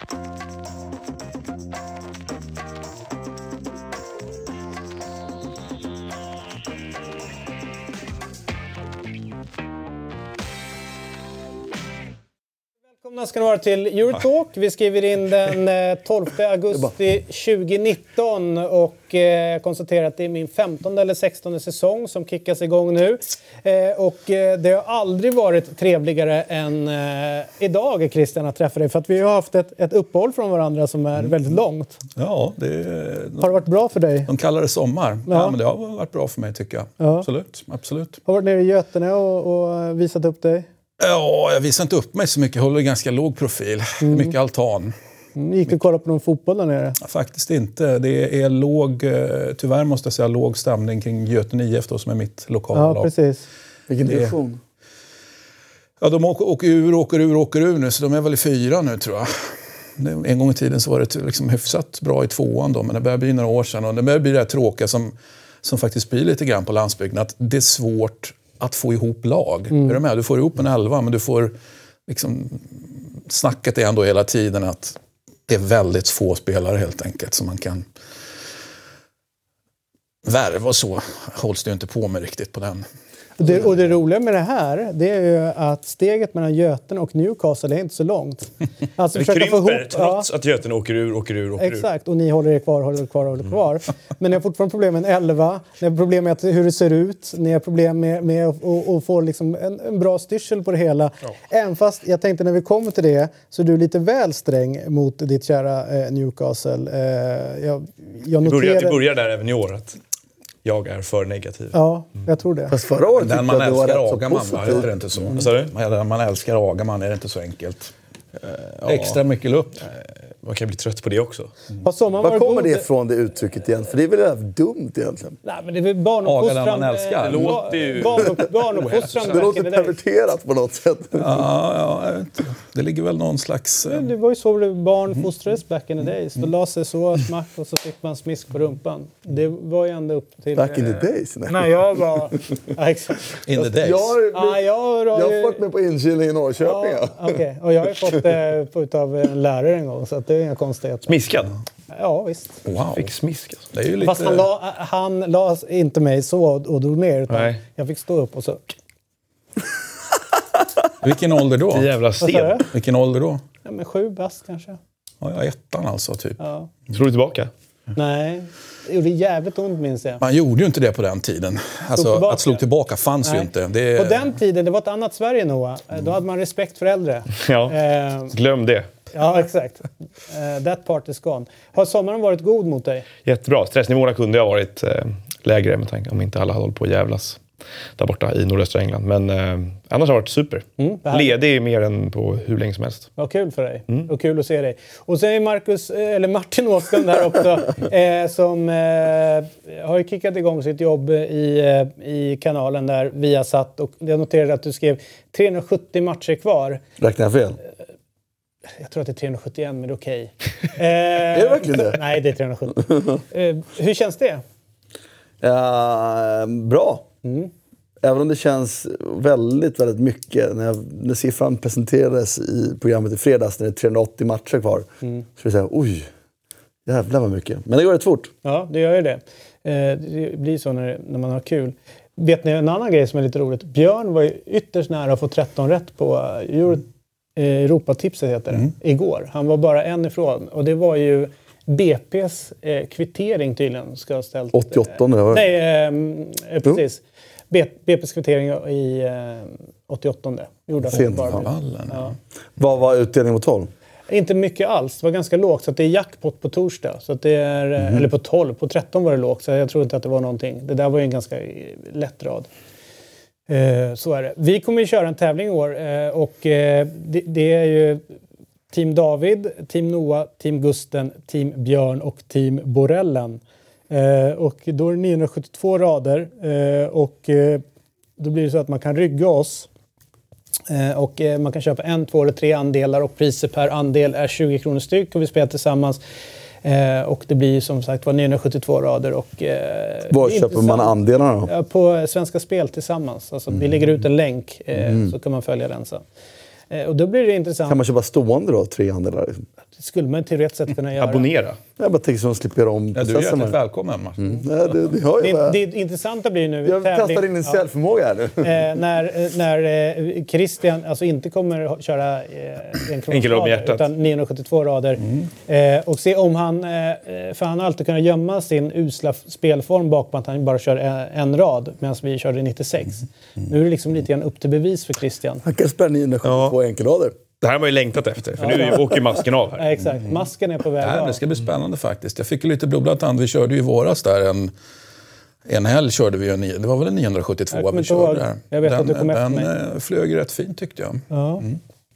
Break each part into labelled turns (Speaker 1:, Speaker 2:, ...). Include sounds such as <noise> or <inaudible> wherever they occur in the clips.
Speaker 1: できた! Välkomna ska ni vara till Eurotalk. Vi skriver in den 12 eh, augusti 2019 och eh, konstaterar att det är min 15 eller 16 säsong som kickas igång nu. Eh, och det har aldrig varit trevligare än idag Christian att träffa dig för att vi har haft ett, ett uppehåll från varandra som är väldigt långt.
Speaker 2: Ja, det,
Speaker 1: Har det varit bra för dig?
Speaker 2: de kallar det sommar. Ja.
Speaker 1: Ja.
Speaker 2: men det har varit bra för mig tycker jag.
Speaker 1: Ja.
Speaker 2: Absolut. absolut.
Speaker 1: Har varit nere i Götene och, och visat upp dig?
Speaker 2: Ja, jag visar inte upp mig så mycket. Jag håller ganska låg profil. Mycket altan.
Speaker 1: Mm, Gick du och kollade på någon fotboll där nere?
Speaker 2: Faktiskt inte. Det är låg, eh, tyvärr måste jag säga, låg stämning kring Göten IF då, som är mitt lokala
Speaker 1: Ja,
Speaker 2: lag.
Speaker 1: precis.
Speaker 3: Vilken
Speaker 2: Det-
Speaker 3: division.
Speaker 2: Ja, de åker, åker ur, åker ur, åker ur nu, så de är väl i fyra nu tror jag. En gång i tiden så var det liksom hyfsat bra i tvåan då, men det börjar bli några år sedan. Och det börjar bli det här tråkiga som, som faktiskt blir lite grann på landsbygden, att det är svårt att få ihop lag. Är du med? Du får ihop en elva, men du får liksom... Snacket är ändå hela tiden att det är väldigt få spelare helt enkelt som man kan värva och så hålls det ju inte på med riktigt på den.
Speaker 1: Och det, och det roliga med det här det är ju att steget mellan Götene och Newcastle är inte så långt. <laughs> Alltså
Speaker 4: Det
Speaker 1: försöka få
Speaker 4: krymper
Speaker 1: ihop...
Speaker 4: trots att Göten åker ur, åker ur, åker.
Speaker 1: Exakt, och ni håller er kvar, håller er kvar, håller er kvar. Men ni har fortfarande problem med en 11, ni har problem med att, hur det ser ut, ni har problem med, med att, få liksom en, en bra styrsel på det hela. Även fast jag tänkte när vi kommer till det så är du lite väl sträng mot ditt kära eh, Newcastle. Eh, jag, jag
Speaker 4: Det börjar, det
Speaker 1: noterar...
Speaker 4: börjar där även i år. Att jag är för negativ.
Speaker 1: Ja, jag tror det.
Speaker 3: Fast förra året
Speaker 2: Den man älskar
Speaker 3: så
Speaker 2: Agaman, va? Är det inte så?
Speaker 4: Vad sa du?
Speaker 2: Den man älskar Agaman, är det inte så enkelt? Extra mycket lupp.
Speaker 4: Man kan bli trött på det också.
Speaker 1: Sommaren
Speaker 3: Var kommer det ifrån, det uttrycket igen? För det är väl jävligt dumt egentligen.
Speaker 1: Nej, men det är väl barnuppfostran.
Speaker 2: Man älskar.
Speaker 1: eh,
Speaker 4: Det låter ju-
Speaker 1: barn- Barnuppfostran
Speaker 3: Det låter perverterat på något sätt.
Speaker 2: Ja, ja, jag vet inte. Det ligger väl någon slags... eh,
Speaker 1: Det var ju så barn fostrades back in the days. Då la sig så, smack och så fick man smisk på rumpan. Det var ju ända upp till...
Speaker 3: Back in the
Speaker 1: eh,
Speaker 3: days? Nej.
Speaker 1: När jag var... Ja, exakt.
Speaker 2: In the days.
Speaker 3: Jag har,
Speaker 1: Ja, jag har,
Speaker 3: jag har varit med på inkilning i Norrköping.
Speaker 1: Ja,
Speaker 3: Ja.
Speaker 1: okej. Och jag har ju fått det av en lärare en gång, så att det är inga konstigheter.
Speaker 4: Smiskad?
Speaker 1: Ja, visst.
Speaker 2: Wow.
Speaker 4: Fick smisk alltså.
Speaker 2: Det är ju lite...
Speaker 1: Fast han la, han la inte mig så och drog ner, utan
Speaker 4: Nej.
Speaker 1: jag fick stå upp och så... <laughs>
Speaker 2: Vilken ålder då?
Speaker 4: Det jävla sten.
Speaker 2: Vilken ålder då?
Speaker 1: Ja, men sju bast kanske.
Speaker 2: Ja, jag är ettan alltså, typ.
Speaker 1: Ja.
Speaker 4: Slår du tillbaka?
Speaker 1: Nej, det gjorde jävligt ont minns jag.
Speaker 2: Man gjorde ju inte det på den tiden. Alltså,
Speaker 1: tillbaka.
Speaker 2: att slå tillbaka fanns ju
Speaker 1: Nej.
Speaker 2: inte. Det,
Speaker 1: På den tiden, det var ett annat Sverige Noah. Då hade man respekt för äldre.
Speaker 4: Ja.
Speaker 1: Eh,
Speaker 4: Glöm det.
Speaker 1: Ja, exakt. Eh, that part is gone. Har sommaren varit god mot dig?
Speaker 4: Jättebra. Stressnivåerna kunde ha varit eh, lägre med tanke om inte alla hade hållit på att jävlas där borta i nordöstra England. Men eh, annars har det varit super.
Speaker 1: Mm, det
Speaker 4: Ledig mer än på hur länge som helst.
Speaker 1: Vad kul för dig. Och kul att se dig. Och sen är Marcus, eller Martin Åslund här också, <laughs> eh, som eh, har ju kickat igång sitt jobb i, i kanalen där via satt och jag noterade att du skrev 370 matcher kvar.
Speaker 3: Räknar jag fel?
Speaker 1: Jag tror att det är 371, men det är okej. <laughs> Eh,
Speaker 3: Är det verkligen det?
Speaker 1: Nej, det är 370. Eh, hur känns det?
Speaker 3: Ja, bra. Även om det känns väldigt, väldigt mycket. När, jag, när siffran presenterades i programmet i fredags, när det är 380 matcher kvar, så vill jag säga oj, jävlar vad mycket. Men det går rätt fort.
Speaker 1: Ja, det gör ju det. Eh, det blir så när, när man har kul. Vet ni en annan grej som är lite roligt? Björn var ju ytterst nära att få 13 rätt på Euro, Europatipset heter det, igår. Han var bara en ifrån. Och det var ju BP's eh, kvittering tydligen. Ska ha ställt,
Speaker 3: 88 eller vad?
Speaker 1: Nej, ehm, eh, precis. B, BP's kvittering i eh, 88. Gjorde
Speaker 3: Sent.
Speaker 1: bara.
Speaker 2: Vallen, ja.
Speaker 3: Vad var utdelningen mot 12?
Speaker 1: Inte mycket alls. Det var ganska lågt. Så det är jackpot på torsdag. Så det är, eh, Eller på 12. På 13 var det lågt. Så jag tror inte att det var någonting. Det där var ju en ganska eh, lätt rad. Eh, så är det. Vi kommer ju köra en tävling i år. Eh, och eh, det, det är ju Team David, Team Noah, Team Gusten, Team Björn och Team Borellen. Eh, och då är det 972 rader. Eh, och eh, då blir det så att man kan rygga oss. Och man kan köpa en, två eller tre andelar och priset per andel är 20 kronor styck och vi spelar tillsammans. Eh, och det blir som sagt var 972 rader och... Eh,
Speaker 3: Var köper man andelarna då?
Speaker 1: På Svenska Spel tillsammans. Alltså, Vi lägger ut en länk eh, så kan man följa den sen. Eh, och då blir det intressant.
Speaker 3: Kan man köpa stående då, tre andelar? Liksom?
Speaker 1: Det skulle man teoretiskt sett kunna göra.
Speaker 4: Abonnera.
Speaker 3: Jag bara tänker så de slipper göra om
Speaker 2: Ja, du är hjärtligt välkommen Martin.
Speaker 3: Mm. Ja, det, det ju
Speaker 1: Det, det intressanta blir nu...
Speaker 3: Jag
Speaker 1: tävling-
Speaker 3: testar in din säljförmåga här nu.
Speaker 1: Eh, när eh, när eh, Christian alltså inte kommer köra eh, en
Speaker 4: hjärtat.
Speaker 1: utan 972 rader. Eh, och se om han... Eh, eh, för han har alltid kunnat gömma sin usla spelform bakom att han bara kör en, en rad medan vi körde 96. Nu är det liksom lite grann upp till bevis för Christian.
Speaker 3: Han kan spela 972 enkelrader.
Speaker 4: Det här har man ju längtat efter, för nu åker ju masken av
Speaker 1: Ja,
Speaker 4: här.
Speaker 1: exakt. Masken är på väg
Speaker 2: Nej, men
Speaker 1: av.
Speaker 2: det ska bli spännande faktiskt. Jag fick ju lite blodad tand. Vi körde ju i våras där en, en helg körde vi ju en, det var väl en 972
Speaker 1: Jag kommer
Speaker 2: vi körde
Speaker 1: ihåg.
Speaker 2: där.
Speaker 1: Jag vet
Speaker 2: den,
Speaker 1: att du kom efter
Speaker 2: den
Speaker 1: mig.
Speaker 2: eh, flög rätt fint tyckte jag.
Speaker 1: Ja.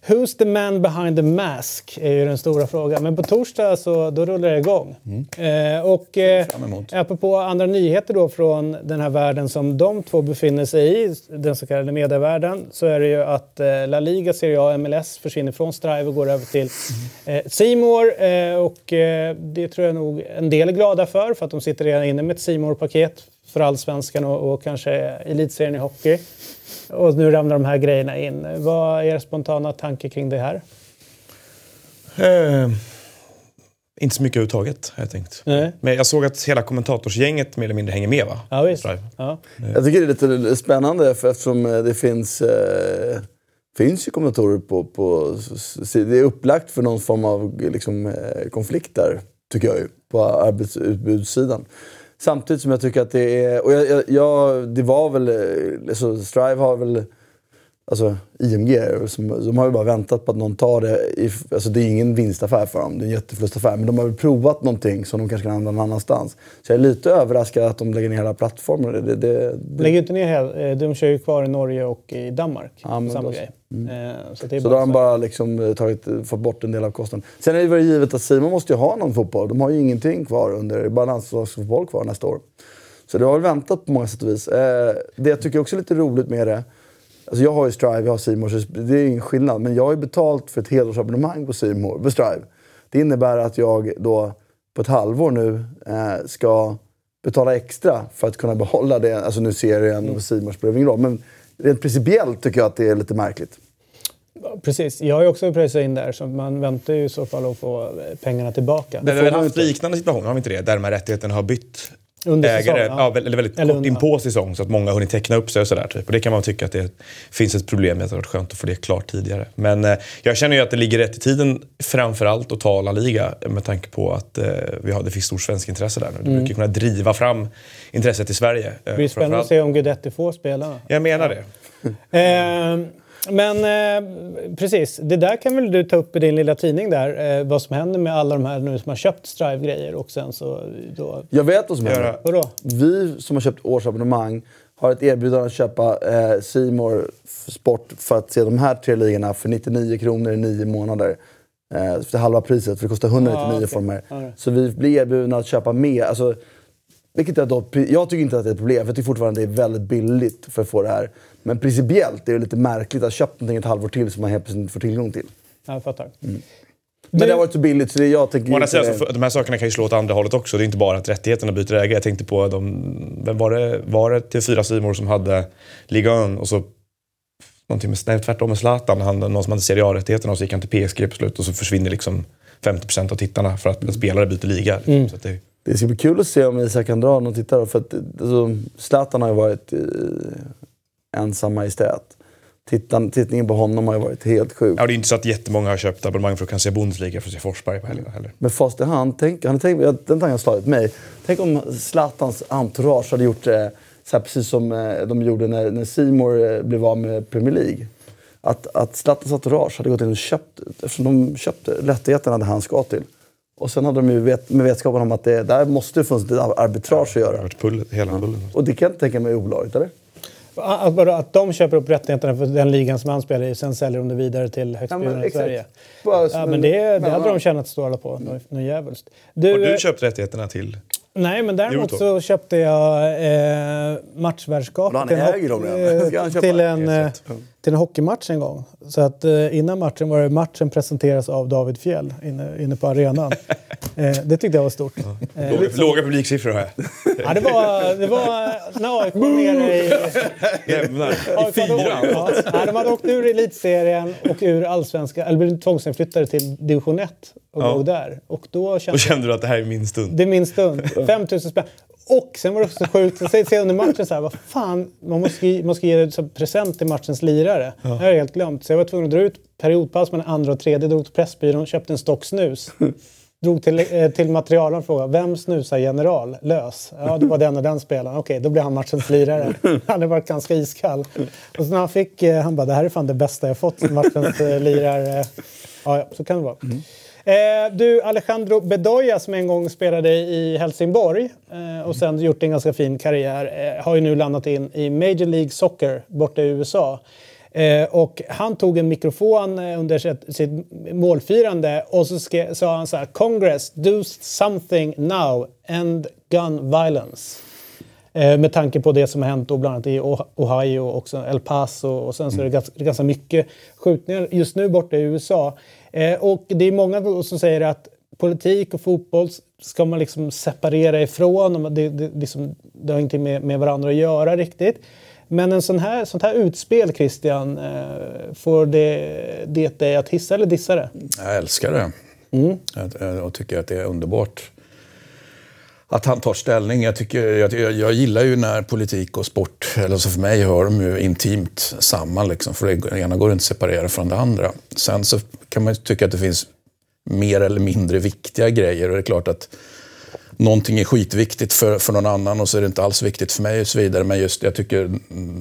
Speaker 1: Who's the man behind the mask är ju den stora frågan. Men på torsdag så då rullar det igång. Eh, och eh, apropå andra nyheter då från den här världen som de två befinner sig i, den så kallade medievärlden, så är det ju att eh, La Liga, Serie A och MLS försvinner från Strive och går över till eh, C More. Eh, och eh, det tror jag nog en del är glada för, för att de sitter redan inne med ett C paket för allsvenskan och, och kanske elitserien i hockey. Och nu ramlar de här grejerna in. Vad är er spontana tanke kring det här?
Speaker 4: Eh, inte så mycket överhuvudtaget, har jag tänkt.
Speaker 1: Nej.
Speaker 4: Men jag såg att hela kommentatorsgänget mer eller mindre hänger med, va?
Speaker 1: Ja, visst. Ja.
Speaker 3: Jag tycker det är lite spännande för eftersom eh, det finns, eh, finns ju kommentatorer på, på... Det är upplagt för någon form av liksom, eh, konflikt där, tycker jag ju, på arbetsutbudssidan. Samtidigt som jag tycker att det är... Och jag, jag, jag, det var väl... Alltså, Strive har väl... Alltså IMG, som, de har ju bara väntat på att någon tar det. I, alltså det är ingen vinstaffär för dem, det är en jätteförlustaffär. Men de har väl provat någonting som de kanske kan använda någon annanstans. Så jag är lite överraskad att de lägger ner hela plattformen. Det, det, det,
Speaker 1: De lägger inte ner hela, de kör ju kvar i Norge och i Danmark.
Speaker 3: Ja,
Speaker 1: samma
Speaker 3: då
Speaker 1: grej. Eh, Så,
Speaker 3: Så då har de bara liksom eh, tagit, eh, fått bort en del av kostnaden. Sen är det givet att Simon måste ju ha någon fotboll. De har ju ingenting kvar under, bara landslagsfotboll kvar nästa år. Så det har väl väntat på många sätt och vis. Det jag tycker också är lite roligt med det, alltså jag har ju Strive, jag har Simor, så det är ingen skillnad. Men jag har ju betalt för ett helårsabonnemang på Simor, på Strive. Det innebär att jag då på ett halvår nu ska betala extra för att kunna behålla det. Alltså nu serien och Simor spelar ingen roll. Men rent principiellt tycker jag att det är lite märkligt.
Speaker 1: Precis, jag har ju också pröjsat in där så man väntar ju i så fall att få eh, pengarna tillbaka.
Speaker 4: Men vi har haft liknande situationer, har vi inte det? Där de här rättigheterna har bytt
Speaker 1: Under
Speaker 4: ägare.
Speaker 1: säsong,
Speaker 4: ja.
Speaker 1: ja.
Speaker 4: väldigt, väldigt
Speaker 1: Eller
Speaker 4: kort
Speaker 1: under-
Speaker 4: in på säsong så att många har hunnit teckna upp sig och sådär. Typ. Och det kan man tycka att det finns ett problem med. att Det hade varit skönt att få det klart tidigare. Men eh, jag känner ju att det ligger rätt i tiden framförallt att ta La Liga med tanke på att eh, vi har, det finns stort svensk intresse där nu. Det brukar kunna driva fram intresset i Sverige. eh,
Speaker 1: Det blir spännande att se om Guidetti får spela.
Speaker 4: Jag menar det. <laughs>
Speaker 1: Men eh, precis, det där kan väl du ta upp i din lilla tidning där. Eh, vad som händer med alla de här nu som har köpt Strive-grejer och sen så då...
Speaker 3: Jag vet vad som händer.
Speaker 1: Vadå?
Speaker 3: Vi som har köpt årsabonnemang har ett erbjudande att köpa eh, More Sport för att se de här tre ligorna för 99 kronor i nio månader. Eh, för halva priset, för det kostar 199
Speaker 1: Ah, okej.
Speaker 3: former.
Speaker 1: Ja, det.
Speaker 3: Så vi blir erbjudna att köpa mer. Alltså, vilket är då, jag tycker inte att det är ett problem, för jag tycker fortfarande att det är väldigt billigt för att få det här. Men principiellt är det lite märkligt att köpa någonting ett halvår till som man helt plötsligt inte får tillgång till.
Speaker 1: Jag fattar.
Speaker 3: Men
Speaker 1: Du-
Speaker 3: det har varit så billigt så det, jag tänker
Speaker 4: andra
Speaker 3: inte
Speaker 4: sidan,
Speaker 3: det.
Speaker 4: så, för- de här sakerna kan ju slå åt andra hållet också. Det är inte bara att rättigheterna byter ägare. Jag tänkte på, de, vem var det, var det till fyra Simor som hade Liga 1 och så någonting med, nej, tvärtom med Zlatan. Han, någon som hade Serie A-rättigheterna och så gick han till PSG på slut och så försvinner liksom 50% av tittarna för att en spelare byter liga.
Speaker 1: Mm.
Speaker 4: Så att det,
Speaker 3: Det ska bli kul att se om Isak kan dra någon tittare. För att, alltså, Zlatan har ju varit eh, ensam majestät. Tittan, tittningen på honom har ju varit helt sjuk.
Speaker 4: ja, det är inte så att jättemånga har köpt abonnemang för att kunna se Bundesliga för att se Forsberg på helgerna heller.
Speaker 3: Men fast i hand, tänk, han tänk, den tanken har slagit mig. Tänk om Zlatans entourage hade gjort det så precis som eh, de gjorde när, när Seymour eh, blev av med Premier League. Att, att Zlatans entourage hade gått in och köpt, eftersom de köpte rättigheterna där han ska till. Och sen hade de ju vet, med vetskapen om att det där måste det funnits ett arbitrage att
Speaker 4: Det har
Speaker 3: göra.
Speaker 4: pull, hela pullen.
Speaker 3: Och det kan jag inte tänka mig är olagligt, eller?
Speaker 1: Att, bara att de köper upp rättigheterna för den ligan som han spelar i, sen säljer de det vidare till högstbjudande i
Speaker 3: exakt.
Speaker 1: Sverige.
Speaker 3: Bara
Speaker 1: Ja,
Speaker 3: en-
Speaker 1: men det, det
Speaker 3: mellan-
Speaker 1: hade de tjänat stålar på. Nå- Något djävulskt. Du,
Speaker 4: Har
Speaker 1: eh,
Speaker 4: du köpt rättigheterna till?
Speaker 1: Nej, men däremot så köpte jag eh, matchvärdskapet
Speaker 3: Han
Speaker 1: till en eh? Till en, hockeymatch en gång. Så att eh, innan matchen var det matchen presenteras av David Fjell inne, inne på arenan. <laughs> eh, det tyckte jag var stort. Eh,
Speaker 4: Låga, låga publiksiffror har jag.
Speaker 1: ja, det var, det var när AIK var nere i... <laughs>
Speaker 4: Lämnar.
Speaker 1: I fyran? Ja, de hade åkt ur elitserien och ur allsvenska, eller blivit tvångsinflyttade till division 1 och
Speaker 4: Ja.
Speaker 1: låg där. Och då kände
Speaker 4: Då kände du att det här är min stund.
Speaker 1: det är min stund. <laughs> 5 000 spänn. Och sen var det också så sjukt, så säger jag under matchen så här, vad fan, man måste, ge- man ska ge det present till matchens lirare. Det har jag helt glömt. Så jag var tvungen att dra ut periodpaus mellan andra och tredje, drog till Pressbyrån, köpte en stock snus. <laughs> Drog till, eh, till materialen och frågade, vem snusar general? Lös. Ja, det var den och den spelaren. Okej, då blir han matchens lirare. <laughs> Han hade varit ganska iskall. Och så när han fick, eh, han bara, det här är fan det bästa jag fått som matchens eh, lirare. Ja, ja, så kan det vara. Eh, du, Alejandro Bedoya som en gång spelade i Helsingborg eh, och sen gjort en ganska fin karriär eh, har ju nu landat in i Major League Soccer borta i USA. Eh, och han tog en mikrofon eh, under sitt, sitt målfirande och så ska, sa han så här Congress, do something now, end gun violence. Eh, med tanke på det som har hänt då, bland annat i Oh- Ohio och också El Paso och sen så är det ganska, ganska mycket skjutningar just nu borta i USA. Eh, och det är många som säger att politik och fotboll ska man liksom separera ifrån. Det, det, liksom, det har ingenting med, med varandra att göra riktigt. Men en sån här, sånt här utspel, Christian, eh, får det, det dig att hissa eller dissa det?
Speaker 2: Jag älskar det. Jag, jag tycker att det är underbart att han tar ställning. Jag, tycker, jag, jag, jag gillar ju när politik och sport, eller så för mig hör de ju intimt samman. Liksom, för det ena går inte att separera från det andra. Sen så kan man ju tycka att det finns mer eller mindre viktiga grejer. Och det är klart att någonting är skitviktigt för, för någon annan och så är det inte alls viktigt för mig och så vidare. Men just jag tycker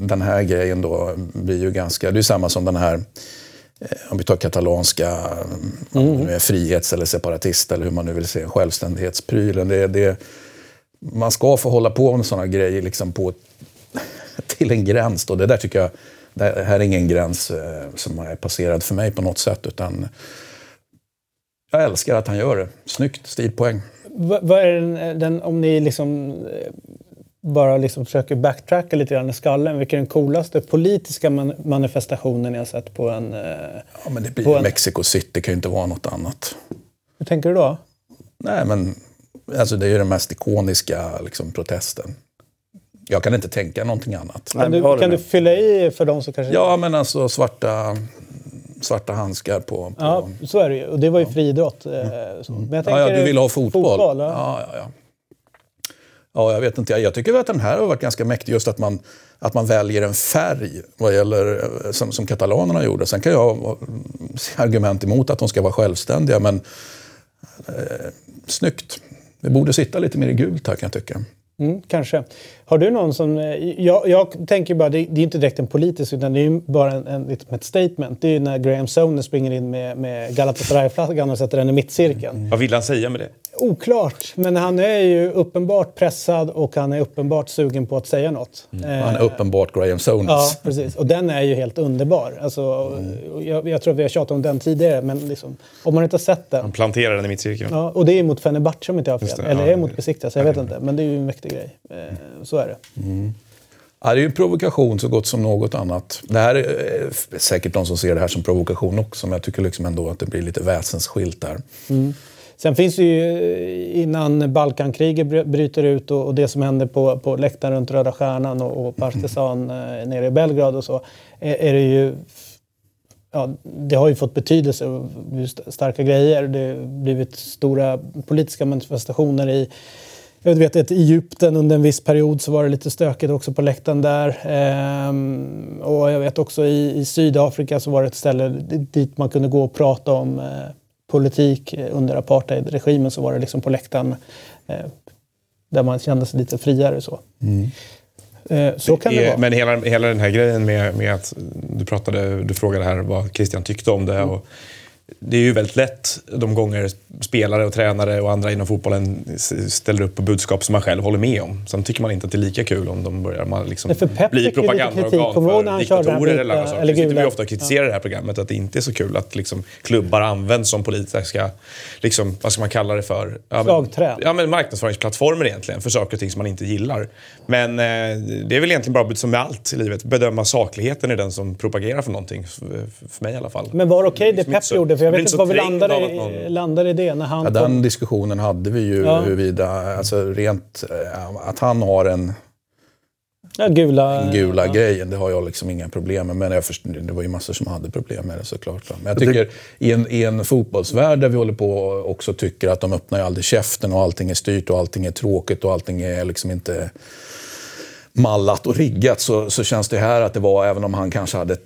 Speaker 2: den här grejen då blir ju ganska... Det är samma som den här om vi tar katalanska nu är frihets eller separatist eller hur man nu vill se självständighetsprylen. Det, det, man ska få hålla på med sådana grejer liksom på, <laughs> till en gräns. Då. Det där tycker jag, det här är ingen gräns eh, som är passerad för mig på något sätt. Utan jag älskar att han gör det. Snyggt, stilpoäng.
Speaker 1: Va- Vad är den, den, om ni liksom eh, bara liksom försöker backtracka lite grann i skallen, vilken är den coolaste politiska man, manifestationen ni har sett på en... Eh,
Speaker 2: Ja, men det blir
Speaker 1: en-
Speaker 2: Mexico City, det kan ju inte vara något annat.
Speaker 1: hur tänker du då?
Speaker 2: Nej, men alltså, det är ju den mest ikoniska liksom, protesten. Jag kan inte tänka någonting annat.
Speaker 1: Kan, du, kan du fylla i för de som kanske...
Speaker 2: Ja, men alltså svarta, svarta handskar på... på
Speaker 1: Ja, så är det ju. Och det var ju friidrott. Eh, så. Men jag
Speaker 2: ja,
Speaker 1: tänker,
Speaker 2: ja, du vill ha fotboll?
Speaker 1: fotboll ja.
Speaker 2: ja, ja, ja. Ja, jag vet inte. Jag, tycker att den här har varit ganska mäktig. Just att man, att man väljer en färg vad gäller, eh, som, som katalanerna gjorde. Sen kan jag eh, se <laughs> argument emot att de ska vara självständiga. Men eh, snyggt. Det borde sitta lite mer i gult här kan jag tycka.
Speaker 1: Mm, kanske. Har du någon som... eh, Jag, jag tänker bara, det, det är inte direkt en politisk utan det är ju bara en, en, ett statement. Det är ju när Graham Soner springer in med, med Galatasaray-flaggan och sätter den i mittcirkeln.
Speaker 4: Vad vill han säga med det?
Speaker 1: Oklart, men han är ju uppenbart pressad och han är uppenbart sugen på att säga något. Eh,
Speaker 2: Han är uppenbart Graham Souness.
Speaker 1: Ja, precis. Och den är ju helt underbar. Alltså,
Speaker 2: Mm.
Speaker 1: jag, jag tror att vi har tjatat om den tidigare, men liksom, om man inte har sett den.
Speaker 4: Han planterar den i mittcirkeln.
Speaker 1: Ja, och det är mot Fenerbahce om inte jag har fel.
Speaker 4: det,
Speaker 1: Eller
Speaker 4: ja,
Speaker 1: är mot Besiktas? Jag vet inte. Men det är ju en mäktig grej. Eh, så är det.
Speaker 2: Ja, det är ju en provokation så gott som något annat. Det här är eh, säkert de som ser det här som provokation också, men jag tycker liksom ändå att det blir lite väsensskilt där.
Speaker 1: Sen finns det ju eh, innan Balkankriget bryter ut och, och det som händer på, på läktaren runt Röda Stjärnan och, och Partisan mm. Eh, nere i Belgrad och så. Är, är det ju... Ja, det har ju fått betydelse starka grejer. Det har blivit stora politiska manifestationer i jag vet att i Egypten under en viss period så var det lite stökigt också på läktaren där. Ehm, och jag vet också i, i Sydafrika så var det ett ställe dit man kunde gå och prata om eh, politik under apartheidregimen så var det liksom på läktaren eh, där man kände sig lite friare så. Eh, så kan det vara.
Speaker 4: Men hela, hela den här grejen med, med att du, pratade, du frågade här vad Christian tyckte om det. Och det är ju väldigt lätt de gånger spelare och tränare och andra inom fotbollen ställer upp på budskap som man själv håller med om. Sen tycker man inte att det är lika kul om de börjar man liksom bli propagandaorgan för diktatorer eller andra saker. Vi sitter vi ofta och kritiserar ja. det här programmet att det inte är så kul att liksom, klubbar används som politiska, liksom, vad ska man kalla det för?
Speaker 1: Ja, Slagträ.
Speaker 4: Ja, men marknadsföringsplattformar egentligen för saker och ting som man inte gillar. Men eh, det är väl egentligen bara som med allt i livet, bedöma sakligheten i den som propagerar för någonting. För, för mig i alla fall.
Speaker 1: Men var det okej okay, det Pep gjorde? För jag vet inte var vi landade, någon... landade i det. När han
Speaker 2: ja, den diskussionen hade vi ju ja. huruvida, alltså rent, eh, att han har en
Speaker 1: Ja, gula,
Speaker 2: gula ja. grejen, det har jag liksom inga problem med. Men jag först, det var ju massor som hade problem med det såklart. Men jag tycker i en, i en fotbollsvärld där vi håller på och också tycker att de öppnar ju aldrig käften och allting är styrt och allting är tråkigt och allting är liksom inte mallat och riggat så, så känns det här att det var, även om han kanske hade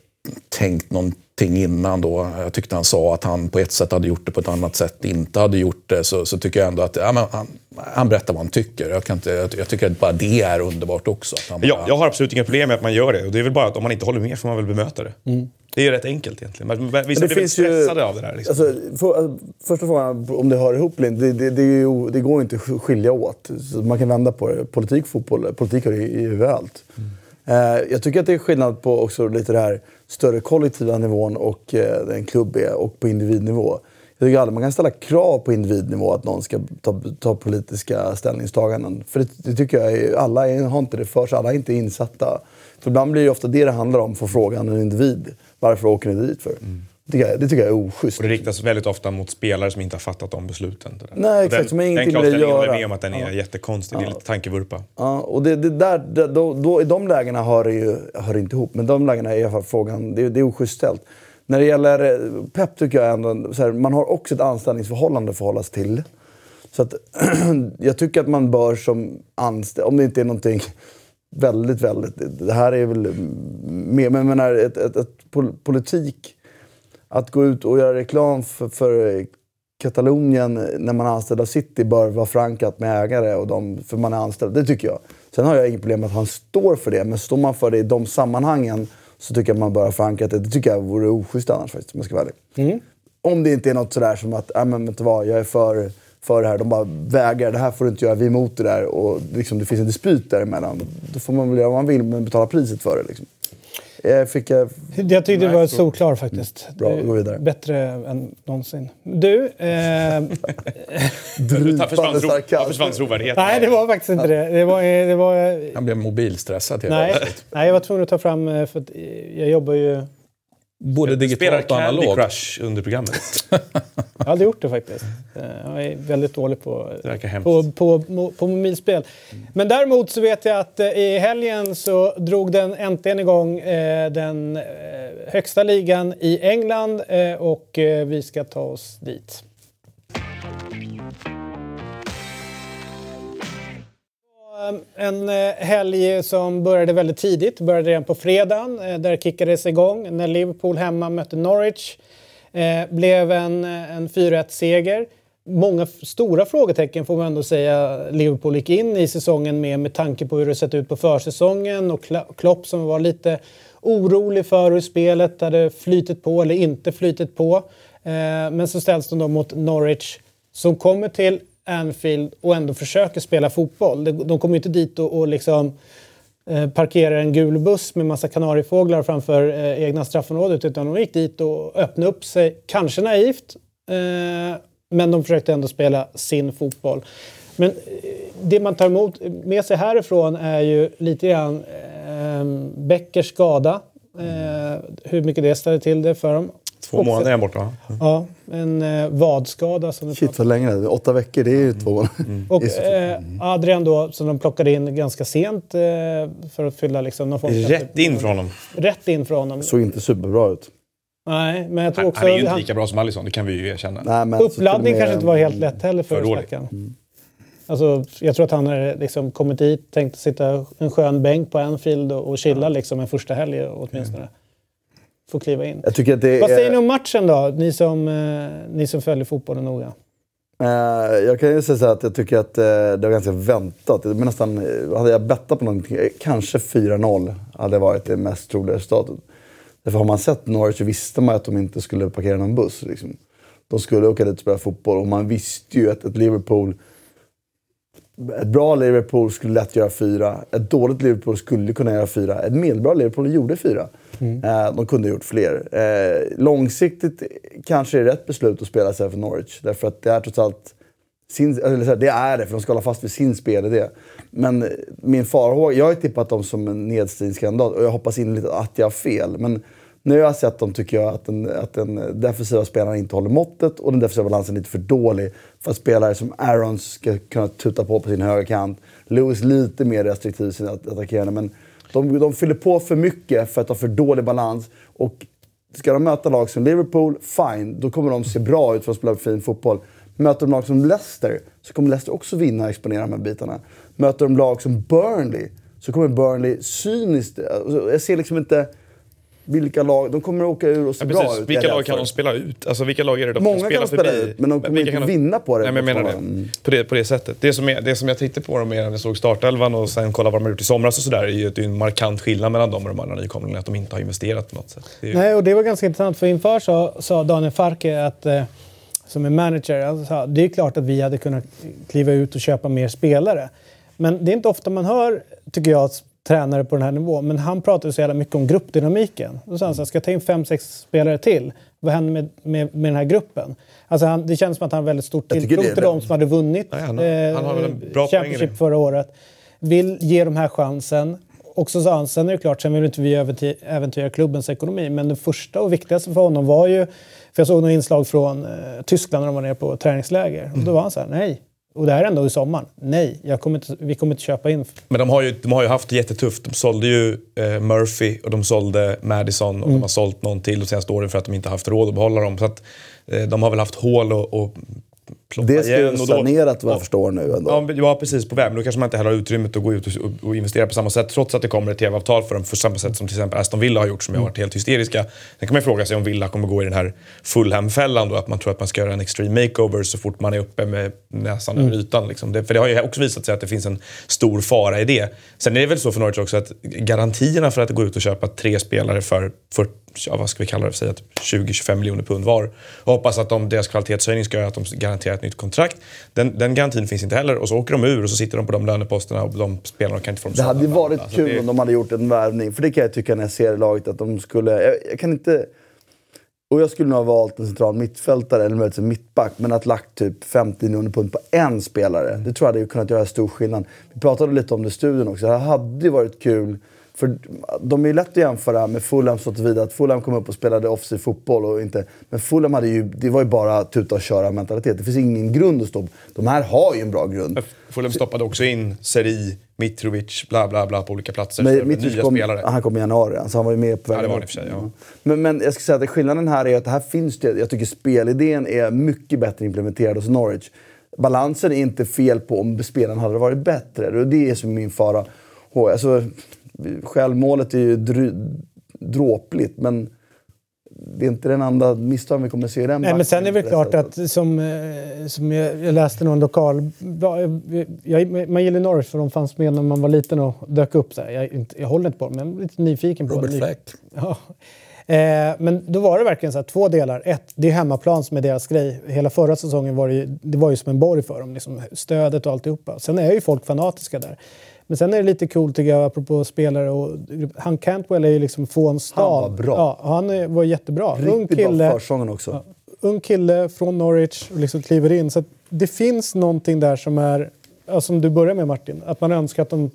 Speaker 2: tänkt någonting innan då. Jag tyckte han sa att han på ett sätt hade gjort det, på ett annat sätt inte hade gjort det. Så, så tycker jag ändå att ja, han, han berättar vad han tycker. Jag, kan inte, jag, jag tycker att bara det är underbart också. Bara...
Speaker 4: ja, jag har absolut inga problem med att man gör det. Och det är väl bara att om man inte håller med får man väl bemöta det. Mm. Det är rätt enkelt egentligen. Vissa blir väldigt stressade ju, av det där. Liksom.
Speaker 3: Alltså, för, alltså, första frågan, om det hör ihop det, det, det, ju, det går inte att skilja åt. Så man kan vända på det. Politik, fotboll, politik har ju överallt. Mm. Eh, jag tycker att det är skillnad på också lite det här större kollektiva nivån och eh, en klubb är och på individnivå. Jag tycker aldrig man kan ställa krav på individnivå att någon ska ta, ta politiska ställningstaganden. För det, det tycker jag, är, alla är, har inte det för sig, alla är inte insatta. För ibland blir det ofta det det handlar om, för frågan en individ. Varför åker ni dit för? Mm. Det tycker, jag, det tycker jag är oschysst.
Speaker 4: Och det riktas väldigt ofta mot spelare som inte har fattat de besluten.
Speaker 3: Nej, exakt. Den, som ingenting med det att
Speaker 4: göra. Den med om att den är ja. jättekonstig. Det är lite tankevurpa.
Speaker 3: Ja, och det, det där, det, då, då, i de lägena hör det ju hör inte ihop. Men de lägena är i alla fall frågan, det, det är oschysst ställt. När det gäller eh, Pep tycker jag ändå, så här, man har också ett anställningsförhållande att förhålla sig till. Så att, <clears throat> jag tycker att man bör som anställd, om det inte är någonting väldigt, väldigt... Det här är väl men jag menar, ett, ett, ett politik att gå ut och göra reklam för, för Katalonien när man är anställd av City bör vara förankrat med ägare och de, för man är anställd. Det tycker jag. Sen har jag inget problem med att han står för det, men står man för det i de sammanhangen så tycker jag man bör ha förankrat det. Det tycker jag vore oschysst annars faktiskt, om jag ska vara ärlig. Mm. Om det inte är något sådär som att, äh, men vet du vad, jag är för, för det här. De bara vägrar, det här får du inte göra, vi är emot det där. Och liksom, det finns en dispyt däremellan. Då får man väl göra vad man vill, men betala priset för det. Liksom. Jag, eh, fick, jag...
Speaker 1: jag tyckte det var solklar faktiskt.
Speaker 3: Bra, gå vidare.
Speaker 1: Bättre än någonsin. Du... Eh... <laughs>
Speaker 4: försvann, tro, försvann trovärdigheten?
Speaker 1: Nej, det var faktiskt inte det. det, var, det var...
Speaker 2: Han blev mobilstressad helt
Speaker 1: Nej, nej, jag var tvungen att ta fram... Eh, för jag jobbar ju
Speaker 2: Både digitalt och analogt.
Speaker 4: Candy Crush under programmet. <laughs>
Speaker 1: jag har aldrig gjort det faktiskt. Eh, jag är väldigt dålig på, på, på, på, på mobilspel. Men däremot så vet jag att eh, i helgen så drog den äntligen igång eh, den högsta ligan i England och vi ska ta oss dit. Eh, en eh, helg som började väldigt tidigt, började redan på fredagen. Eh, där kickades igång när Liverpool hemma mötte Norwich. Eh, blev en, en 4-1-seger. Många stora frågetecken får man ändå säga Liverpool gick in i säsongen med med tanke på hur det sett ut på försäsongen och Klopp som var lite orolig för hur spelet hade flytit på eller inte flytit på. Men så ställs de då mot Norwich som kommer till Anfield och ändå försöker spela fotboll. De kommer inte dit och, och liksom eh, parkerar en gul buss med massa kanariefåglar framför eh, egna straffområdet utan de gick dit och öppnade upp sig, kanske naivt, eh, men de försökte ändå spela sin fotboll. Men eh, det man tar emot med sig härifrån är ju lite grann eh, Beckers skada. Eh, hur mycket det ställer till det för dem.
Speaker 4: Två månader är han borta
Speaker 1: Ja, en eh, vadskada. Som
Speaker 3: Shit vad länge det. Åtta veckor, det är ju två månader.
Speaker 1: Mm. Och eh, Adrian då, som de plockade in ganska sent eh, för att fylla liksom någon form
Speaker 4: Rätt in från honom.
Speaker 1: Rätt in från honom.
Speaker 3: Såg inte superbra ut.
Speaker 1: Nej, men jag tror också...
Speaker 4: Han är ju inte lika bra som Alisson, det kan vi ju erkänna.
Speaker 1: Nej, men Uppladdning kanske inte var helt lätt heller för stackaren. Mm. Alltså, jag tror att han har liksom kommit dit, tänkt sitta en skön bänk på Anfield och, och chilla liksom en första helg åtminstone. Mm får kliva in.
Speaker 3: Jag tycker att det
Speaker 1: Vad säger ni om matchen då, ni som, eh, ni som följer fotbollen noga?
Speaker 3: Eh, jag kan ju säga så att jag tycker att eh, det var ganska väntat. Men nästan, hade jag bettat på någonting, kanske 4-0 hade varit det mest troliga resultatet. Därför har man sett Norwich så visste man att de inte skulle parkera någon buss. Liksom. de skulle åka dit och spela fotboll. Och man visste ju att ett Liverpool... Ett bra Liverpool skulle lätt göra fyra. Ett dåligt Liverpool skulle kunna göra fyra. Ett medelbra Liverpool gjorde fyra. Mm. Eh, de kunde ha gjort fler. Eh, långsiktigt kanske är det rätt beslut att spela sig för Norwich. Därför att det är trots allt... Sin, eller det är det, för de ska hålla fast vid sin spelidé. Men min farhåga... Jag har ju tippat dem som en nedstigningskandidat och jag hoppas innerligt att jag har fel. Men nu har jag sett dem tycker jag att den, att den defensiva spelaren inte håller måttet och den defensiva balansen är lite för dålig för att spelare som Aarons ska kunna tuta på på sin högra kant. Lewis lite mer restriktiv i sin attackerande men de, de fyller på för mycket för att ha för dålig balans. Och ska de möta lag som Liverpool, fine, då kommer de se bra ut för att spela fin fotboll. Möter de lag som Leicester så kommer Leicester också vinna och exponera de här bitarna. Möter de lag som Burnley så kommer Burnley cyniskt... Alltså, jag ser liksom inte vilka lag, de kommer att åka ur och se ja, bra ut.
Speaker 4: Vilka lag kan de spela ut? Alltså vilka lag är det de
Speaker 3: Många
Speaker 4: kan spela
Speaker 3: kan de spela förbi? ut, men de kommer inte de... vinna på det.
Speaker 4: Nej, men jag menar det. På, det. på det sättet. Det som, är, det som jag tittade på dem mer när jag såg startelvan och sen kollade vad de har gjort i somras och sådär, är ju att det är en markant skillnad mellan dem och de andra nykomlingarna. Att de inte har investerat på något sätt.
Speaker 1: Ju... Nej, och det var ganska intressant för inför sa, sa Daniel Farke att eh, som är manager, alltså, det är klart att vi hade kunnat kliva ut och köpa mer spelare. Men det är inte ofta man hör, tycker jag, tränare på den här nivån. Men han pratade så jävla mycket om gruppdynamiken. Då sa han så här, ska jag ta in fem, sex spelare till? Vad händer med, med, med den här gruppen? Alltså han, det känns som att han har väldigt stort tilltro till de som hade vunnit
Speaker 4: Nej, han, har, han har en bra
Speaker 1: Championship förra året. Vill ge de här chansen. Och så sa han, sen är det klart, sen vill inte vi äventyra klubbens ekonomi. Men det första och viktigaste för honom var ju, för jag såg några inslag från eh, Tyskland när de var nere på träningsläger. Och då var han så här, nej, och det här är ändå i sommaren. Nej, jag kommer inte, vi kommer inte köpa in.
Speaker 4: Men de har ju, de har ju haft det jättetufft. De sålde ju eh, Murphy och de sålde Madison och mm. de har sålt någon till de senaste åren för att de inte haft råd att behålla dem. Så att, eh, de har väl haft hål och,
Speaker 3: ploppa Det ska ju sanerat vad jag förstår nu ändå.
Speaker 4: Ja, precis. På väg. Men då kanske man inte heller har utrymmet att gå ut och, och investera på samma sätt. Trots att det kommer ett tv-avtal för dem. På samma sätt som till exempel Aston Villa har gjort som mm. har varit helt hysteriska. Sen kan man fråga sig om Villa kommer gå i den här Fulham-fällan då. Att man tror att man ska göra en extreme makeover så fort man är uppe med näsan mm. över ytan. Liksom. Det, för det har ju också visat sig att det finns en stor fara i det. Sen är det väl så för Norwich också att garantierna för att gå ut och köpa tre spelare för 40 ja, vad ska vi kalla det, säga 20-25 miljoner pund var. Och hoppas att de, deras kvalitetshöjning ska göra att de garanterar ett nytt kontrakt. Den, den garantin finns inte heller och så åker de ur och så sitter de på de löneposterna och de spelarna kan inte få dem
Speaker 3: Det hade ju varit alltså, kul det... om de hade gjort en värvning. För det kan jag tycka när jag ser laget att de skulle... Jag, jag kan inte... Och jag skulle nog ha valt en central mittfältare eller möjligtvis en mittback. Men att lagt typ 50 miljoner pund på en spelare, det tror jag hade kunnat göra stor skillnad. Vi pratade lite om det i studion också. Det hade varit kul för de är ju lätt att jämföra med Fulham så tillvida att Fulham kom upp och spelade offensiv fotboll. Och inte, men Fulham hade ju, det var ju bara tuta och köra mentalitet. Det finns ingen grund att stå på. De här har ju en bra grund.
Speaker 4: Fulham stoppade också in Seri, Mitrovic, bla bla bla på olika platser. Men nya
Speaker 3: kom,
Speaker 4: spelare.
Speaker 3: Han kom i januari, så han var ju med på
Speaker 4: vägen. Ja, det var det för sig, ja.
Speaker 3: men, men jag ska säga att skillnaden här är att här finns det, jag tycker spelidén är mycket bättre implementerad hos Norwich. Balansen är inte fel på om spelaren hade varit bättre. Och det är som min fara. Alltså, Självmålet är ju dråpligt, men det är inte den enda misstagen vi kommer se i den
Speaker 1: Nej, men sen är det väl klart att som, eh, som jag, jag läste någon lokal... Jag, man gillar Norwich för de fanns med när man var liten och dök upp. Så jag, inte, jag håller inte på dem, men jag är lite nyfiken på
Speaker 3: Robert Fleck. <laughs>
Speaker 1: Ja. Eh, men då var det verkligen så här, två delar. Ett, det är hemmaplan som är deras grej. Hela förra säsongen var det ju, det var ju som en borg för dem. Liksom, stödet och alltihopa. Sen är ju folk fanatiska där. Men sen är det lite coolt tycker jag, apropå spelare. Och, han Cantwell är ju liksom från stan.
Speaker 3: Han var bra.
Speaker 1: Ja, han var jättebra.
Speaker 3: Riktigt ung kille, bra försången också. Ja,
Speaker 1: ung kille från Norwich och liksom kliver in. Så det finns någonting där som är, ja, som du börjar med Martin, att man önskar att de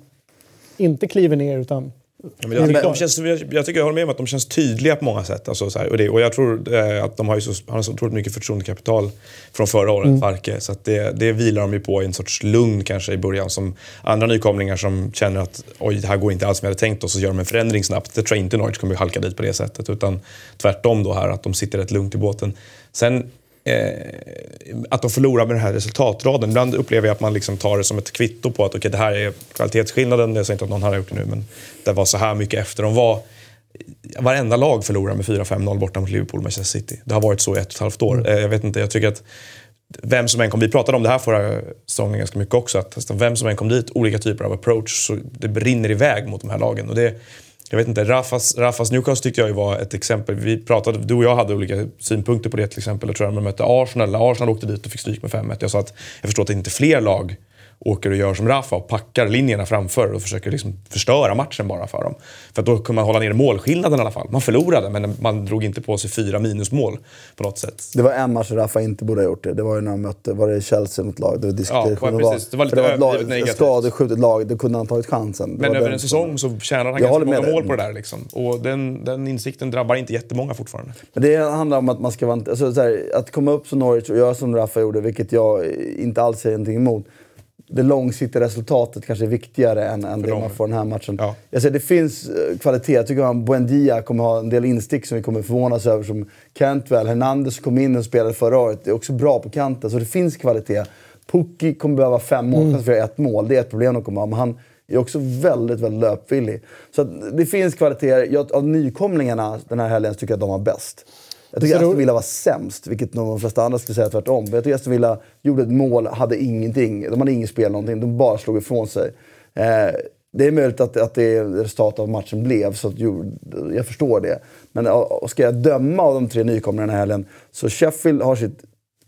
Speaker 1: inte kliver ner utan
Speaker 4: Ja, men jag, tycker, de känns, jag, tycker jag håller med om att de känns tydliga på många sätt. Alltså, så här, och, det, och jag tror eh, att de har, ju så, har så otroligt mycket förtroendekapital från förra året, mm. Farke. Så det, det vilar de ju på i en sorts lugn kanske i början. Som andra nykomlingar som känner att oj, det här går inte alls som jag hade tänkt och så gör de en förändring snabbt. Det tror jag inte Norwich kommer halka dit på det sättet. Utan tvärtom då här, att de sitter rätt lugnt i båten. Sen eh, att de förlorar med den här resultatraden. Ibland upplever jag att man liksom tar det som ett kvitto på att okay, det här är kvalitetsskillnaden. Jag säger inte att någon har gjort det nu, men det var så här mycket efter de var. Varenda lag förlorar med 4-5-0 borta mot Liverpool och Manchester City. Det har varit så i ett och ett halvt år. Mm. Eh, jag vet inte, jag tycker att vem som än kom, vi pratade om det här förra säsongen ganska mycket också, att vem som än kom dit, olika typer av approach, så det brinner iväg mot de här lagen. Och det, jag vet inte, Rafas, Rafas Newcastle tyckte jag ju var ett exempel. Vi pratade, du och jag hade olika synpunkter på det till exempel. Jag tror att man mötte Arsenal. Arsenal åkte dit och fick stryk med 5-1. Jag sa att jag förstår att det inte är fler lag åker och gör som Rafa och packar linjerna framför och försöker liksom förstöra matchen bara för dem. För då kunde man hålla ner målskillnaden i alla fall. Man förlorade, men man drog inte på sig fyra minusmål på något sätt.
Speaker 3: Det var en match Rafa inte borde ha gjort det. Det var ju när han mötte, var det Chelsea mot lag? Det var
Speaker 4: ja, precis. Det var lite
Speaker 3: överdrivet negativt. skadeskjutet lag, då kunde han tagit chansen. Det
Speaker 4: men över en säsong så tjänar han ganska många mål på det där. Liksom. Och den, den insikten drabbar inte jättemånga fortfarande.
Speaker 3: Men det handlar om att man ska vara... Alltså, här, att komma upp som Norwich och göra som Rafa gjorde, vilket jag inte alls säger någonting emot det långsiktiga resultatet kanske är viktigare än, än det man får den här matchen. Ja. Jag säger, det finns eh, kvalitet. Jag tycker att Buendia kommer ha en del instick som vi kommer förvånas över. Som Cantwell, Hernandez kom in och spelade förra året. Det är också bra på kanten, så det finns kvalitet. Pukki kommer behöva fem mål, mm. kanske ett mål. Det är ett problem de kommer ha. Men han är också väldigt, väldigt löpvillig. Så det finns kvaliteter. Jag, av nykomlingarna den här helgen tycker jag att de var bäst. Jag tycker Aston Villa var sämst, vilket de flesta andra skulle säga tvärtom. Jag tycker Aston Villa gjorde ett mål, hade ingenting. De hade inget spel någonting, de bara slog ifrån sig. Eh, det är möjligt att, att det resultatet av matchen blev, så att, jo, jag förstår det. Men ska jag döma av de tre nykomlingarna den här helgen, så Sheffield har sitt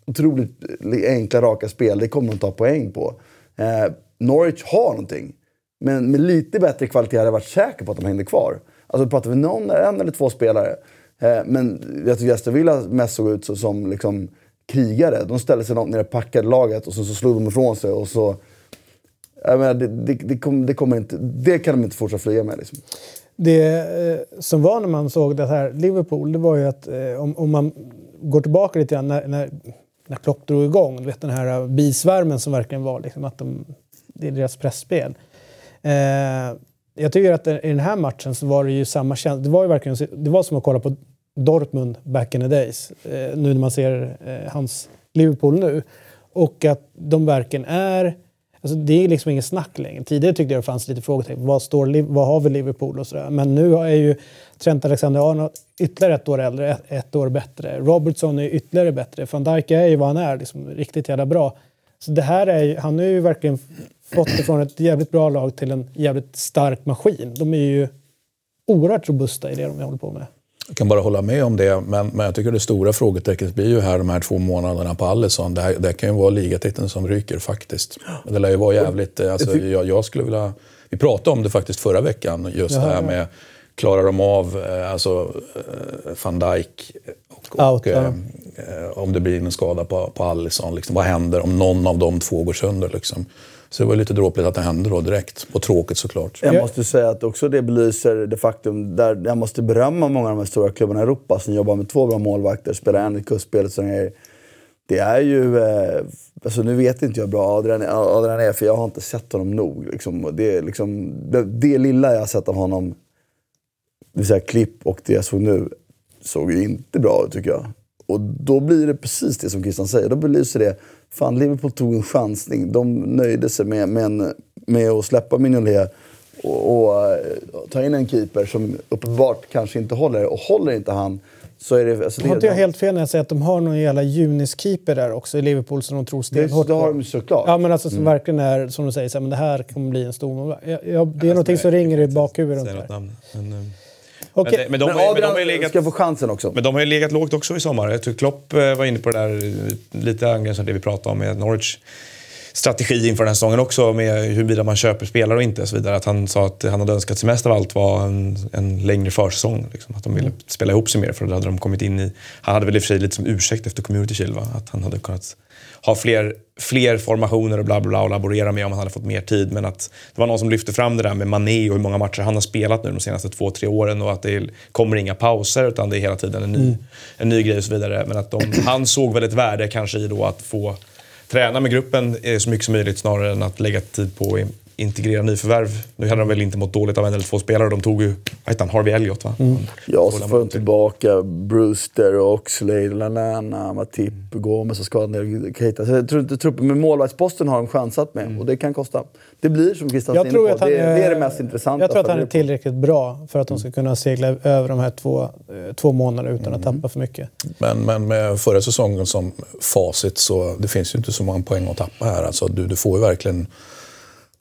Speaker 3: otroligt enkla, raka spel. Det kommer de ta poäng på. Eh, Norwich har någonting. Men med lite bättre kvalitet hade jag varit säker på att de hängde kvar. Alltså pratar vi någon, en eller två spelare Eh, men jag tycker Aston Villa mest såg ut så, som liksom, krigare. De ställde sig långt ner och packade laget och så, så slog de ifrån sig. Och så, jag menar, det, det, det, kom, det, kommer inte, det kan de inte fortsätta flyga med. Liksom.
Speaker 1: Det eh, som var när man såg det här Liverpool, det var ju att eh, om, om man går tillbaka lite grann när, när, när Klopp drog igång, du vet den här bisvärmen som verkligen var, liksom, att de, det är deras pressspel. Eh, jag tycker att i den här matchen så var det ju samma känsla. Det var ju verkligen det var som att kolla på Dortmund back in the days. Eh, nu när man ser eh, hans Liverpool nu. Och att de verkligen är... Alltså det är liksom inget snack längre. Tidigare tyckte jag det fanns lite frågetecken. Vad, står, vad har vi Liverpool och sådär. Men nu är ju Trent Alexander-Arnold ytterligare ett år äldre, ett, ett, år bättre. Robertson är ytterligare bättre. Van Dijk är ju vad han är, liksom, riktigt jävla bra. Så det här är han har ju verkligen fått det från ett jävligt bra lag till en jävligt stark maskin. De är ju oerhört robusta i det de håller på med.
Speaker 2: Jag kan bara hålla med om det, men, men jag tycker det stora frågetecknet blir ju här de här två månaderna på Alisson. Det, här, det kan ju vara ligatiteln som ryker faktiskt. Det lär ju vara jävligt... Alltså, jag, jag skulle vilja... Vi pratade om det faktiskt förra veckan, just Jaha, det här med klarar de av eh, alltså, eh, van Dijk och, Out, och ja. eh, om det blir en skada på, på Alisson. Liksom, vad händer om någon av de två går sönder? Liksom? Så det var lite dråpligt att det hände då direkt. Och tråkigt såklart.
Speaker 3: Jag måste säga att också det belyser det faktum, där jag måste berömma många av de här stora klubbarna i Europa som jobbar med två bra målvakter, spelar en i kustspelet som är det är ju... Eh, alltså nu vet inte jag bra Adrian, Adrian är, för jag har inte sett honom nog. Liksom. Det, liksom, det, det, lilla jag har sett av honom, det vill säga klipp och det jag såg nu, såg ju inte bra ut tycker jag. Och då blir det precis det som Christian säger. Då belyser det Fan, Liverpool tog en chansning. De nöjde sig med, med, med att släppa Mignolet och, och uh, ta in en keeper som uppenbart kanske inte håller. Och håller inte han så är det... Alltså
Speaker 1: det har inte jag helt fel när jag säger att de har någon jävla Junis-keeper där också i Liverpool som de tror stenhårt
Speaker 3: på? Det har de såklart.
Speaker 1: Ja, men alltså som mm. verkligen är, som de säger, så här, men det här kommer bli en stor... Ja, ja, det är ja, någonting som ringer i bakhuvudet.
Speaker 3: Okay. Men, men, de, men Adrian men de har legat, ska få chansen också.
Speaker 4: Men de har ju legat lågt också i sommar. Jag tror Klopp eh, var inne på det där, lite angränsande det vi pratade om med Norwich strategi inför den här säsongen också med huruvida man köper spelare och inte. Och så vidare. Att han sa att han hade önskat sig mest av allt var en, en längre försäsong. Liksom. Att de ville mm. spela ihop sig mer för då hade de kommit in i... Han hade väl i och för sig lite som ursäkt efter Community Shield, Att han hade kunnat ha fler, fler formationer och bla bla bla och laborera med om han hade fått mer tid. Men att det var någon som lyfte fram det där med Mané och hur många matcher han har spelat nu de senaste två, tre åren och att det kommer inga pauser utan det är hela tiden en ny, mm. en ny grej och så vidare. Men att de, <clears throat> han såg väl ett värde kanske i då att få träna med gruppen så mycket som möjligt snarare än att lägga tid på integrera nyförvärv. Nu hade de väl inte mått dåligt av en eller två spelare. De tog ju, han, Harvey Elliot va? Mm.
Speaker 3: Ja, så får de tillbaka Brewster, Oxlade, Lanana, Matip, mm. Gomes och skadade Keita. Så jag tror inte truppen med målvaktsposten har de chansat med mm. och det kan kosta. Det blir som Christian
Speaker 1: jag tror
Speaker 3: på, det, är, det är det mest intressanta.
Speaker 1: Jag tror att han är tillräckligt bra för att de ska kunna segla över de här två, eh, två månaderna utan att mm. tappa för mycket.
Speaker 2: Men, men med förra säsongen som facit så det finns ju inte så många poäng att tappa här. Alltså, du, du får ju verkligen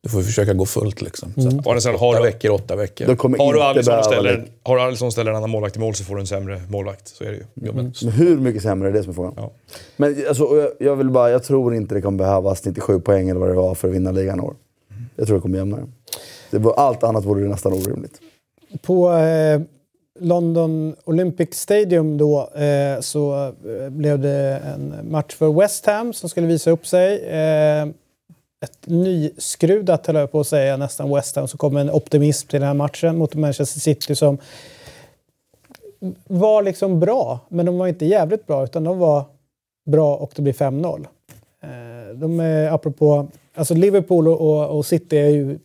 Speaker 2: Du får försöka gå fullt liksom. Så
Speaker 1: Mm.
Speaker 2: att,
Speaker 4: sidan, har
Speaker 2: åtta
Speaker 4: du-
Speaker 2: veckor, åtta veckor.
Speaker 4: Har du Alisson ställer, har du Alisson ställer en annan målvakt i mål så får du en sämre målvakt. Så är det ju. Jobbigt.
Speaker 3: Men hur mycket sämre är det som är frågan?
Speaker 4: Ja.
Speaker 3: Men alltså, jag, jag vill bara, jag tror inte det kommer behövas 97 poäng eller vad det var för att vinna ligan år. Jag tror det kommer jämna det. det. var- Allt annat vore nästan orimligt.
Speaker 1: På eh, London Olympic Stadium då eh, så eh, blev det en match för West Ham som skulle visa upp sig. Eh, ett nyskrudat, höll jag på att säga, nästan West Ham. Så kom en optimism till den här matchen mot Manchester City som var liksom bra, men de var inte jävligt bra utan de var bra och det blir 5-0. Eh, de är, apropå, alltså Liverpool och, och, City är ju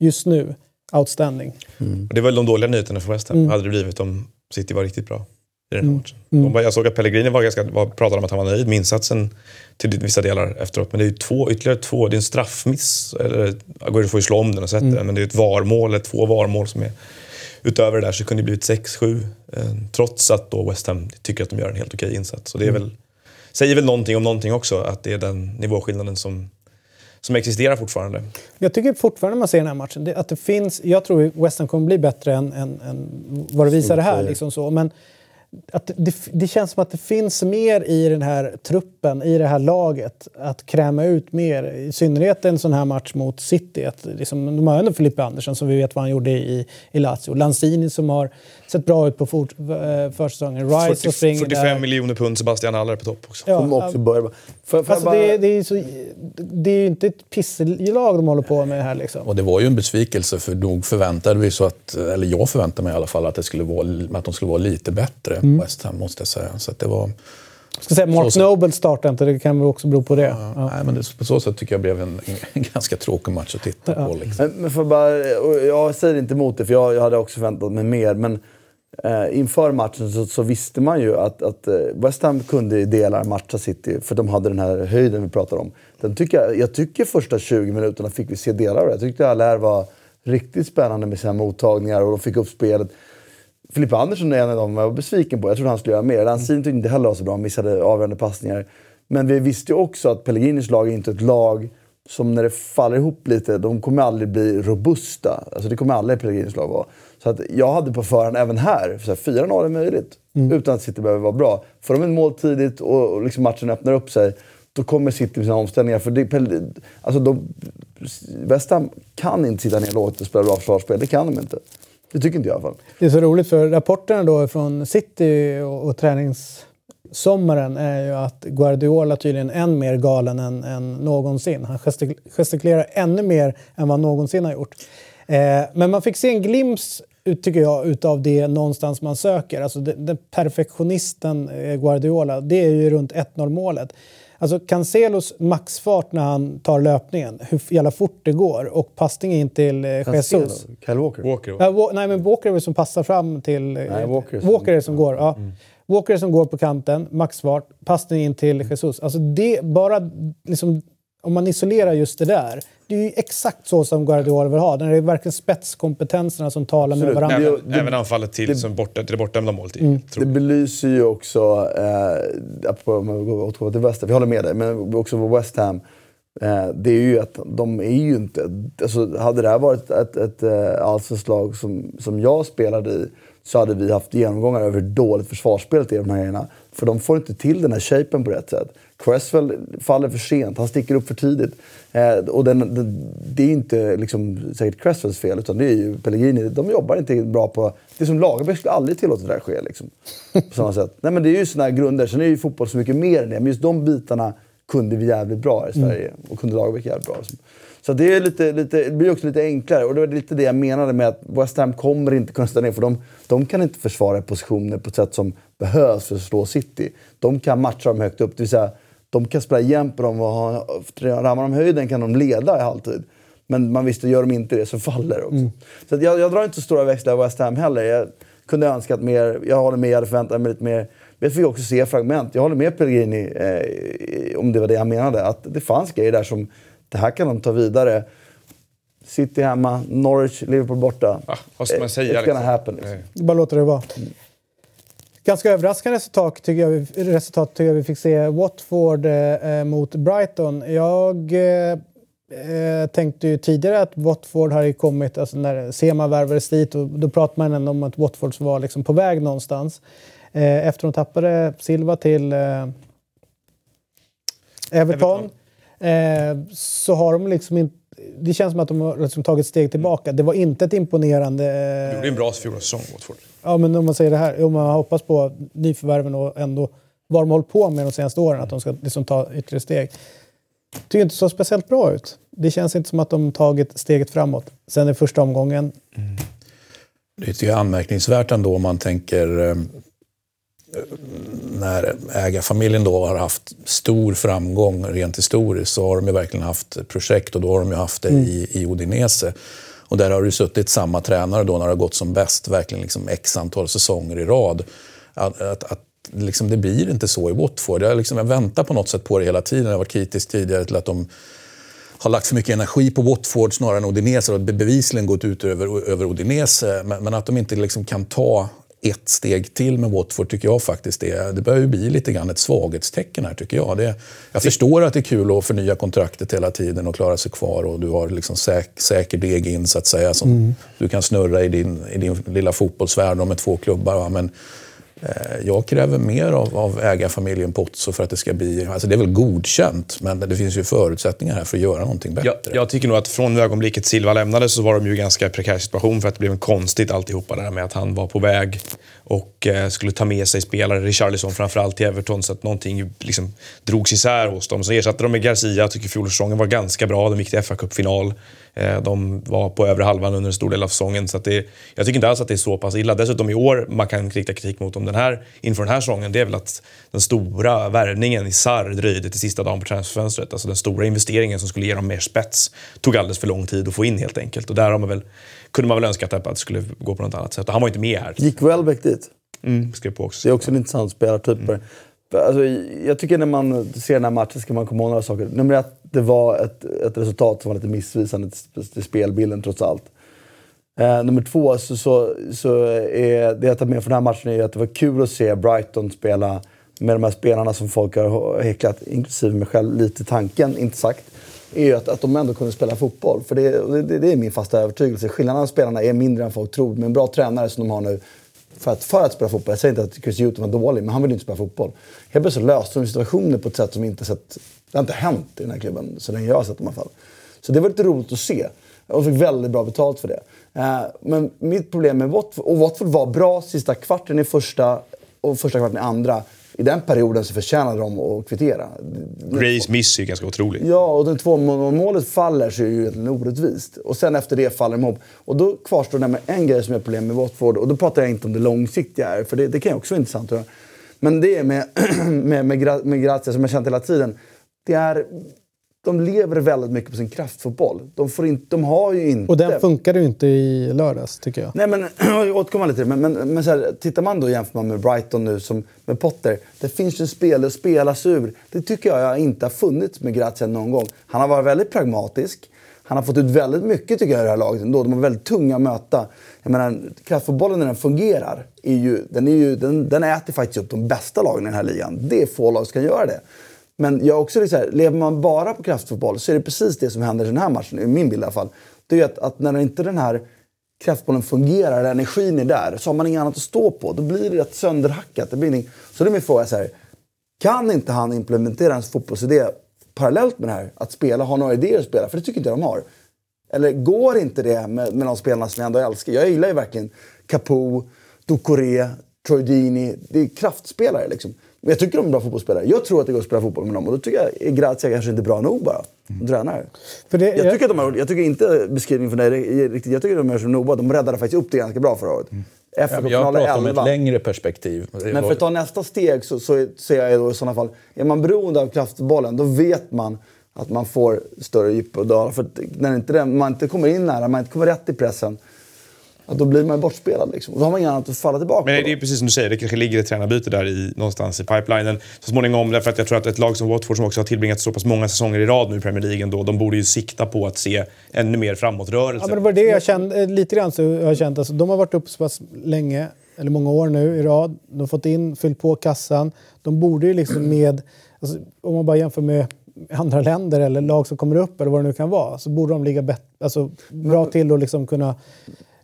Speaker 1: just nu outstanding.
Speaker 4: Och Det var väl de dåliga nyheterna för West Ham.
Speaker 1: Mm.
Speaker 4: Hade det blivit om City var riktigt bra i den här matchen. De jag såg att Pellegrini var ganska, var, pratade om att han var nöjd med insatsen till vissa delar efteråt. Men det är ju två, ytterligare två. Det är en straffmiss. Eller, Aguero får ju slå om den och sätta den. Men det är ett VAR-mål, ett två VAR-mål som är utöver det där. Så det kunde det blivit 6-7. Eh, trots att då West Ham tycker att de gör en helt okej insats. Så det är väl, säger väl någonting om någonting också. Att det är den nivåskillnaden som, som existerar fortfarande.
Speaker 1: Jag tycker fortfarande man ser den här matchen, det, att det finns, jag tror West Ham kommer bli bättre än, än, än vad det visar det här. Liksom så. Men att det, det känns som att det finns mer i den här truppen, i det här laget, att kräma ut mer. I synnerhet en sån här match mot City. Att liksom, de har ändå Filippe Andersson som vi vet vad han gjorde i, i Lazio. Lanzini som har sett bra ut på for, eh, försäsongen. Rice
Speaker 4: 40,
Speaker 1: som springer
Speaker 4: 45
Speaker 1: där.
Speaker 4: miljoner pund Sebastian Haller på topp också.
Speaker 1: Ja,
Speaker 3: Som också börjar... Får jag
Speaker 1: Alltså
Speaker 3: bara,
Speaker 1: det, det, är ju så, det är ju inte ett pisselag de håller på med här liksom.
Speaker 2: Och det var ju en besvikelse för nog förväntade vi så att, eller jag förväntade mig i alla fall att, det skulle vara, att de skulle vara lite bättre,
Speaker 1: Mm.
Speaker 2: West Ham måste jag säga. Så att det var,
Speaker 1: Jag ska säga, Mark
Speaker 2: Så-
Speaker 1: Noble startar inte, det kan väl också bero på det. Ja.
Speaker 2: nej, men det, på så sätt tycker jag blev en, en <laughs> ganska tråkig match att titta på. Liksom.
Speaker 3: Men, men för bara, jag säger inte emot det, för jag, jag hade också förväntat mig mer. Men eh, inför matchen så, så visste man ju att, att eh, West Ham kunde i delar matcha City, för de hade den här höjden vi pratade om. Den tycker jag, jag tycker första 20 minuterna fick vi se delar av det. Jag tyckte Allaire var riktigt spännande med sina mottagningar och de fick upp spelet. Filippa Andersson är en av dem jag var besviken på. Jag trodde han skulle göra mer. Lanzini tyckte inte heller var så bra. Han missade avgörande passningar. Men vi visste ju också att Pellegrinis lag är inte ett lag som när det faller ihop lite, de kommer aldrig bli robusta. Alltså det kommer aldrig Pellegrinis lag vara. Så att jag hade på förhand, även här, så här 4-0 är möjligt. Utan att City behöver vara bra. Får de en mål tidigt och, liksom matchen öppnar upp sig, då kommer City med sina omställningar. För det, alltså de, West Ham kan inte sitta ner lågt och spela bra försvarsspel. Det kan de inte. Det tycker inte jag i alla fall.
Speaker 1: Det är så roligt för rapporterna då från City och, och träningssommaren är ju att Guardiola tydligen är än mer galen än, än någonsin. Han gestikulerar ännu mer än vad han någonsin har gjort. Eh, men man fick se en glimt, tycker jag, utav det någonstans man söker. Alltså den, den perfektionisten eh, Guardiola, det är ju runt 1-0 målet. Alltså Cancelos maxfart när han tar löpningen, hur jävla fort det går och passningen in till eh, Jesus.
Speaker 3: Kyle Walker.
Speaker 4: Walker.
Speaker 1: Ja, Wa- nej, men Walker är väl som passar fram till... eh,
Speaker 3: Nej, Walker är som-
Speaker 1: Walker är som går. Ja. Walker är som går på kanten, maxfart, passning in till Jesus. Alltså det, bara liksom, om man isolerar just det där. Det är ju exakt så som Guardiola vill ha. Det är verkligen spetskompetenserna som talar med
Speaker 3: Absolut.
Speaker 1: varandra.
Speaker 3: Det-
Speaker 4: Även,
Speaker 3: det-
Speaker 4: även anfallet till, som borta, till det bortdömda målet.
Speaker 1: Mm.
Speaker 3: Det belyser ju också, eh, apropå om jag går- återgår till West Ham, vi håller med dig, men också på West Ham. Eh, det är ju att de är ju inte... Alltså, hade det här varit ett, ett, ett allsvenskt lag som, som jag spelade i så hade vi haft genomgångar över hur dåligt försvarsspelet är i de här grejerna. För de får inte till den här shapen på rätt sätt. Cresswell faller för sent, han sticker upp för tidigt. Eh, och den, den, det är inte liksom, säkert Cresswells fel, utan det är ju Pellegrini. De jobbar inte bra på... Det är som Lagerbäck skulle aldrig tillåta det där ske. Liksom, <laughs> på samma sätt. Nej, men det är ju sådana grunder. Sen är ju fotboll så mycket mer än det. Men just de bitarna kunde vi jävligt bra i Sverige. Och kunde Lagerbäck jävligt bra. Liksom. Så det, är lite, lite, det blir också lite enklare. Och det var lite det jag menade med att West Ham kommer inte kunna ställa ner. För de, de kan inte försvara positioner på ett sätt som behövs för att slå City. De kan matcha dem högt upp. Det vill säga, de kan spela jämnt på dem och ha, rammar de höjden kan de leda i halvtid. Men man visste, gör de inte det så faller det också. Så att jag, jag drar inte så stora växlar av West Ham heller. Jag kunde önskat mer. Jag håller med, jag hade förväntat mig lite mer. Men jag fick också se fragment. Jag håller med Pellegrini, eh, om det var det han menade, att det fanns grejer där som det här kan de ta vidare. City hemma, Norwich, Liverpool borta.
Speaker 4: Ah, vad ska man
Speaker 3: Eh,
Speaker 4: säga?
Speaker 3: It's gonna
Speaker 4: liksom?
Speaker 3: happen. Liksom.
Speaker 1: Bara låter det vara. Ganska överraskande resultat tycker jag, vi- resultat tycker jag vi fick se Watford eh, mot Brighton. Jag eh, eh, tänkte ju tidigare att Watford hade kommit, alltså när Sema värvades dit, och då pratade man ändå om att Watford var liksom på väg någonstans. Eh, efter de tappade Silva till eh, Everton, Everton. Eh, så har de liksom inte det känns som att de har liksom tagit steg tillbaka. Det var inte ett imponerande...
Speaker 4: De gjorde en bra fjolårssäsong, Watford.
Speaker 1: Ja, men om man säger det här, om man hoppas på nyförvärven och ändå vad de har hållit på med de senaste åren, att de ska liksom ta ytterligare steg. Det tycker inte så speciellt bra ut. Det känns inte som att de tagit steget framåt sen i första omgången. Mm.
Speaker 2: Det är anmärkningsvärt ändå om man tänker eh, när ägarfamiljen då har haft stor framgång rent historiskt så har de ju verkligen haft projekt och då har de ju haft det mm. i, i Odinese. Och där har det suttit samma tränare då när det har gått som bäst, verkligen liksom x antal säsonger i rad. Att, att, att liksom, det blir inte så i Watford. Jag, liksom, jag väntar på något sätt på det hela tiden. Jag har varit kritisk tidigare till att de har lagt för mycket energi på Watford snarare än Odinese och bevisligen gått ut över, över Odinese. Men, men, att de inte liksom kan ta ett steg till med Watford tycker jag faktiskt är, det börjar ju bli lite grann ett svaghetstecken här tycker jag. Det, jag förstår att det är kul att förnya kontraktet hela tiden och klara sig kvar och du har liksom säk, säker deg in så att säga som mm. du kan snurra i din, i din lilla fotbollsvärld med två klubbar. Men Eh, jag kräver mer av, av ägarfamiljen Pozzo för att det ska bli... Alltså det är väl godkänt, men det finns ju förutsättningar här för att göra någonting bättre.
Speaker 4: Jag, jag tycker nog att från ögonblicket Silva lämnade så var de ju i ganska prekär situation för att det blev en konstigt alltihopa där med att han var på väg och eh, skulle ta med sig spelare, Richarlison framförallt till Everton, så att någonting liksom drogs isär hos dem. Så ersatte de med Garcia, jag tycker fjolårssäsongen var ganska bra, den viktiga FA-cupfinal. Eh, de var på övre halvan under en stor del av säsongen. Så det, jag tycker inte alls att det är så pass illa. Dessutom i år, man kan rikta kritik mot dem den här, inför den här säsongen, det är väl att den stora värvningen i Sarr dröjde till sista dagen på transferfönstret. Alltså den stora investeringen som skulle ge dem mer spets tog alldeles för lång tid att få in helt enkelt. Och där har man väl, kunde man väl önska att det skulle gå på något annat sätt. Och han var inte med här.
Speaker 3: Gick Welbeck dit?
Speaker 4: Mm, skrev på också.
Speaker 3: Det är också en intressant spelartyp. Mm. Alltså, jag tycker när man ser den här matchen ska man komma ihåg några saker. Nummer ett, det var ett, ett resultat som var lite missvisande till spelbilden trots allt. Eh, nummer två, så, så, så är det jag tar med från den här matchen är att det var kul att se Brighton spela med de här spelarna som folk har häcklat, inklusive mig själv, lite tanken, inte sagt, är ju att, att de ändå kunde spela fotboll. För det, det, det är min fasta övertygelse. Skillnaden mellan spelarna är mindre än folk tror. Med en bra tränare som de har nu för att, för att spela fotboll. Jag säger inte att Chris Hughton var dålig, men han ville inte spela fotboll. Helt plötsligt löste de situationer på ett sätt som inte sett... Det har inte hänt i den här klubben, så länge jag har sett dem i alla fall. Så det var lite roligt att se. Och fick väldigt bra betalt för det. Eh, men mitt problem med Watford, och Watford var bra sista kvarten i första och första kvarten i andra i den perioden så förtjänade de att kvittera.
Speaker 4: Grays miss är ju ganska otrolig.
Speaker 3: Ja, och när två målet faller så är det ju egentligen orättvist. Och sen efter det faller de ihop. Och då kvarstår det med en grej som är problem med Watford. Och då pratar jag inte om det långsiktiga här, för det, det kan ju också vara intressant. Men det är med, <clears throat> med, med, med Grazia, som jag känt hela tiden. Det är de lever väldigt mycket på sin kraftfotboll. De, får inte, de har ju inte...
Speaker 1: Och den funkade ju inte i lördags, tycker jag.
Speaker 3: Nej, men <clears throat> jag återkommer lite. Men, men, men så här, tittar man då jämför man med Brighton nu, som med Potter. Det finns ju spel att spelas ur. Det tycker jag inte har funnits med Grazia någon gång. Han har varit väldigt pragmatisk. Han har fått ut väldigt mycket tycker jag i det här laget ändå. De är väldigt tunga att möta. Jag menar, kraftfotbollen när den fungerar, är ju, den, är ju, den, den äter faktiskt upp de bästa lagen i den här ligan. Det är få lag som kan göra det. Men jag också så här, lever man bara på kraftfotboll så är det precis det som händer i den här matchen, i min bild i alla fall. Det är att, att när inte den här kraftbollen fungerar, energin är där, så har man inget annat att stå på. Då blir det rätt sönderhackat. Det blir inget... Så det är min fråga så här, kan inte han implementera en fotbollsidé parallellt med det här? Att spela, ha några idéer att spela? För det tycker inte jag de har. Eller går inte det med, med de spelarna som jag ändå älskar? Jag gillar ju verkligen Capo, Ducoré, Troydini. Det är kraftspelare liksom. Jag tycker de är bra fotbollsspelare. Jag tror att det går att spela fotboll med dem. Och då tycker jag Grazia kanske inte är bra nog bara. De tränar. För det, jag, tycker att de har, jag tycker inte beskrivningen från dig är riktigt... Jag tycker att de gör som Noba. De räddade faktiskt upp det ganska bra förra året. Mm.
Speaker 2: jag pratar om ett längre perspektiv.
Speaker 3: Men för att ta nästa steg så, så ser jag då i sådana fall... Är man beroende av kraftbollen, då vet man att man får större djup och dalar. För när inte man inte kommer in nära, man inte kommer rätt i pressen Ja, då blir man bortspelad. Liksom. Och då har man inget annat att falla tillbaka
Speaker 4: Men det är precis som du säger, det kanske ligger ett tränarbyte där i, någonstans i pipelinen så småningom. Därför att jag tror att ett lag som Watford som också har tillbringat så pass många säsonger i rad nu i Premier League ändå, de borde ju sikta på att se ännu mer framåtrörelse.
Speaker 1: Ja, men det var det jag kände, eh, lite grann så jag har känt. Alltså, de har varit uppe så pass länge, eller många år nu i rad. De har fått in, fyllt på kassan. De borde ju liksom med, alltså, om man bara jämför med andra länder eller lag som kommer upp eller vad det nu kan vara så borde de ligga bet- alltså, bra till och liksom kunna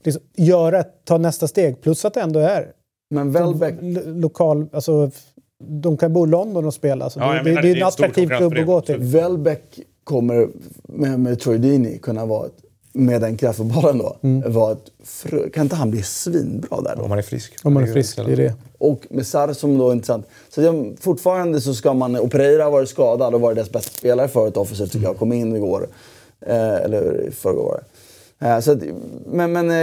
Speaker 1: liksom, göra, ta nästa steg. Plus att det ändå är
Speaker 3: Men Welbeck,
Speaker 1: lo- lokal... Alltså, de kan bo i London och spela. Så
Speaker 4: Ja,
Speaker 1: det, det,
Speaker 4: menar,
Speaker 1: det är
Speaker 4: det är
Speaker 1: en attraktiv klubb att gå till.
Speaker 3: Welbeck kommer med, med Troy Deeney kunna vara ett, med den kraftfotbollen då,
Speaker 1: Mm.
Speaker 3: vara ett frö, kan inte han bli svinbra där då?
Speaker 4: Om man är frisk.
Speaker 1: Om man är frisk, det är det.
Speaker 3: Och med Sarr som då är intressant. Så jag, fortfarande så ska man, och Pereira har varit skadad och varit deras bästa spelare förut offensivt tycker jag. Kom in igår. Eh, eller förrgår var det. Eh, så att, men men eh,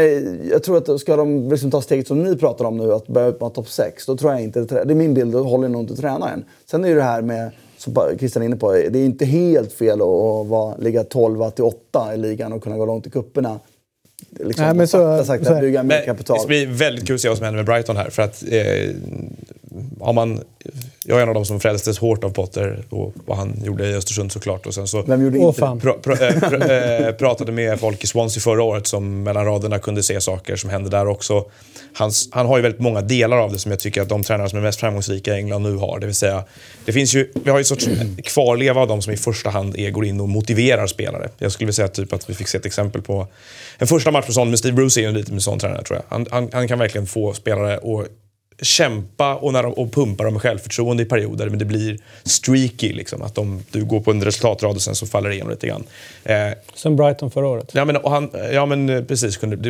Speaker 3: jag tror att ska de liksom ta steget som ni pratar om nu, att börja utmana topp 6, då tror jag inte, det är min bild, då håller nog inte tränaren. Sen är ju det här med, som Christian är inne på, det är inte helt fel att, att vara, ligga 12 till 8 i ligan och kunna gå långt i kupperna. Liksom,
Speaker 1: Nej, men så-
Speaker 3: sakta, sakta
Speaker 1: så är-
Speaker 3: bygga mer
Speaker 4: Men
Speaker 3: kapital.
Speaker 4: Det blir väldigt kul att se vad som händer med Brighton här. För att, eh, har man, jag är en av de som frälstes hårt av Potter och vad han gjorde i Östersund såklart. Och sen så
Speaker 3: Vem gjorde inte
Speaker 1: fan.
Speaker 4: pra, pra, eh, pra, eh, pratade med folk i Swansea förra året som mellan raderna kunde se saker som hände där också. Hans, han har ju väldigt många delar av det som jag tycker att de tränare som är mest framgångsrika i England nu har. Det vill säga, det finns ju, vi har ju en sorts kvarleva av de som i första hand är, går in och motiverar spelare. Jag skulle vilja säga typ att vi fick se ett exempel på en första match på sån med Steve Bruce är ju en liten sån tränare tror jag. Han, han, han kan verkligen få spelare att kämpa och, när de, och pumpa dem med självförtroende i perioder, men det blir streaky. Liksom, att de, du går på en resultatrad och sen så faller det igenom lite grann. Eh,
Speaker 1: Som Brighton förra året.
Speaker 4: Ja men, och han, ja, men eh, precis. Kunde,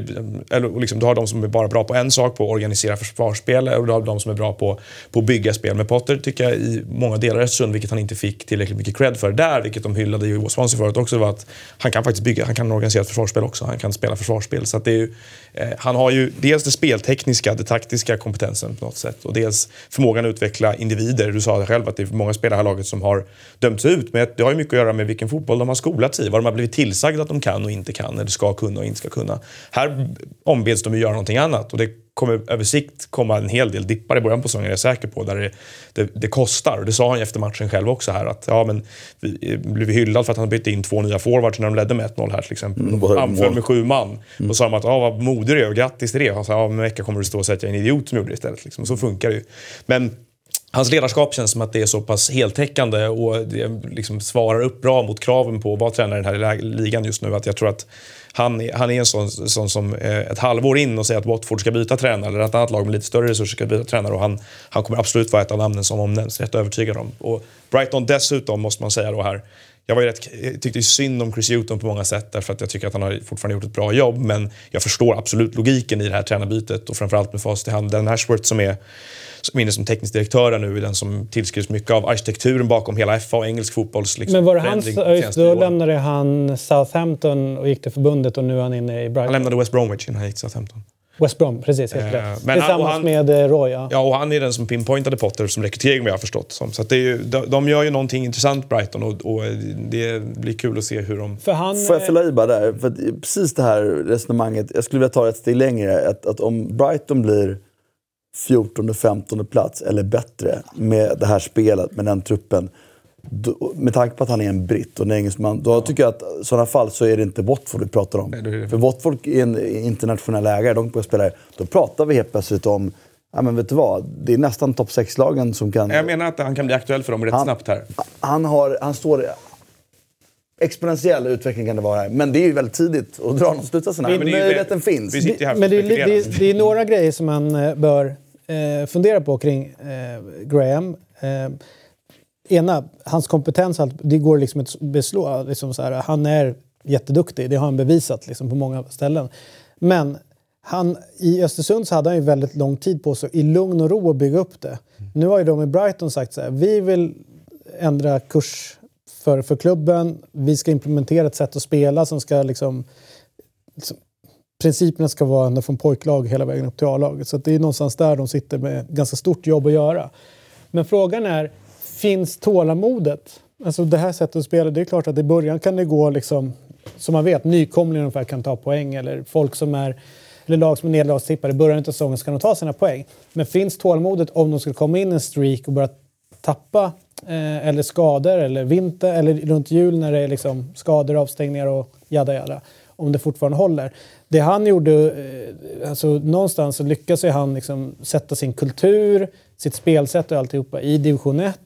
Speaker 4: eller, liksom, du har de som är bara bra på en sak, på att organisera försvarsspel, och du har de som är bra på, på att bygga spel. Men Potter tycker jag i många delar i Östersund, vilket han inte fick tillräckligt mycket cred för där, vilket de hyllade i Swansea förut också, var att han kan faktiskt bygga, han kan organisera ett försvarsspel också. Han kan spela försvarsspel. Så det är ju, eh, han har ju dels det speltekniska, det taktiska kompetensen på något sätt och dels förmågan att utveckla individer. Du sa själv att det är många spelare i det här laget som har dömts ut, men det har ju mycket att göra med vilken fotboll de har skolats i, vad de har blivit tillsagda att de kan och inte kan, eller ska kunna och inte ska kunna. Här ombeds de att göra någonting annat och det kommer över sikt komma en hel del dippar i början på säsongen, är jag säker på, där det, det, det kostar. Och det sa han ju efter matchen själv också här att ja, men vi blev hyllad för att han bytte in två nya forwards när de ledde med 1-0 här till exempel.
Speaker 3: Mm,
Speaker 4: de anföll med sju man. Och sa de att ja, vad modig du är och grattis till det. Han sa ja, om en vecka kommer du stå och säga att jag är en idiot som gjorde det istället. Liksom. Och så funkar det ju. Men Hans ledarskap känns som att det är så pass heltäckande och det liksom svarar upp bra mot kraven på att vara tränare i den här ligan just nu. Att jag tror att han, är- han är en sån, sån som eh, ett halvår in och säger att Watford ska byta tränare eller att ett annat lag med lite större resurser ska byta tränare och han, han kommer absolut vara ett av namnen som omnämns, rätt övertygad om. Och Brighton dessutom måste man säga då här jag var rätt, jag tyckte synd om Chris Hughton på många sätt därför att jag tycker att han har fortfarande gjort ett bra jobb men jag förstår absolut logiken i det här tränarbytet och framförallt med facit i hand. Den Ashworth som är som inne som teknisk direktör nu är den som tillskrivs mycket av arkitekturen bakom hela FA och engelsk fotbolls liksom,
Speaker 1: Men var det
Speaker 4: senaste
Speaker 1: då lämnade han Southampton och gick till förbundet och nu är han inne i
Speaker 4: Han
Speaker 1: Brighton.
Speaker 4: lämnade West Bromwich innan han gick till Southampton.
Speaker 1: West Brom, precis. Helt
Speaker 4: Eh,
Speaker 1: rätt. Tillsammans
Speaker 4: och han-
Speaker 1: med eh, Roy, ja.
Speaker 4: Ja, och han är den som pinpointade Potter som rekrytering vad jag har förstått som. Så att det är ju, de, de gör ju någonting intressant Brighton och, och det blir kul att se hur de...
Speaker 1: För han...
Speaker 3: Får jag
Speaker 1: eh,
Speaker 3: fylla i bara där? För att precis det här resonemanget, jag skulle vilja ta det ett steg längre. Att, att om Brighton blir 14-15 plats eller bättre med det här spelet, med den truppen. Med tanke på att han är en britt och en engelsman, då tycker jag att i sådana fall så är det inte Watford vi pratar om.
Speaker 4: Nej, det det.
Speaker 3: För Watford är en internationell ägare, de kommer spela Då pratar vi helt plötsligt om, ja men vet du vad, det är nästan topp 6-lagen som kan...
Speaker 4: Jag menar att han kan bli aktuell för dem rätt
Speaker 3: Han-
Speaker 4: snabbt här.
Speaker 3: Han, har, han står... Exponentiell utveckling kan det vara här. Men det är ju väldigt tidigt att dra någon
Speaker 4: det ju
Speaker 3: Möjligheten finns.
Speaker 4: vi sitter här
Speaker 1: Men det det, är, det är några grejer som man eh, bör eh, fundera på kring eh, Graham. Eh, ena, hans kompetens, det går liksom att beslå. Liksom så här, han är jätteduktig, det har han bevisat liksom, på många ställen. Men han, i Östersund så hade han ju väldigt lång tid på sig i lugn och ro att bygga upp det. Nu har ju de i Brighton sagt så här, vi vill ändra kurs för, för klubben. Vi ska implementera ett sätt att spela som ska liksom liksom principerna ska vara ända från pojklag hela vägen upp till A-laget. Så att det är någonstans där de sitter med ganska stort jobb att göra. Men frågan är, finns tålamodet? Alltså det här sättet att spela, det är klart att i början kan det gå liksom, som man vet, nykomlingar ungefär kan ta poäng eller folk som är eller lag som är nederlagstippade i början av säsongen ska de ta sina poäng. Men finns tålamodet om de skulle komma in i en streak och börja tappa eh, eller skador eller vinter eller runt jul när det är liksom skador, avstängningar och jada jada. Om det fortfarande håller. Det han gjorde, eh, alltså någonstans så lyckas ju han liksom sätta sin kultur, sitt spelsätt och alltihopa i division 1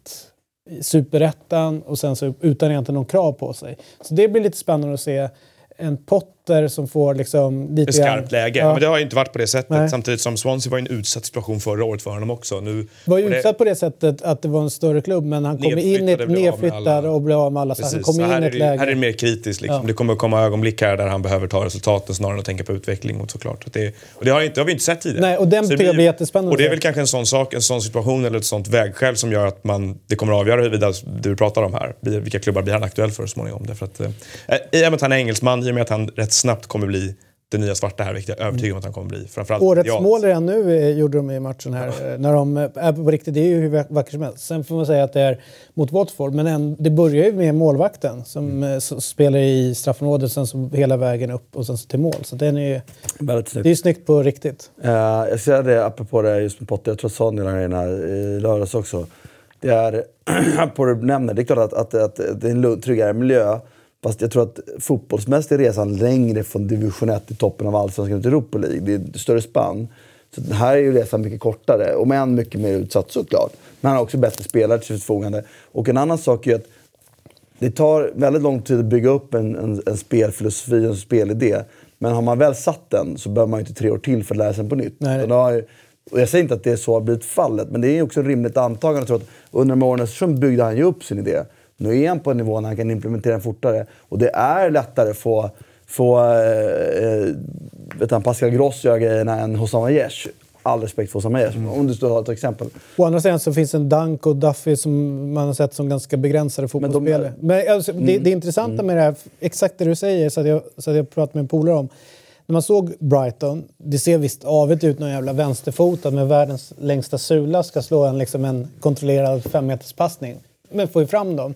Speaker 1: i superettan och sen så utan egentligen någon krav på sig. Så det blir lite spännande att se en pott Potter som får liksom lite
Speaker 4: skarpt läge.
Speaker 1: Ja.
Speaker 4: Men det har ju inte varit på det sättet.
Speaker 1: Nej.
Speaker 4: Samtidigt som Swansea var i en utsatt situation förra året för honom också. Nu,
Speaker 1: var ju
Speaker 4: och det-
Speaker 1: utsatt på det sättet att det var en större klubb men han kom in i ett nedflyttad och blev av med alla. Så han
Speaker 4: Precis.
Speaker 1: kom
Speaker 4: Så
Speaker 1: in
Speaker 4: här,
Speaker 1: i
Speaker 4: är det,
Speaker 1: läge.
Speaker 4: här är det mer kritiskt. Liksom.
Speaker 1: Ja.
Speaker 4: Det kommer komma ögonblick här där han behöver ta resultaten snarare än att tänka på utveckling. Och, såklart. Det, och det har, inte, det har vi inte sett tidigare.
Speaker 1: Nej, och den tycker jag blir jättespännande
Speaker 4: Och det är väl kanske en sån sak, en sån situation eller ett sånt vägskäl som gör att man, det kommer att avgöra huruvida du pratar om här. Vilka klubbar blir han aktuell för så småningom? Därför att, eh, I och med att han är engelsman, i och med att han rätt snabbt kommer bli det nya svarta här, vilket jag är övertygad om att han kommer bli. Framförallt
Speaker 1: Årets
Speaker 4: medialt.
Speaker 1: mål redan nu eh, gjorde de i matchen här. eh, När de eh, är på riktigt, det är ju hur vack- vackert som helst. Sen får man säga att det är mot Watford, men en, det börjar ju med målvakten som
Speaker 3: Mm.
Speaker 1: spelar i straffområdet sen så hela vägen upp och sen så till mål. Så den är ju,
Speaker 3: Väldigt snyggt.
Speaker 1: det är ju snyggt på riktigt.
Speaker 3: Eh, jag ser det apropå det just med Potter, jag tror jag sa det här innan, i lördags också. Det är, <clears throat> på det du nämner, det är klart att, att, att det är en tryggare miljö. Fast jag tror att fotbollsmässigt är resan längre från division 1 i toppen av allsvenskan till Europa League. Det är ett större spann. Så den här är ju resan mycket kortare, och med en mycket mer utsatt såklart. Men han har också bättre spelare till sitt förfogande. Och en annan sak är att det tar väldigt lång tid att bygga upp en, en, en spelfilosofi en spelidé. Men har man väl satt den så behöver man ju inte tre år till för att lära sig den på nytt.
Speaker 1: Nej.
Speaker 3: Ju, och jag säger inte att det är så har blivit fallet, men det är ju också ett rimligt antagande. Jag tror att under de åren så byggde han ju upp sin idé. Nu är han på en nivå när han kan implementera den fortare. Och det är lättare att få, få eh, vet han, Pascal Gross göra grejerna än Hossam Aiesh. All respekt för Hossam Aiesh, om du står ett exempel.
Speaker 1: Å andra sidan så finns en Dunk och Duffy som man har sett som ganska begränsade fotbollsspelare. Men, alltså, det, det intressanta med det här, exakt det du säger, så att jag, så att jag pratade med en polare om. När man såg Brighton, det ser visst avigt ut, någon jävla vänsterfotad med världens längsta sula ska slå en, liksom en kontrollerad femmeterspassning. Men får ju fram dem.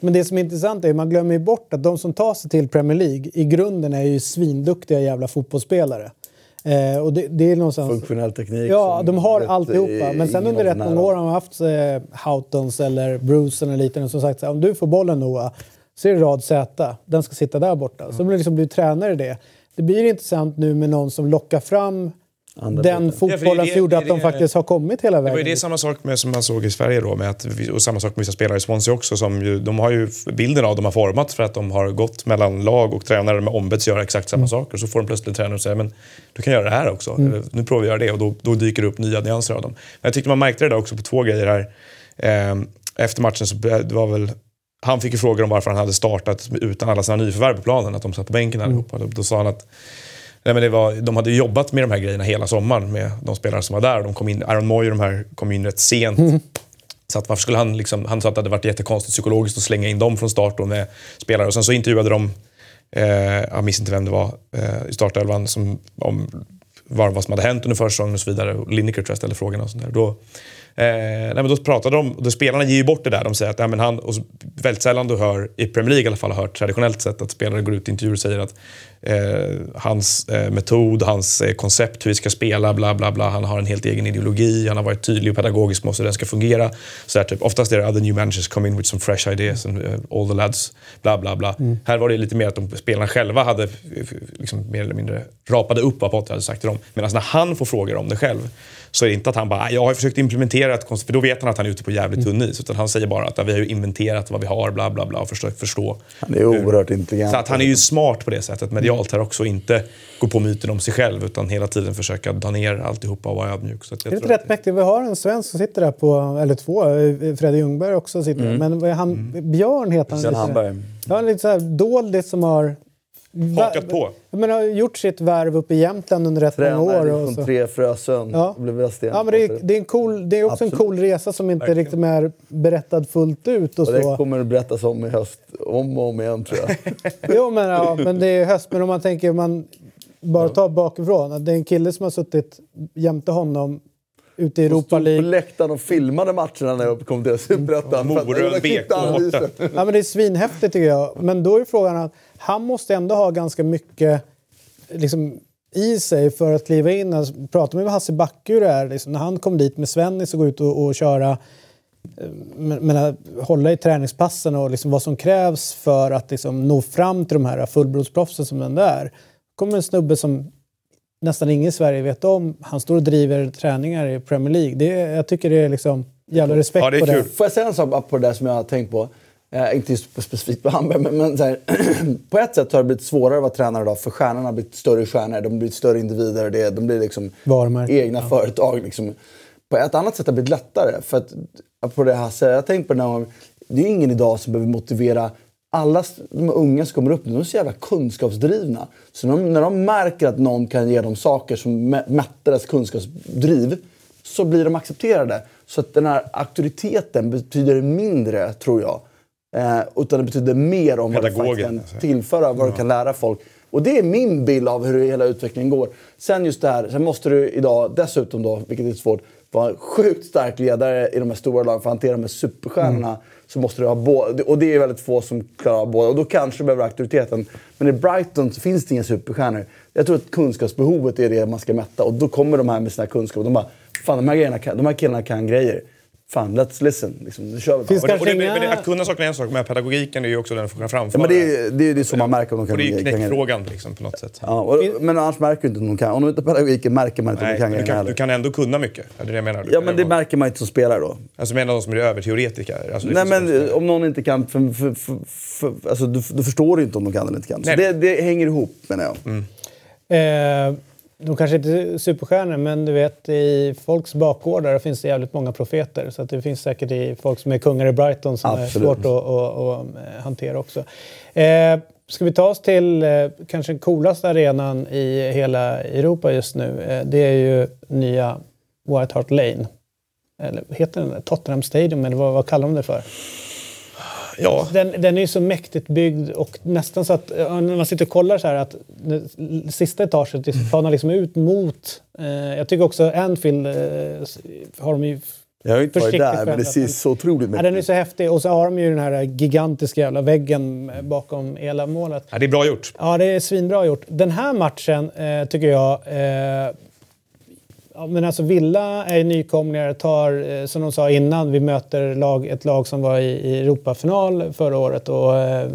Speaker 1: Men det som är intressant är att man glömmer bort att de som tar sig till Premier League i grunden är ju svinduktiga jävla fotbollsspelare. Eh, och det, det är någonstans...
Speaker 3: Funktionell teknik.
Speaker 1: Ja, de har
Speaker 3: vet,
Speaker 1: alltihopa. Men sen under rätt många år har man haft eh, Houghtons eller Bruce eller liknande som sagt om du får bollen Noah så är det rad Z. Den ska sitta där borta. Så blir liksom blir tränare i det. Det blir intressant nu med någon som lockar fram
Speaker 3: Andra
Speaker 1: den
Speaker 3: biten.
Speaker 4: Ja,
Speaker 1: fotbollen
Speaker 4: det-
Speaker 1: som gjorde
Speaker 4: det-
Speaker 1: att de
Speaker 4: det-
Speaker 1: faktiskt har kommit hela
Speaker 4: Det
Speaker 1: vägen.
Speaker 4: var ju det samma sak med, som man såg i Sverige då, med att, och samma sak med vissa spelare i Swansea också. Som ju, de har ju, bilden av dem har formats för att de har gått mellan lag och tränare med ombetts göra exakt samma saker. Så får de plötsligt tränare och säger men du kan göra det här också. Eller, nu provar vi att göra det och då, då dyker det upp nya nyanser av dem. Men jag tyckte man märkte det där också på två grejer här. Ehm, efter matchen så det var väl han fick ju frågor om varför han hade startat utan alla sina nyförvärv på planen, att de satt på bänken allihopa. Då, då sa han att Nej, men det var, de hade jobbat med de här grejerna hela sommaren med de spelare som var där. De kom in, Aaron Moy och de här kom in rätt sent. Så att varför skulle han liksom, han sa att det hade varit jättekonstigt psykologiskt att slänga in dem från start då med spelare. Och sen så intervjuade de, eh, jag minns inte vem det var, eh, i startelvan som, om vad, vad som hade hänt under försäsongen och så vidare. Lineker tror jag ställde frågorna och sånt där. Då, eh, nej, men då pratade de, och då spelarna ger ju bort det där. De säger att nej, men han, och väldigt sällan du hör, i Premier League i alla fall, har hört traditionellt sett att spelare går ut i intervjuer och säger att eh, hans eh, metod, hans eh, koncept, hur vi ska spela, bla bla bla. Han har en helt egen ideologi, han har varit tydlig och pedagogisk med hur den ska fungera. Så här, typ, oftast är det other new managers come in with some fresh ideas and uh, all the lads, bla bla bla. Här var det lite mer att de, spelarna själva hade eh, liksom, mer eller mindre rapade upp vad Potter hade sagt till dem. Medan när han får frågor om det själv så är det inte att han bara, jag har försökt implementera ett koncept, för då vet han att han är ute på jävligt tunn is. Utan han säger bara att vi har ju inventerat vad vi har, bla bla bla, och försökt förstå.
Speaker 3: Han är oerhört intelligent.
Speaker 4: Så att han är ju smart på det sättet medialt här också. Inte gå på myten om sig själv utan hela tiden försöka dra ner alltihopa och vara ödmjuk. Så att jag
Speaker 1: Det är lite rätt mäktigt. Vi har en svensk som sitter där på, eller två, Fredrik Ljungberg också sitter där. Men han, Björn heter han.
Speaker 3: Björn. Hamberg.
Speaker 1: Ja, lite så här doldis som har...
Speaker 4: Hakat på.
Speaker 1: Menar, har gjort sitt värv uppe i Jämtland under rätt många år.
Speaker 3: Tränare
Speaker 1: Och
Speaker 3: från
Speaker 1: så.
Speaker 3: tre Frösön.
Speaker 1: Ja.
Speaker 3: blev.
Speaker 1: Ja, men det, är, det, är en cool, det är också en
Speaker 3: Absolut.
Speaker 1: cool resa som inte riktigt är berättad fullt ut. Och
Speaker 3: Och det
Speaker 1: så.
Speaker 3: kommer det berättas om i höst. Om och om igen tror jag. <laughs>
Speaker 1: Jo, men, ja, men det är höst. Men om man tänker, man bara tar bakifrån. Att det är en kille som har suttit jämte honom ute i Europa
Speaker 3: Stod på
Speaker 1: League.
Speaker 3: läktaren och filmade matcherna när jag kom till Superettan.
Speaker 4: Morön, BK borta.
Speaker 1: Ja, men det är svinhäftigt tycker jag. Men då är frågan att han måste ändå ha ganska mycket liksom, i sig för att kliva in. Alltså, pratar med Hasse Backe hur det är. Liksom, när han kom dit med Svennis och gå ut och, och köra eh, men, men, hålla i träningspassen och liksom vad som krävs för att liksom, nå fram till de här fullblodsproffsen som den där. kommer en snubbe som nästan ingen i Sverige vet om. Han står och driver träningar i Premier League. Det, jag tycker det är liksom... jävla respekt
Speaker 4: Ja, det är
Speaker 1: på
Speaker 4: kul.
Speaker 1: det.
Speaker 3: Får jag säga en sak på det där som jag har tänkt på? Eh, inte just specifikt på Hamberg, men, men så här, <clears throat> på ett sätt har det blivit svårare att vara tränare idag för stjärnorna har blivit större stjärnor, de blivit större individer, det, de blir liksom egna företag. Liksom. På ett annat sätt har det blivit lättare. För att, på det Hasse, jag har tänkt på det gång, det är ingen idag som behöver motivera alla de unga som kommer upp nu, de är så jävla kunskapsdrivna. Så när de, när de märker att någon kan ge dem saker som mä- mättar deras kunskapsdriv så blir de accepterade. Så att den här auktoriteten betyder mindre, tror jag. Eh, utan det betyder mer om vad du faktiskt kan
Speaker 4: alltså.
Speaker 3: tillföra, vad du kan lära folk. Och det är min bild av hur hela utvecklingen går. Sen just det här, sen måste du idag dessutom då, vilket är svårt, vara en sjukt stark ledare i de här stora lagen för att hantera de här superstjärnorna. Så måste du ha båda, och det är väldigt få som klarar av båda. Och då kanske du behöver auktoriteten. Men i Brighton så finns det inga superstjärnor. Jag tror att kunskapsbehovet är det man ska mätta. Och då kommer de här med sina kunskaper. De bara, fan de här, grejerna kan, de här killarna kan grejer. Fan, let's listen. Liksom, nu kör vi bara.
Speaker 1: Finns
Speaker 4: Och det, och det, men det,
Speaker 1: inga-
Speaker 4: att kunna saker är en sak, men pedagogiken är ju också den som kan
Speaker 3: Ja,
Speaker 4: framföra.
Speaker 3: men det, är, det är det som man märker om de kan
Speaker 4: och det är ju knäckfrågan liksom, på något sätt.
Speaker 3: Ja, och, men annars märker du inte om de kan. Om de inte har pedagogiken märker man inte om de kan
Speaker 4: du, kan, du kan ändå kunna mycket. Är det det jag menar? Du
Speaker 3: Ja, men det
Speaker 4: vara-
Speaker 3: märker man inte som spelare då.
Speaker 4: Alltså menar de som är överteoretiker? Alltså,
Speaker 3: Nej, men om någon inte kan... För, för, för, för, alltså, du, du förstår inte om de kan eller inte kan. Så
Speaker 4: Nej.
Speaker 3: det, det hänger ihop, menar jag.
Speaker 1: Eh, de kanske inte är superstjärnor, men du vet i folks bakgårdar finns det jävligt många profeter. Så det finns säkert i folk som är kungar i Brighton som
Speaker 3: Absolut.
Speaker 1: är svårt att, att, att, eh, hantera också. Eh, ska vi ta oss till eh, kanske den coolaste arenan i hela Europa just nu? Eh, det är ju nya White Hart Lane. Eller heter den? Tottenham Stadium, eller vad, vad kallar de det för?
Speaker 4: Ja,
Speaker 1: Den, den är ju så mäktigt byggd och nästan så att när man sitter och kollar så här att det sista etaget det planar liksom ut mot... Eh, jag tycker också Anfield eh, har de ju...
Speaker 3: Jag har inte varit där, men det ser så otroligt
Speaker 1: Ja, den är så häftig och så har de ju den här gigantiska jävla väggen bakom hela målet.
Speaker 4: ja, det är bra gjort.
Speaker 1: Ja, det är svinbra gjort. Den här matchen eh, tycker jag... Eh, ja, men alltså Villa är nykomlingar, tar, eh, som de sa innan, vi möter lag, ett lag som var i, i Europafinal förra året. Och, eh,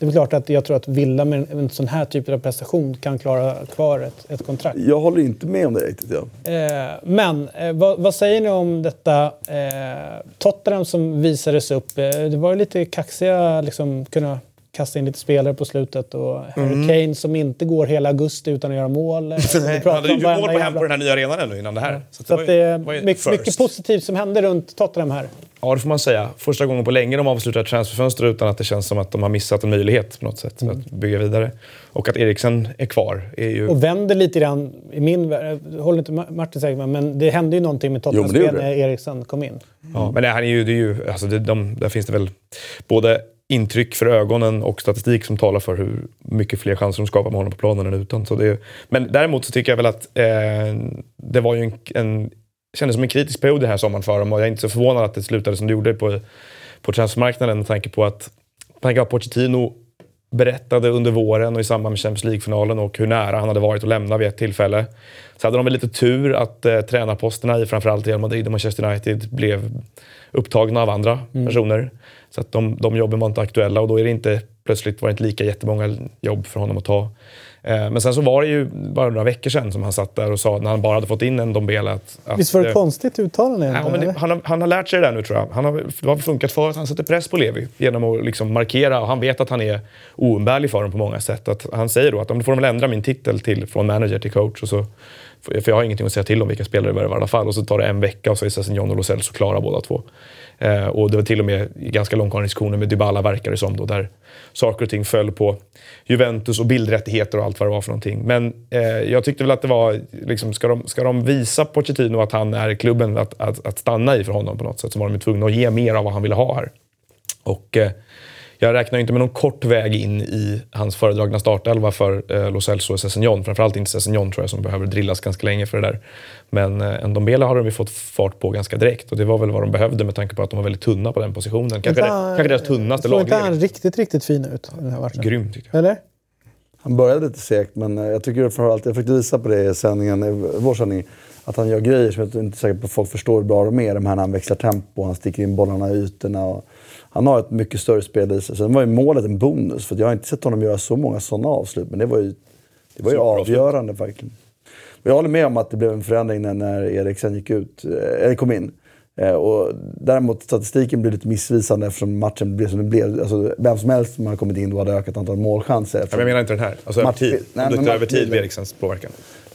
Speaker 1: det är klart att jag tror att Villa med en sån här typ av prestation kan klara kvar ett, ett kontrakt.
Speaker 3: Jag håller inte med om det riktigt. Ja.
Speaker 1: Eh, men eh, vad, vad säger ni om detta eh, Tottenham som visades upp? Eh, det var lite kaxiga, liksom kunna kasta in lite spelare på slutet och Harry Kane som inte går hela augusti utan att göra mål. <laughs>
Speaker 4: Han hade ju gjort mål på hem på den här nya arenan ännu innan det här. Så,
Speaker 1: Så
Speaker 4: det
Speaker 1: att det
Speaker 4: var ju- var
Speaker 1: är
Speaker 4: ju
Speaker 1: mycket, mycket positivt som hände runt Tottenham här.
Speaker 4: Ja, det får man säga. Första gången på länge de avslutar transferfönster utan att det känns som att de har missat en möjlighet på något sätt
Speaker 1: Mm.
Speaker 4: att bygga vidare. Och att Eriksen är kvar är ju...
Speaker 1: Och vänder lite grann i min håller inte Ma- Martin säkert men det hände ju någonting med
Speaker 3: Jo, men det
Speaker 1: Tottenham
Speaker 3: gjorde
Speaker 1: när. Eriksen kom in.
Speaker 4: Ja, men det här är ju, det är ju alltså det, de, där finns det väl både intryck för ögonen och statistik som talar för hur mycket fler chanser de skapar med honom på planen än utan. Så det, är- men däremot så tycker jag väl att eh, det var ju en, en kändes som en kritisk period den här sommaren för dem och jag är inte så förvånad att det slutade som det gjorde på, på transfermarknaden med tanke på att, tanke på att Pochettino berättade under våren och i samband med Champions League-finalen och hur nära han hade varit att lämna vid ett tillfälle. Så hade de väl lite tur att eh, tränarposterna i framförallt Real Madrid och Manchester United blev upptagna av andra personer. Så att de, de jobben var inte aktuella och då är det inte plötsligt var det inte lika jättemånga jobb för honom att ta. Eh, men sen så var det ju bara några veckor sedan som han satt där och sa när han bara hade fått in en Dombele att... att
Speaker 1: Visst var det
Speaker 4: eh,
Speaker 1: konstigt uttalande?
Speaker 4: Ja, men det, han, har, han har lärt sig det där nu tror jag. Han har, det har funkat för att han sätter press på Levi genom att liksom markera. Och han vet att han är oumbärlig för dem på många sätt. Att han säger då att om du får de väl ändra min titel till, från manager till coach. Och så, för jag har ingenting att säga till om vilka spelare det värvar i alla fall. Och så tar det en vecka och så är Sessignon och Lo Celso klara båda två. Eh, och det var till och med ganska långtgående diskussioner med Dybala verkar det som då, där saker och ting föll på Juventus och bildrättigheter och allt vad det var för någonting. Men eh, jag tyckte väl att det var, liksom, ska, de, ska de visa Pochettino att han är klubben att, att, att stanna i för honom på något sätt så var de tvungna att ge mer av vad han ville ha här. Och eh, jag räknar inte med någon kort väg in i hans föredragna startelva för eh, Lo Celso och Sessignon. Framförallt inte Sessignon tror jag som behöver drillas ganska länge för det där. Men eh, en Dombele har de ju fått fart på ganska direkt och det var väl vad de behövde med tanke på att de var väldigt tunna på den positionen. Kanske, det,
Speaker 1: han-
Speaker 4: kanske deras tunnaste
Speaker 1: Såg inte han
Speaker 4: lag.
Speaker 1: riktigt, riktigt fin ut den här matchen?
Speaker 4: Grym tyckte jag.
Speaker 1: Eller?
Speaker 3: Han började lite segt, men eh, jag tycker framförallt, jag försökte visa på det i sändningen, i vår sändning, att han gör grejer som jag inte är säker på att folk förstår hur bra de är. De här när han växlar tempo, han sticker in bollarna i ytorna. Och han har ett mycket större spel i sig. Sen var ju målet en bonus, för jag har inte sett honom göra så många sådana avslut. Men det var ju, det var ju avgörande verkligen. jag håller med om att det blev en förändring när, när Eriksen gick ut, eh, eller kom in. Eh, och däremot statistiken blir lite missvisande eftersom matchen blev som den blev. Alltså, vem som helst som hade kommit in då hade ökat antalet målchanser.
Speaker 4: Ja, men jag menar inte den här. Alltså över
Speaker 3: Match-
Speaker 4: tid.
Speaker 3: Nej,
Speaker 4: Om du tar över tid med Eriksens påverkan.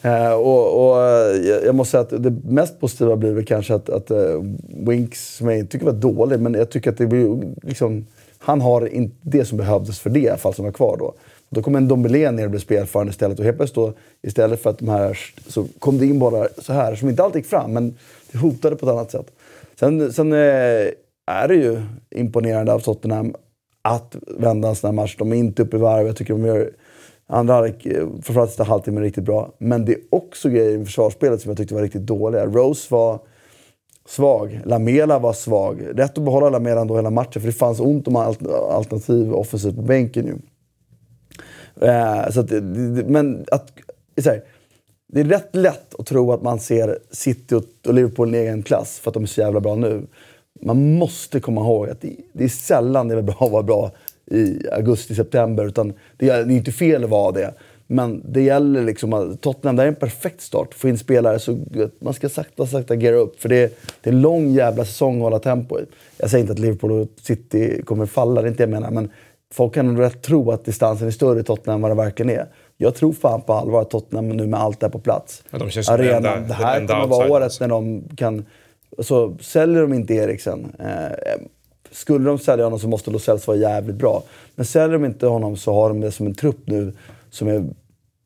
Speaker 3: Eh, och, och eh, jag- måste säga att det mest positiva blir väl kanske att, att eh, Winks, som jag inte tycker var dålig, men jag tycker att det blir liksom... Han har inte det som behövdes för det i alla fall som var kvar då. Då kom en Dombelé ner och blev spelförande istället. Och helt plötsligt då, istället för att de här... Så kom det in bollar så här, som inte alltid gick fram, men det hotade på ett annat sätt. Sen, sen eh, är det ju imponerande av Tottenham att vända en sån här match. De är inte uppe i varv. Jag tycker de gör andra halvlek, eh, framförallt sista halvtimmen, riktigt bra. Men det är också grejer i försvarsspelet som jag tyckte var riktigt dåliga. Rose var svag. Lamela var svag. Rätt att behålla Lamela ändå hela matchen, för det fanns ont om alternativ offensivt på bänken ju. Eh, så att, det- men att, så här, det är rätt lätt att tro att man ser City och, och Liverpool i en egen klass för att de är så jävla bra nu. Man måste komma ihåg att det, det är sällan det är bra <laughs> att vara bra i augusti, september. Utan det är, inte fel att vara det. Men det gäller liksom att Tottenham, det är en perfekt start. Få in spelare så man ska sakta, sakta geara upp. För det är, det är en lång jävla säsong att hålla tempo i. Jag säger inte att Liverpool och City kommer falla, det är inte det jag menar. Men folk kan nog rätt tro att distansen är större i Tottenham än vad det verkligen är. Jag tror fan på allvar att Tottenham nu med allt det här på plats.
Speaker 4: Ja, de känns
Speaker 3: Arenan,
Speaker 4: enda-
Speaker 3: det här kommer vara året när de kan... Så säljer de inte Eriksen, eh, skulle de sälja honom så måste Lo Celso vara jävligt bra. Men säljer de inte honom så har de det som en trupp nu som är...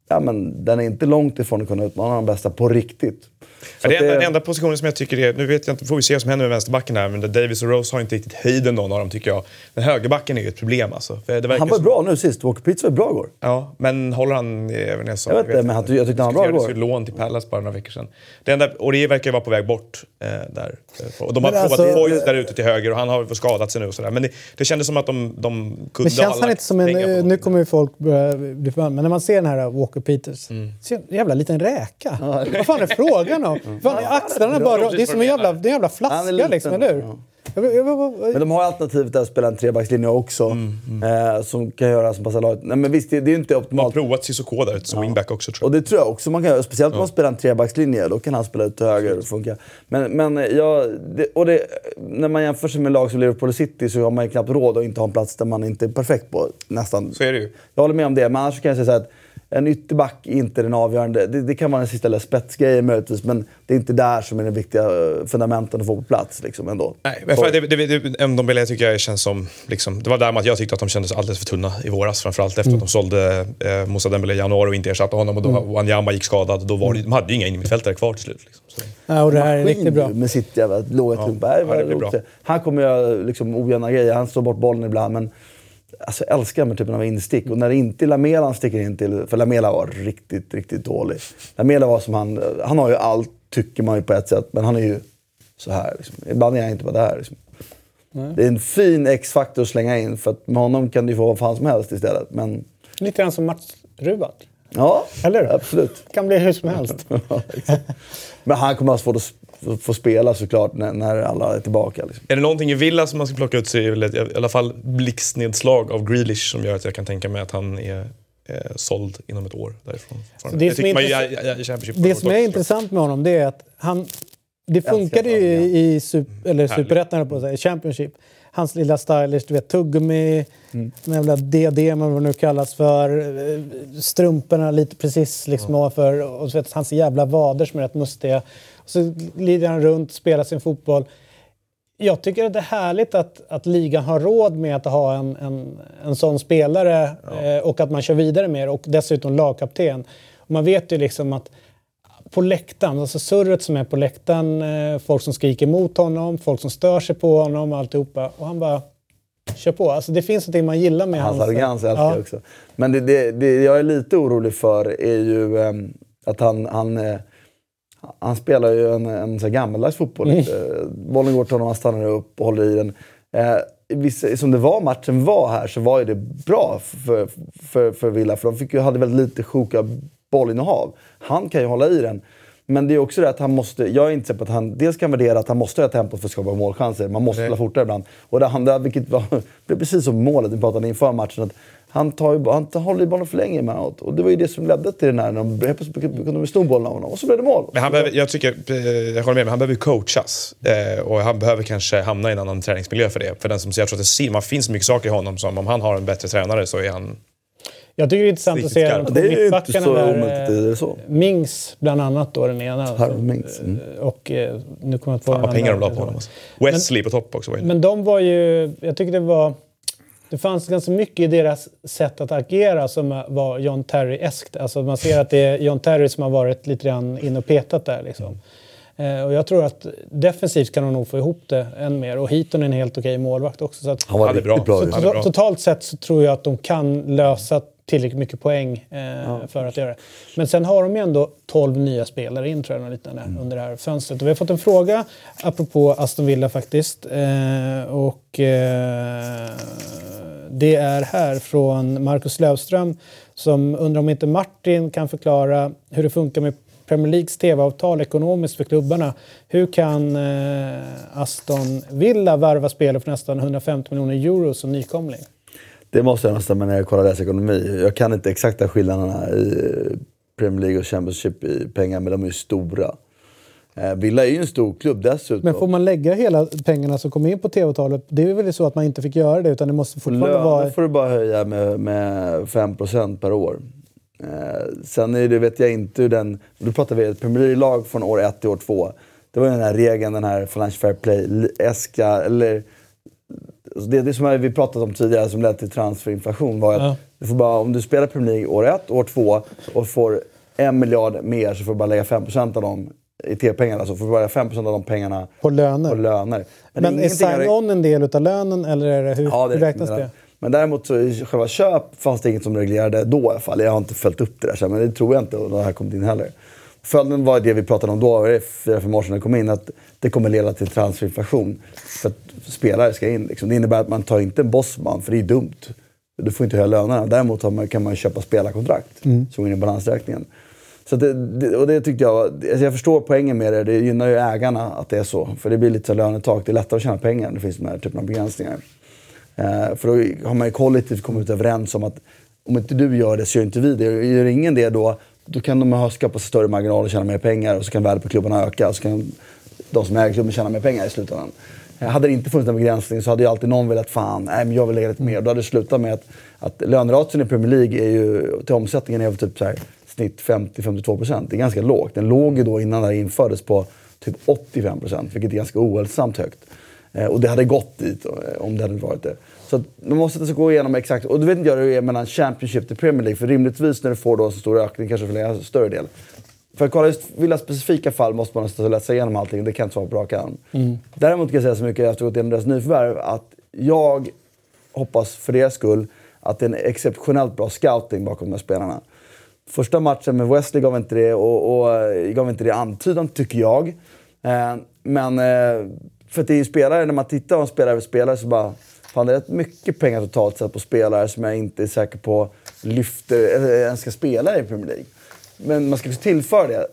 Speaker 3: Ja, men den är inte långt ifrån att kunna utmana de bästa på riktigt. Så
Speaker 4: Ja, det enda, den enda positionen som jag tycker är... Nu vet jag inte, får vi se vad som händer med vänsterbacken här, men Davis och Rose har inte riktigt höjden någon av dem tycker jag. Men högerbacken är ju ett problem alltså. Det
Speaker 3: han var
Speaker 4: som-
Speaker 3: bra nu sist. Walker Peters var bra igår.
Speaker 4: Ja, men håller han även när
Speaker 3: Jag vet inte, men han- jag tyckte han var bra igår.
Speaker 4: ju lån till Palace bara några veckor sedan. Det enda, och det verkar ju vara på väg bort eh, där. Och de har
Speaker 1: Men
Speaker 4: provat
Speaker 1: alltså-
Speaker 4: Foyt där ute till höger och han har skadat sig nu och sådär. Men det, det kändes som att de, de kunde
Speaker 1: Men känns
Speaker 4: ha
Speaker 1: han inte som en... Nu kommer ju folk börja bli förbannade, men när man ser den här Walker Peters.
Speaker 4: Mm.
Speaker 1: Ser en jävla liten räka. Vad fan är frågan om? Fan, axlarna bara... Det är som en jävla, det är en jävla flaska
Speaker 3: liten,
Speaker 1: liksom, eller hur?
Speaker 3: ja.
Speaker 1: Jag, jag, jag, jag,
Speaker 3: Men de har alternativet att spela en trebackslinje också.
Speaker 4: Mm,
Speaker 3: Eh, som kan göra som passar laget. Nej, men visst, det, det är ju inte
Speaker 4: De har
Speaker 3: optimalt.
Speaker 4: provat Cissoko där som wingback också tror
Speaker 3: Och
Speaker 4: jag.
Speaker 3: det tror jag också man kan göra. Speciellt om man spelar en trebackslinje. Då kan han spela ut till höger och funka. Men, men ja, det, och det, när man jämför sig med lag som Liverpool och City så har man ju knappt råd att inte ha en plats där man inte är perfekt på. Nästan.
Speaker 4: Så är det ju.
Speaker 3: Jag håller med om det. Men annars kan jag säga så här att en ytterback är inte den avgörande. Det, det kan vara den sista lilla spetsgrejen möjligtvis. Men det är inte där som är den viktiga eh, fundamenten att få på plats. Liksom, ändå.
Speaker 4: Nej, men för, det, det, det, Ndombele tycker jag känns som... Liksom, det var där med att jag tyckte att de kändes alldeles för tunna i våras. Framförallt efter att de sålde eh, Moussa Dembélé i januari och inte ersatte honom. Och då mm. Wanyama gick skadad. Då var det, de hade ju inga innermittfältare kvar till slut. Liksom. Så.
Speaker 1: ja, och det här är riktigt bra.
Speaker 3: Med sitt jävla låga
Speaker 4: Ja,
Speaker 3: trumpa.
Speaker 4: Ja.
Speaker 3: Han kommer göra liksom, ojämna grejer. Han slår bort bollen ibland. Men alltså, jag älskar den här typen av instick. Och när det inte är Lamela han sticker in till... För Lamela var riktigt, riktigt dålig. Lamela var som han... Han har ju allt, tycker man ju på ett sätt. Men han är ju så här. Liksom. Ibland är han inte bara där. Liksom. Det är en fin X-faktor att slänga in. För att med honom kan du få vad fan som helst istället. Men
Speaker 1: Lite grann som Mats Rubat.
Speaker 3: ja,
Speaker 1: Eller
Speaker 3: absolut.
Speaker 1: kan bli hur som helst. <laughs>
Speaker 3: Men han kommer att ha svårt att få spela såklart när, när alla är tillbaka. Liksom.
Speaker 4: Är det någonting i Villa som man ska plocka ut så är det i alla fall blixtnedslag av Grealish som gör att jag kan tänka mig att han är eh, såld inom ett år därifrån.
Speaker 1: det
Speaker 4: jag
Speaker 1: som
Speaker 4: man i Championship
Speaker 1: Det som är
Speaker 4: också.
Speaker 1: intressant med honom det är att han... Det funkade ju i, i super, eller superettan, jag på säga, Championship. Hans lilla stylish, du vet, tuggummi, mm. jävla DD, vad det nu kallas för. eh, Strumporna lite precis liksom ovanför. Och så vet, hans jävla vader som är rätt mustiga. Så glider han runt, spelar sin fotboll. Jag tycker att det är härligt att, att ligan har råd med att ha en, en, en sån spelare eh, och att man kör vidare med det och dessutom lagkapten. Och man vet ju liksom att på läktaren, alltså surret som är på läktaren, eh, folk som skriker mot honom, folk som stör sig på honom och alltihopa. Och han bara kör på. Alltså det finns någonting man gillar med
Speaker 3: Hans
Speaker 1: hans...
Speaker 3: arrogans älskar
Speaker 1: ja.
Speaker 3: jag också. Men det, det, det jag är lite orolig för är ju ehm, att han, han, eh, han spelar ju en, en så gammaldags fotboll.
Speaker 1: Mm.
Speaker 3: Eh, bollen går till honom, han stannar upp och håller i den. Eh, vissa, som det var matchen var här så var ju det bra för, för, för Villa. För de fick ju, hade väldigt lite sjuka bollinnehav. Han kan ju hålla i den. Men det är också det att han måste, jag är inte säker på att han, dels kan värdera att han måste ha tempo för att skapa målchanser. Man måste spela fortare ibland. Och det andra, vilket var, <laughs> blev precis som målet vi pratade inför matchen, att han, tar ju, han håller ju bollen för länge emellanåt. Och det var ju det som ledde till den här, när de helt plötsligt kunde de sno bollen av honom. Och så blev det mål.
Speaker 4: Men han behöver, jag, tycker, eh, jag håller med, men han behöver coachas. Eh, och han behöver kanske hamna i en annan träningsmiljö för det. För den som ser, jag tror att det ser, finns mycket saker i honom som om han har en bättre tränare så är han
Speaker 1: Jag tycker det är intressant att se de två mittbackarna där.
Speaker 3: omöjligt att det är så.
Speaker 1: eh, Mings bland annat då, den ena.
Speaker 3: Harold Mings, mm.
Speaker 1: Och eh, nu kommer jag inte på
Speaker 4: Fan
Speaker 1: den
Speaker 4: vad pengar de
Speaker 1: andra.
Speaker 4: la på honom. Alltså. Wesley på topp också
Speaker 1: Men de var ju... Jag tycker det var... Det fanns ganska mycket i deras sätt att agera som var John Terry-eskt. Alltså man ser att det är John Terry som har varit lite grann in och petat där. Liksom. Eh, och jag tror att defensivt kan de nog få ihop det än mer. Och Heaton är en helt okej målvakt också. Så att,
Speaker 3: Han var riktigt
Speaker 4: bra. Så- bra.
Speaker 1: Totalt sett så tror jag att de kan lösa tillräckligt mycket poäng eh, för att göra det. Men sen har de ju ändå 12 nya spelare in tror jag, liknande, under det här fönstret. Och vi har fått en fråga apropå Aston Villa faktiskt. Eh, och eh, det är här från Marcus Lövström som undrar om inte Martin kan förklara hur det funkar med Premier Leagues tv-avtal ekonomiskt för klubbarna. Hur kan eh, Aston Villa värva spelare för nästan 150 miljoner euro som nykomling?
Speaker 3: Det måste jag nästan när jag kollar deras ekonomi. Jag kan inte exakta skillnaderna i Premier League och Championship i pengar, men de är ju stora. Eh, Villa är ju en stor klubb dessutom.
Speaker 1: Men får man lägga hela pengarna som kommer in på tv-avtalet? Det är väl så att man inte fick göra det utan det måste fortfarande
Speaker 3: Löner
Speaker 1: vara...
Speaker 3: får du bara höja med, med 5% per år. Eh, sen är det, vet jag inte hur den... Du pratar vi ett Premier League-lag från år ett till år två. Det var ju den här regeln, den här Financial Fair Play-eska, eller... Det, det som vi pratat om tidigare som ledde till transferinflation var att
Speaker 1: Ja.
Speaker 3: du får bara, om du spelar Premier League år ett, år två och får en miljard mer så får du bara lägga 5% av dem i TV-pengar. Alltså får du bara lägga 5% av de pengarna
Speaker 1: På löner.
Speaker 3: på löner.
Speaker 1: Men,
Speaker 3: det
Speaker 1: är sign-on en del av lönen eller är det, hur,
Speaker 3: Ja, det
Speaker 1: hur räknas
Speaker 3: men,
Speaker 1: det?
Speaker 3: Men däremot så själva köp fanns det inget som reglerade då i alla fall. Jag har inte följt upp det där men det tror jag inte och det här kommit in heller. Följden var det vi pratade om då, det är fyra, fem år sedan det kom in, att det kommer leda till transferinflation. För att spelare ska in. Liksom. Det innebär att man tar inte en bossman, för det är dumt. Du får inte höja lönerna. Däremot man, kan man köpa spelarkontrakt som går in i balansräkningen. Så det, det, och det tyckte jag alltså jag förstår poängen med det. Det gynnar ju ägarna att det är så. För det blir lite så lönetak. Det är lättare att tjäna pengar när det finns de här typen av begränsningar. Eh, för då har man ju kollektivt kommit överens om att om inte du gör det så gör inte vi det. Gör ingen det då, då kan de skapa större marginal och tjäna mer pengar och så kan värdet på klubbarna öka och så kan de som äger klubben tjänar mer pengar i slutändan. Hade det inte funnits en begränsning så hade ju alltid någon velat fan, nej men jag vill lägga lite mer. Då hade det slutat med att, att löneratien i Premier League är ju, till omsättningen är väl typ så här, snitt 50-52 procent. Det är ganska lågt. Den låg ju då innan det här infördes på typ 85 procent, vilket är ganska ohälsosamt högt. Eh, och det hade gått dit eh, om det hade varit det. Så att man måste alltså gå igenom exakt. Och du vet inte jag hur det är mellan Championship till Premier League. För rimligtvis när du får då en så stor ökning kanske du får lägga en större del. För att kolla just Villa specifika fall måste man nästan läsa igenom allting. Det kan jag inte svara på rak arm. Däremot kan jag säga så mycket efter att ha gått igenom deras nyförvärv. Att jag hoppas för deras skull att det är en exceptionellt bra scouting bakom de här spelarna. Första matchen med Wesley gav inte det och, och eh, gav inte det antydan, tycker jag. Eh, men eh, för att det är ju spelare, när man tittar på spelare för spelare så bara... Fan, det är rätt mycket pengar totalt sett på spelare som jag inte är säker på lyfter, eller ens ska spela i Premier League. Men man ska också tillföra det.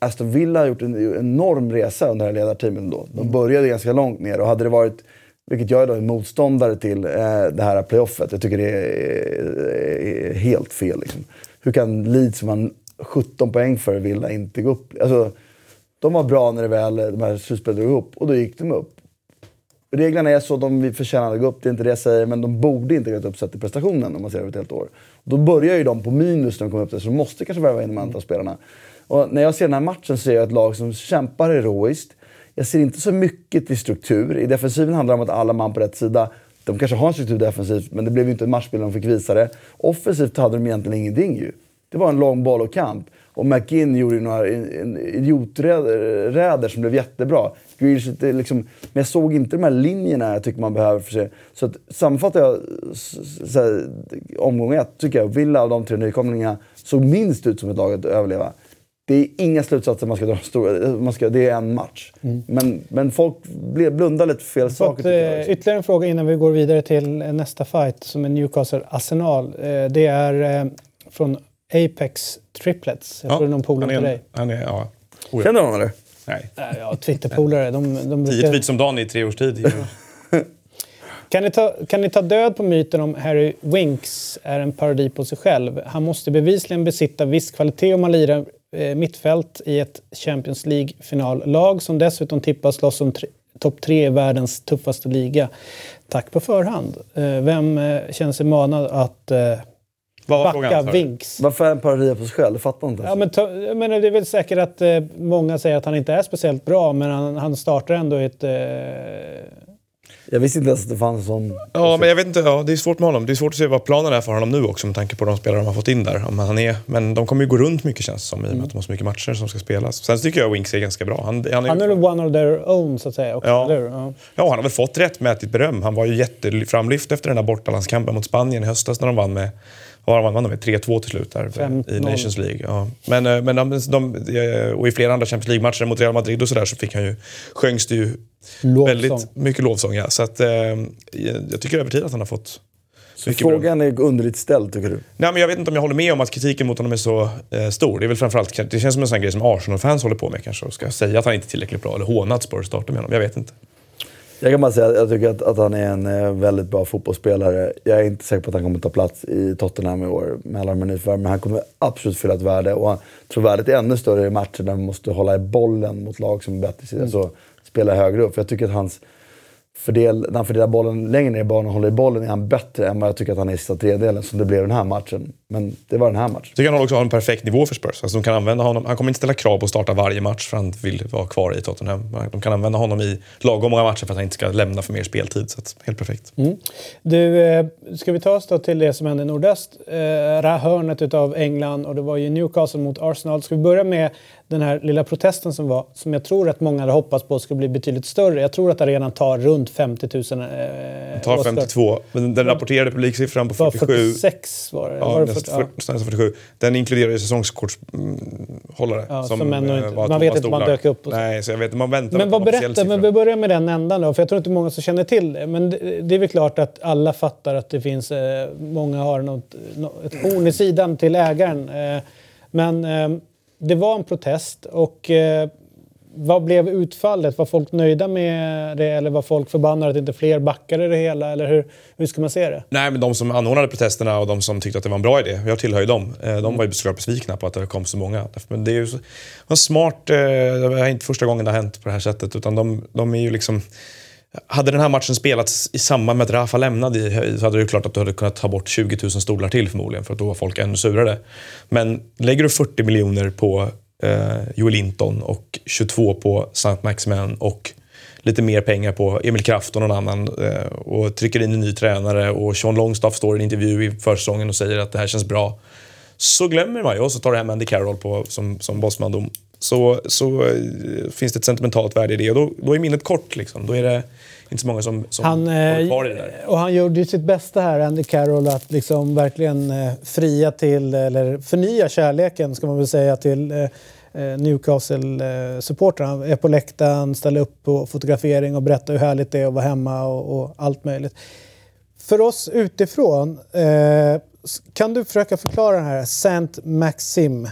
Speaker 3: Aston Villa har gjort en enorm resa under det här ledarteamet då. De började ganska långt ner och hade det varit, vilket jag är då en motståndare till, eh, det här playoffet. Jag tycker det är, är helt fel. Liksom. Hur kan Leeds som har 17 poäng för Villa inte gå upp? Alltså, de var bra när det väl, de här slutspelen drog ihop och då gick de upp. Reglerna är så, de förtjänar att gå upp, det är inte det jag säger, men de borde inte gått upp sett i prestationen om man ser över ett helt år. Då börjar ju de på minus när de kommer upp där, så de måste kanske värva in de andra spelarna. Och när jag ser den här matchen så ser jag ett lag som kämpar heroiskt. Jag ser inte så mycket till struktur. I defensiven handlar det om att alla man på rätt sida, de kanske har en struktur defensivt, men det blev ju inte en matchbild de fick visa det. Offensivt hade de egentligen ingenting ju. Det var en lång boll och kamp. Och McGinn gjorde ju några idioträder som blev jättebra. Grealish, liksom, men jag såg inte de här linjerna jag tycker man behöver för sig. Så att, sammanfattar jag så här, omgång ett, tycker jag Villa av de tre nykomlingarna såg minst ut som ett lag att överleva. Det är inga slutsatser man ska dra. Stora, man ska, det är en match. Men, men folk blundar lite för fel saker
Speaker 1: Fått, eh,
Speaker 3: liksom.
Speaker 1: ytterligare en fråga innan vi går vidare till eh, nästa fight som är Newcastle-Arsenal. Eh, det är från Apex Triplets. Jag tror det är någon polare
Speaker 4: han
Speaker 1: till dig.
Speaker 4: Han är, ja.
Speaker 3: Känner du honom eller?
Speaker 4: Nej.
Speaker 1: Ja, Twitterpolare. De, de
Speaker 4: Tio
Speaker 1: brukar...
Speaker 4: tweets om dagen i tre års tid.
Speaker 1: Kan ni, ta, kan ni ta död på myten om Harry Winks är en parodi på sig själv? Han måste bevisligen besitta viss kvalitet om man lirar eh, mittfält i ett Champions League-finallag som dessutom tippas slåss om tre, topp tre i världens tuffaste liga. Tack på förhand. Eh, vem eh, känner sig manad att eh,
Speaker 4: Vad var
Speaker 1: backa
Speaker 4: frågan? sa du?
Speaker 1: Winks?
Speaker 3: Varför är han parodi på sig själv? Jag fattar inte.
Speaker 1: Ja, men, ta, jag menar, det är väl säkert att eh, många säger att han inte är speciellt bra, men han, han startar ändå i ett... Eh,
Speaker 3: Jag visste inte ens att det fanns en sån...
Speaker 4: Ja, men jag vet inte. Ja, det är svårt med honom. Det är svårt att se vad planen är för honom nu också med tanke på de spelare de har fått in där. Om han är, men de kommer ju gå runt mycket känns det som i och med att de har så mycket matcher som ska spelas. Sen tycker jag Winks är ganska bra. Han, han, är,
Speaker 1: han är väl one of their own, så att säga. Också,
Speaker 4: Ja.
Speaker 1: eller hur? Ja.
Speaker 4: Ja, han har väl fått rättmätigt beröm. Han var ju jätteframlyft efter den där bortalandskampen mot Spanien i höstas när de vann med vann de med? 3-2 till slut där i
Speaker 1: 5-0.
Speaker 4: Nations League. Ja. Men, eh, men de, de, eh, och i flera andra Champions League-matcher mot Real Madrid och sådär så fick han ju, sjöngs det ju
Speaker 1: Lovsång.
Speaker 4: väldigt mycket lovsång. Ja. Så att, eh, jag tycker över tid att han har fått
Speaker 3: Så frågan är underligt ställd, tycker du?
Speaker 4: Nej, men jag vet inte om jag håller med om att kritiken mot honom är så eh, stor. Det är väl framförallt, det känns som en sån grej som Arsenal-fans håller på med kanske. Och ska säga att han inte är tillräckligt bra eller håna att Spurs startar med honom. Jag vet inte.
Speaker 3: Jag kan bara säga att jag tycker att, att han är en eh, väldigt bra fotbollsspelare. Jag är inte säker på att han kommer ta plats i Tottenham i år med alla de här nyförvärven, men han kommer absolut fylla ett värde. Och han, jag tror värdet är ännu större i matcher där man måste hålla i bollen mot lag som är bättre, mm. alltså spela högre upp. För jag tycker att hans fördel, när han fördelar bollen längre ner i banan och håller i bollen är han bättre än vad jag tycker att han är i sista tredjedelen, som det blev den här matchen. Men det var den här matchen.
Speaker 4: Jag tycker han också har en perfekt nivå för Spurs. Alltså de kan använda honom. Han kommer inte ställa krav på att starta varje match för han vill vara kvar i Tottenham. De kan använda honom i lagom många matcher för att han inte ska lämna för mer speltid. Så att, helt perfekt.
Speaker 1: Du, eh, ska vi ta oss då till det som hände i nordöst? Eh, det här hörnet utav England och det var ju Newcastle mot Arsenal. Ska vi börja med den här lilla protesten som var, som jag tror att många hade hoppats på skulle bli betydligt större. Jag tror att arenan tar runt 50 000. Eh,
Speaker 4: tar 52. Men den rapporterade publiksiffran på
Speaker 1: Det var
Speaker 4: 47.
Speaker 1: 46 var det.
Speaker 4: Ja,
Speaker 1: var det
Speaker 4: näst,
Speaker 1: 40, ja.
Speaker 4: nästan 47. Den inkluderar ju säsongskortshållare.
Speaker 1: Ja, som ändå
Speaker 4: eh,
Speaker 1: inte- man vet inte man dök upp och så.
Speaker 4: Nej, så jag vet Man väntar
Speaker 1: Men vad berättar, men vi börjar med den ändan då, för jag tror inte många som känner till det. Men det, det är väl klart att alla fattar att det finns, eh, många har något, nå- ett horn i sidan till ägaren. Eh, men eh, det var en protest och eh, vad blev utfallet? Var folk nöjda med det eller var folk förbannade att inte fler backade det hela? Eller hur, hur ska man se det?
Speaker 4: Nej, men de som anordnade protesterna och de som tyckte att det var en bra idé, jag tillhör ju dem, eh,
Speaker 1: Mm.
Speaker 4: de var ju såklart besvikna på att det kom så många. Men det är ju så, var smart, eh, det är inte första gången det har hänt på det här sättet, utan de, de är ju liksom... Hade den här matchen spelats i samband med att Rafa lämnade så hade det ju klart att du hade kunnat ta bort 20 000 stolar till förmodligen, för att då var folk ännu surare. Men lägger du 40 miljoner på eh, Joel Linton och 22 på Saint Maximin och lite mer pengar på Emil Kraft och någon annan eh, och trycker in en ny tränare och Sean Longstaff står i en intervju i försäsongen och säger att det här känns bra. Så glömmer man ju och så tar det hem Andy Carroll på, som, som bossman. Så, så eh, finns det ett sentimentalt värde i det och då, då är minnet kort. Liksom. Då är det inte så många som, som
Speaker 1: Han, eh,
Speaker 4: kvar i det där.
Speaker 1: och han gjorde ju sitt bästa här, Andy Carroll, att liksom verkligen eh, fria till, eller förnya kärleken ska man väl säga till eh, Newcastle-supportrarna. Han är på läktaren, ställer upp på fotografering och berättar hur härligt det är att vara hemma och, och allt möjligt. För oss utifrån, eh, kan du försöka förklara den här Saint Maxim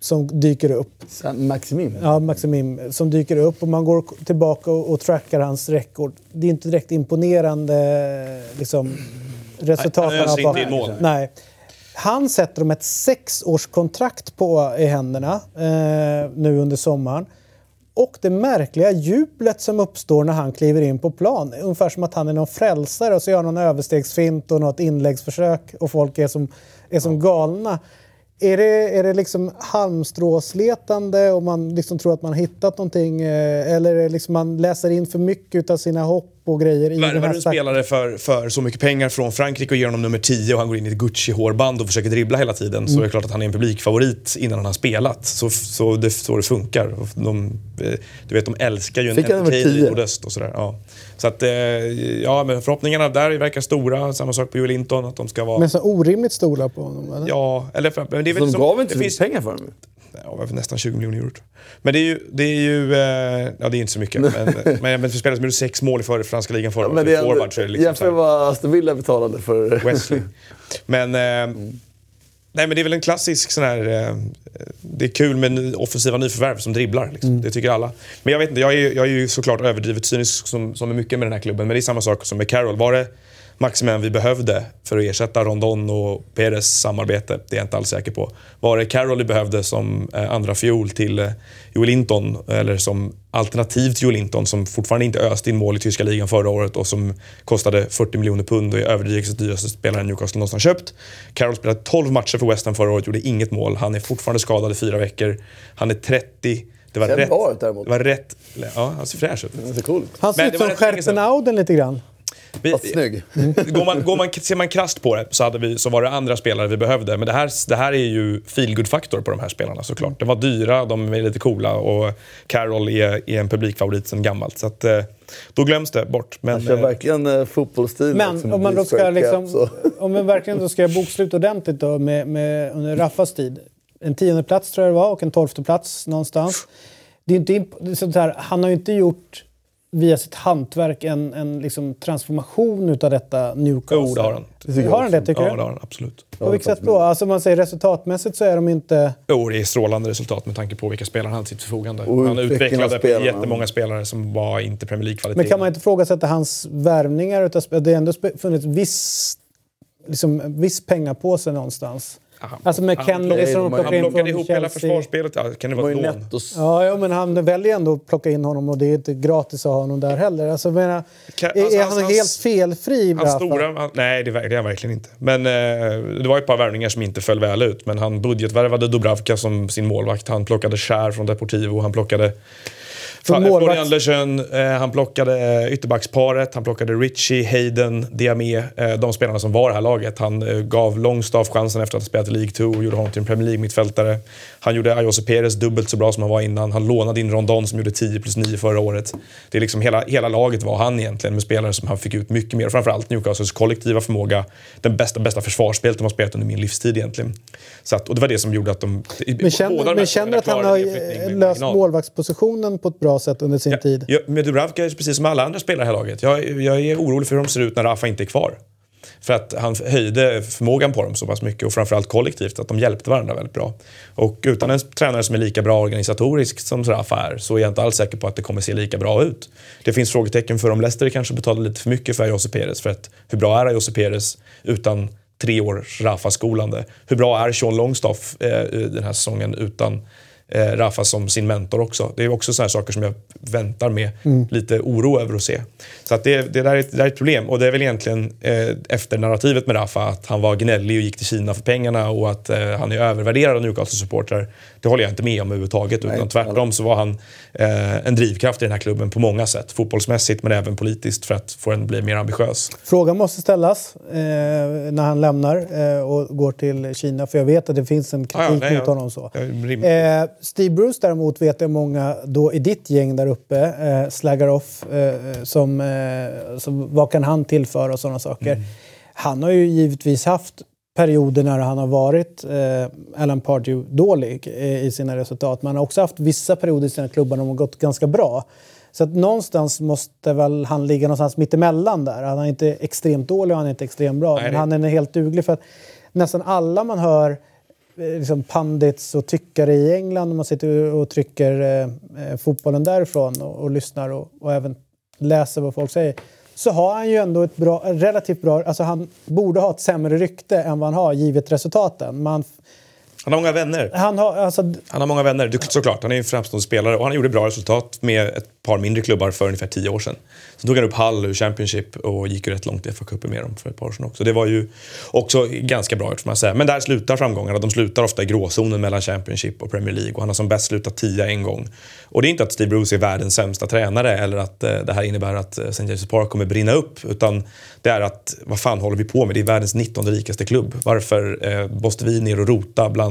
Speaker 1: som dyker upp?
Speaker 3: Maximim.
Speaker 1: Ja, Maximim som dyker upp och man går tillbaka och, och trackar hans rekord. Det är inte direkt imponerande liksom, resultat.
Speaker 4: Nej, han öser inte in mål.
Speaker 1: Nej. Han sätter dem ett sexårskontrakt på i händerna eh, nu under sommaren. Och det märkliga jublet som uppstår när han kliver in på plan. Ungefär som att han är någon frälsare och så gör någon överstegsfint och något inläggsförsök och folk är som, är som galna. Är det, är det liksom halmstråsletande och man liksom tror att man har hittat någonting? Eh, eller är det liksom man läser in för mycket av sina hopp och grejer
Speaker 4: Värvar du en spelare för, för så mycket pengar från Frankrike och ger honom nummer 10 och han går in i ett Gucci-hårband och försöker dribbla hela tiden så är det klart att han är en publikfavorit innan han har spelat. Så, så det så det funkar. De, eh, du vet, de älskar ju en
Speaker 3: Fick nummer
Speaker 4: entertainer i
Speaker 3: 10?
Speaker 4: nordöst och sådär. Ja. Så att, eh, ja, men förhoppningarna där verkar stora. Samma sak på Joel Linton, att de ska vara...
Speaker 1: Men så orimligt stora på honom? Eller?
Speaker 4: Ja, eller... för- Men det är väl
Speaker 3: De
Speaker 4: som-
Speaker 3: gav inte så
Speaker 4: finns-
Speaker 3: mycket pengar för dem.
Speaker 4: Ja, nästan 20 miljoner euro. Men det är ju... Det är ju eh, ja, det är inte så mycket. men, men, men för spelare som gjorde sex mål i förra franska ligan förra året,
Speaker 3: är
Speaker 4: forward, så är det liksom
Speaker 3: jämför vad Aston Villa betalade för...
Speaker 4: Wesley. Men, eh, Nej, men det är väl en klassisk sån här... Eh, det är kul med offensiva nyförvärv som dribblar. Liksom.
Speaker 1: Mm.
Speaker 4: Det tycker alla. Men jag vet inte, jag är, jag är ju såklart överdrivet cynisk som, som är mycket med den här klubben. Men det är samma sak som med Carroll. Var det Maximen vi behövde för att ersätta Rondon och Perez samarbete? Det är jag inte alls säker på. Var det Carroll vi behövde som eh, andra fiol till eh, Joel Linton? Eller som alternativ till Joel Linton som fortfarande inte öste in mål i tyska ligan förra året och som kostade 40 miljoner pund och är överdrivet dyraste spelaren Newcastle någonsin köpt. Carroll spelade 12 matcher för West Ham förra året, gjorde inget mål. Han är fortfarande skadad i fyra veckor. Han är 30. Det var
Speaker 3: Ser
Speaker 4: rätt.
Speaker 3: däremot.
Speaker 4: Det var rätt. Ja, han ser fräsch ut.
Speaker 3: Cool.
Speaker 1: Han ser ut som
Speaker 4: sedan.
Speaker 1: Scherpenauden lite grann.
Speaker 4: Vi,
Speaker 3: Fast snygg.
Speaker 4: går man, går man, ser man krasst på det så, hade vi, så var det andra spelare vi behövde. Men det här, det här är ju feelgood faktor på de här spelarna såklart. De var dyra, de är lite coola och Carroll är, är en publikfavorit sedan gammalt. Så att, eh, då glöms det bort. Men,
Speaker 3: Han kör
Speaker 4: eh,
Speaker 3: verkligen eh, fotbollsstil.
Speaker 1: Men om man då ska liksom, <laughs> om man verkligen då ska bokslut ordentligt då med, med, under Raffas tid. En tionde plats tror jag det var och en tolfte plats någonstans. Det är inte, det är sånt här, han har ju inte gjort via sitt hantverk en, en liksom transformation utav detta Newcastle.
Speaker 4: Jo, det har han.
Speaker 1: Har han det tycker
Speaker 4: Ja,
Speaker 1: du?
Speaker 4: det har han absolut.
Speaker 1: På vilket sätt då? Alltså man säger resultatmässigt så är de inte...
Speaker 4: Jo, det är strålande resultat med tanke på vilka spelare han hade till sitt förfogande.
Speaker 3: Och
Speaker 4: han
Speaker 3: av
Speaker 4: utvecklade
Speaker 3: spelarna.
Speaker 4: jättemånga spelare som var inte Premier League-kvalitet.
Speaker 1: Men kan man inte ifrågasätta hans värvningar? Utav, det har ändå funnits viss, liksom, viss pengapåse någonstans.
Speaker 4: Han-
Speaker 1: Alltså med
Speaker 4: han
Speaker 1: Kenley
Speaker 4: plockade-
Speaker 1: som de
Speaker 4: Han
Speaker 1: plockar in
Speaker 4: plockade
Speaker 1: från
Speaker 4: ihop hela
Speaker 1: Chelsea.
Speaker 4: försvarsspelet. Ja, kan det
Speaker 3: Det var
Speaker 4: vara ett lån?
Speaker 1: Ja, ja, men han väljer ändå att plocka in honom och det är inte gratis att ha honom där heller. Alltså, jag menar,
Speaker 4: Kan-
Speaker 1: är,
Speaker 4: alltså,
Speaker 1: är han
Speaker 4: hans-
Speaker 1: helt felfri?
Speaker 4: Hans stora, han, nej, det, är- det är han verkligen inte. Men eh, det var ett par värvningar som inte föll väl ut. Men han budgetvärvade Dubravka som sin målvakt. Han plockade Schär från Deportivo. Han plockade
Speaker 1: Från målvakt-
Speaker 4: Florian Andersson, eh, han plockade eh, ytterbacksparet, han plockade Richie, Hayden, Diamé, eh, de spelarna som var i det här laget. Han eh, gav Longstaff chansen efter att ha spelat i League 2 och gjorde honom till en Premier League-mittfältare. Han gjorde Ayose Perez dubbelt så bra som han var innan. Han lånade in Rondon som gjorde 10 plus 9 förra året. Det är liksom hela, hela laget var han egentligen med spelare som han fick ut mycket mer. Framförallt Newcastles kollektiva förmåga. Den bästa, bästa försvarsspelet de har spelat under min livstid egentligen. Så att, och det var det som gjorde att de...
Speaker 1: Men
Speaker 4: båda
Speaker 1: känner,
Speaker 4: här
Speaker 1: men känner att han har eh, löst målvaktspositionen på ett bra sätt under sin tid?
Speaker 4: Ja, med Dubravka är precis som alla andra spelare i det här laget. Jag, jag är orolig för hur de ser ut när Rafa inte är kvar. För att han höjde förmågan på dem så pass mycket och framförallt kollektivt, att de hjälpte varandra väldigt bra. Och utan en tränare som är lika bra organisatoriskt som Rafa är så är jag inte alls säker på att det kommer se lika bra ut. Det finns frågetecken för om Leicester kanske betalade lite för mycket för Jose Perez. För att hur bra är Jose Perez utan tre års Rafa-skolande? Hur bra är Sean Longstaff eh, den här säsongen utan eh, Rafa som sin mentor också. Det är också sådana saker som jag väntar med lite oro över att se. Så att det, det, där är, ett- det där är ett problem och det är väl egentligen eh, efter narrativet med Rafa att han var gnällig och gick till Kina för pengarna och att eh, han är övervärderad av Newcastle-supportrar. Det håller jag inte med om överhuvudtaget utan tvärtom så var han eh, en drivkraft i den här klubben på många sätt. Fotbollsmässigt men även politiskt för att få den att bli mer ambitiös.
Speaker 1: Frågan måste ställas eh, när han lämnar eh, och går till Kina. För jag vet att det finns en kritik
Speaker 4: Ja, ja, nej,
Speaker 1: mot honom. så.
Speaker 4: Ja, rim-
Speaker 1: Eh, Steve Bruce däremot vet jag många då i ditt gäng där uppe eh, slaggar off. Eh, som, eh, som, vad kan han tillföra och sådana saker.
Speaker 4: Mm.
Speaker 1: Han har ju givetvis haft perioder när han har varit eh, Alan Pardew dålig eh, i sina resultat. Men han har också haft vissa perioder i sina klubbar när de har gått ganska bra. Så att någonstans måste väl han ligga någonstans mittemellan där. Han är inte extremt dålig och han är inte extremt bra.
Speaker 4: Nej,
Speaker 1: men han är helt duglig för att nästan alla man hör eh, Eh, liksom pandits och tyckare i England, om man sitter och trycker eh, eh, fotbollen därifrån och, och lyssnar och, och även läser vad folk säger, så har han ju ändå ett bra, relativt bra... Alltså han borde ha ett sämre rykte än vad han har givet resultaten. Man,
Speaker 4: han har många vänner.
Speaker 1: han har, alltså,
Speaker 4: Han har många vänner, du- såklart. Han är en framstående spelare och han gjorde bra resultat med ett par mindre klubbar för ungefär tio år sedan. Sen tog han upp Hull ur Championship och gick ju rätt långt i FA-cupen med dem för ett par år sedan också. Det var ju också ganska bra får man säga. Men där slutar framgångarna. De slutar ofta i gråzonen mellan Championship och Premier League och han har som bäst slutat tia en gång. Och det är inte att Steve Bruce är världens sämsta tränare eller att eh, det här innebär att eh, St. James' Park kommer brinna upp. Utan det är att, vad fan håller vi på med? Det är världens 19 rikaste klubb. Varför eh, måste vi ner och rota bland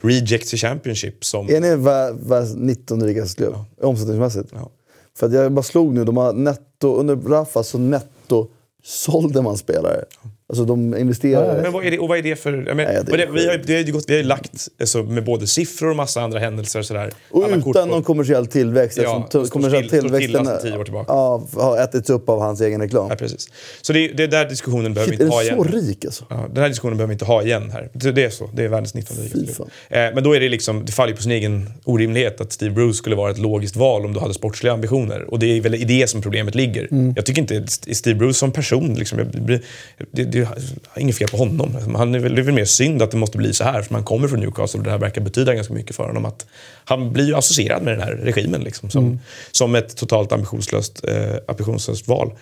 Speaker 4: rejects i Championship som...
Speaker 3: Är ni vär- världens 19 rikaste klubb? Omsättningsmässigt?
Speaker 4: Ja.
Speaker 3: För att jag bara slog nu, de har netto, under Rafa så netto sålde man spelare. Alltså de investerar...
Speaker 4: Men vad är det, och vad är det för... Men,
Speaker 3: Nej, det är
Speaker 4: det, vi, har, vi, ju gått, vi har ju lagt alltså, med både siffror och massa andra händelser och sådär.
Speaker 3: Och utan
Speaker 4: kort på-
Speaker 3: någon kommersiell tillväxt.
Speaker 4: Ja, står
Speaker 3: kommersiell
Speaker 4: still- står
Speaker 3: tillväxten
Speaker 4: sedan tio år tillbaka.
Speaker 3: Ja, har ätits upp av hans egen reklam.
Speaker 4: Ja, precis. Så det, är- det är där diskussionen behöver vi
Speaker 3: Shit, är
Speaker 4: inte ha igen.
Speaker 3: så rik alltså?
Speaker 4: Ja, den här diskussionen behöver vi inte ha igen här. Det, det är så. Det är världens 19
Speaker 3: Fy
Speaker 4: rikaste. Eh, men då är det liksom, det faller på sin egen orimlighet att Steve Bruce skulle vara ett logiskt val om du hade sportsliga ambitioner. Och det är väl i det som problemet ligger.
Speaker 3: Mm.
Speaker 4: Jag tycker inte Steve Bruce som person, liksom, jag blir- det, det, är inget fel på honom. Han är väl, det är väl mer synd att det måste bli så här, för man kommer från Newcastle och det här verkar betyda ganska mycket för honom. Att han blir ju associerad med den här regimen liksom, som,
Speaker 3: Mm.
Speaker 4: som ett totalt ambitionslöst, eh, ambitionslöst val.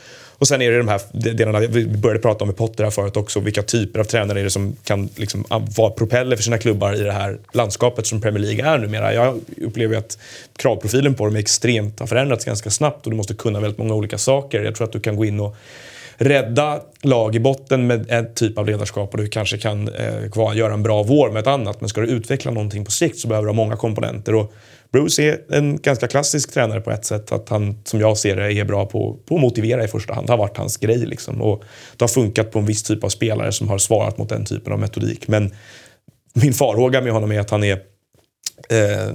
Speaker 4: Och sen är det de här delarna, vi började prata om med Potter här förut också, vilka typer av tränare är det som kan liksom vara propeller för sina klubbar i det här landskapet som Premier League är numera. Jag upplever att kravprofilen på dem är extremt, har förändrats ganska snabbt och du måste kunna väldigt många olika saker. Jag tror att du kan gå in och rädda lag i botten med en typ av ledarskap och du kanske kan eh, kvar, göra en bra vår med ett annat. Men ska du utveckla någonting på sikt så behöver du ha många komponenter. Och Bruce är en ganska klassisk tränare på ett sätt. Att han, som jag ser det, är bra på, på att motivera i första hand. Det har varit hans grej. Liksom. Och det har funkat på en viss typ av spelare som har svarat mot den typen av metodik. Men min farhåga med honom är att han är eh,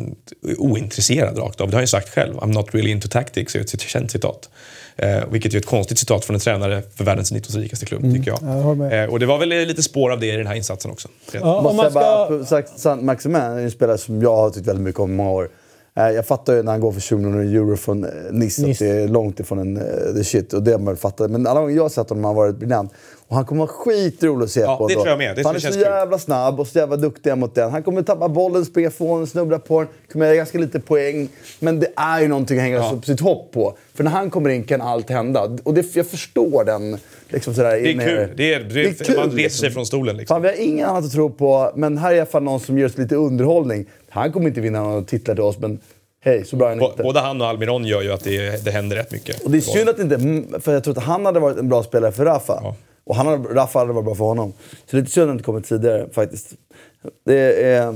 Speaker 4: ointresserad rakt av. Det har ju sagt själv. I'm not really into tactics är ett känt citat. Eh, vilket är ett konstigt citat från en tränare för världens 19 rikaste klubb, tycker jag.
Speaker 1: Ja, jag.
Speaker 4: Eh, och det var väl lite spår av det i den här insatsen också.
Speaker 1: Ja, om
Speaker 3: Måste
Speaker 1: man
Speaker 3: jag bara,
Speaker 1: ska...
Speaker 3: Maximin är en spelare som jag har tyckt väldigt mycket om i många år. Eh, Jag fattar ju när han går för 20 miljoner euro från eh, Nice, att
Speaker 1: Nice.
Speaker 3: det är långt ifrån en eh, the shit. Och det har man väl fattat. Men alla gånger jag har sett honom har han varit briljant. Och han kommer vara skitrolig att se
Speaker 4: Ja,
Speaker 3: på.
Speaker 4: det
Speaker 3: då.
Speaker 4: tror jag med. Det
Speaker 3: han är så
Speaker 4: kul.
Speaker 3: jävla snabb och så jävla duktig mot den. Han kommer tappa bollen, springa ifrån den, snubbla på den. Kommer göra ganska lite poäng. Men det är ju någonting att hänga
Speaker 4: Ja.
Speaker 3: sitt hopp på. För när han kommer in kan allt hända. Och det, jag förstår den. Liksom sådär,
Speaker 4: Det är
Speaker 3: inne-
Speaker 4: kul. Det är, det är,
Speaker 3: kul,
Speaker 4: man reser
Speaker 3: liksom.
Speaker 4: sig från stolen. Liksom.
Speaker 3: Fan, vi har inget annat att tro på, men här är i alla fall någon som ger oss lite underhållning. Han kommer inte vinna några titlar till oss, men hej, så bra är han inte.
Speaker 4: Både han och Almiron gör ju att det, det händer rätt mycket.
Speaker 3: Och det är synd att inte, för jag tror att han hade varit en bra spelare för Rafa.
Speaker 4: Ja.
Speaker 3: Och han hade, Rafa hade varit bra för honom. Så det är lite synd att han inte kommit tidigare faktiskt. Det är...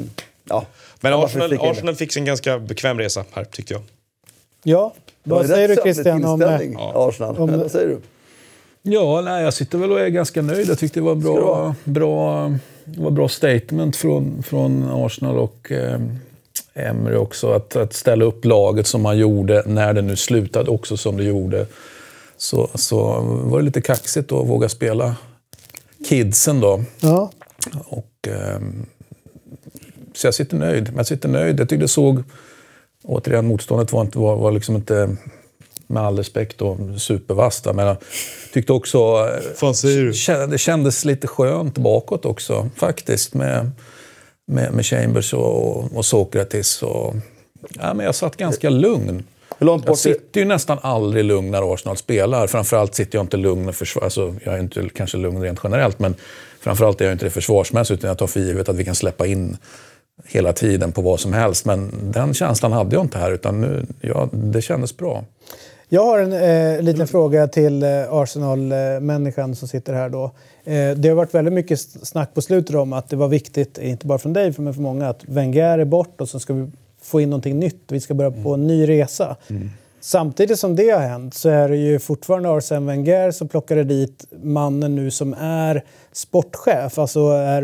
Speaker 3: Ja.
Speaker 4: Men Arsenal,
Speaker 3: det.
Speaker 4: Arsenal fick sin ganska bekväm resa här, tyckte jag.
Speaker 1: Ja,
Speaker 3: Det
Speaker 1: vad
Speaker 3: en
Speaker 1: säger du Christian om... eh,
Speaker 3: tillställning, Arsenal.
Speaker 1: om-
Speaker 3: Vad säger du?
Speaker 2: Ja, nej, jag sitter väl och är ganska nöjd. Jag tyckte det var
Speaker 3: det
Speaker 2: bra, bra, det var bra statement från, från Arsenal och eh, Emery också. Att, att ställa upp laget som man gjorde när det nu slutade också som det gjorde. Så, så var det lite kaxigt då att våga spela kidsen då.
Speaker 1: Ja.
Speaker 2: Och, ehm, så jag sitter nöjd. Jag sitter nöjd. Jag tyckte det såg... Återigen, motståndet var, inte, var, var liksom inte, med all respekt, då, supervast. Men jag tyckte också... eh,
Speaker 4: Fan säger du?
Speaker 2: Det kändes lite skönt bakåt också, faktiskt. Med, med, med Chambers och, och Sokratis. Och, ja, men jag satt ganska lugn.
Speaker 3: Hur långt
Speaker 2: Jag
Speaker 3: bort är...
Speaker 2: sitter ju nästan aldrig lugn när Arsenal spelar. Framförallt sitter jag inte lugn med försvar. Alltså, jag är inte kanske lugn rent generellt, men framförallt är jag inte det försvarsmässigt. Utan jag tar för givet att vi kan släppa in hela tiden på vad som helst. Men den känslan hade jag inte här, utan nu, ja, det kändes bra.
Speaker 1: Jag har en eh, liten fråga till eh, Arsenal-människan som sitter här då. Eh, det har varit väldigt mycket snack på slutet om att det var viktigt, inte bara från dig men för många, att Wenger är bort och så ska vi få in någonting nytt. Vi ska börja på en ny resa. Samtidigt som det har hänt så är det ju fortfarande Arsene Wenger som plockade dit mannen nu som är sportchef, alltså är,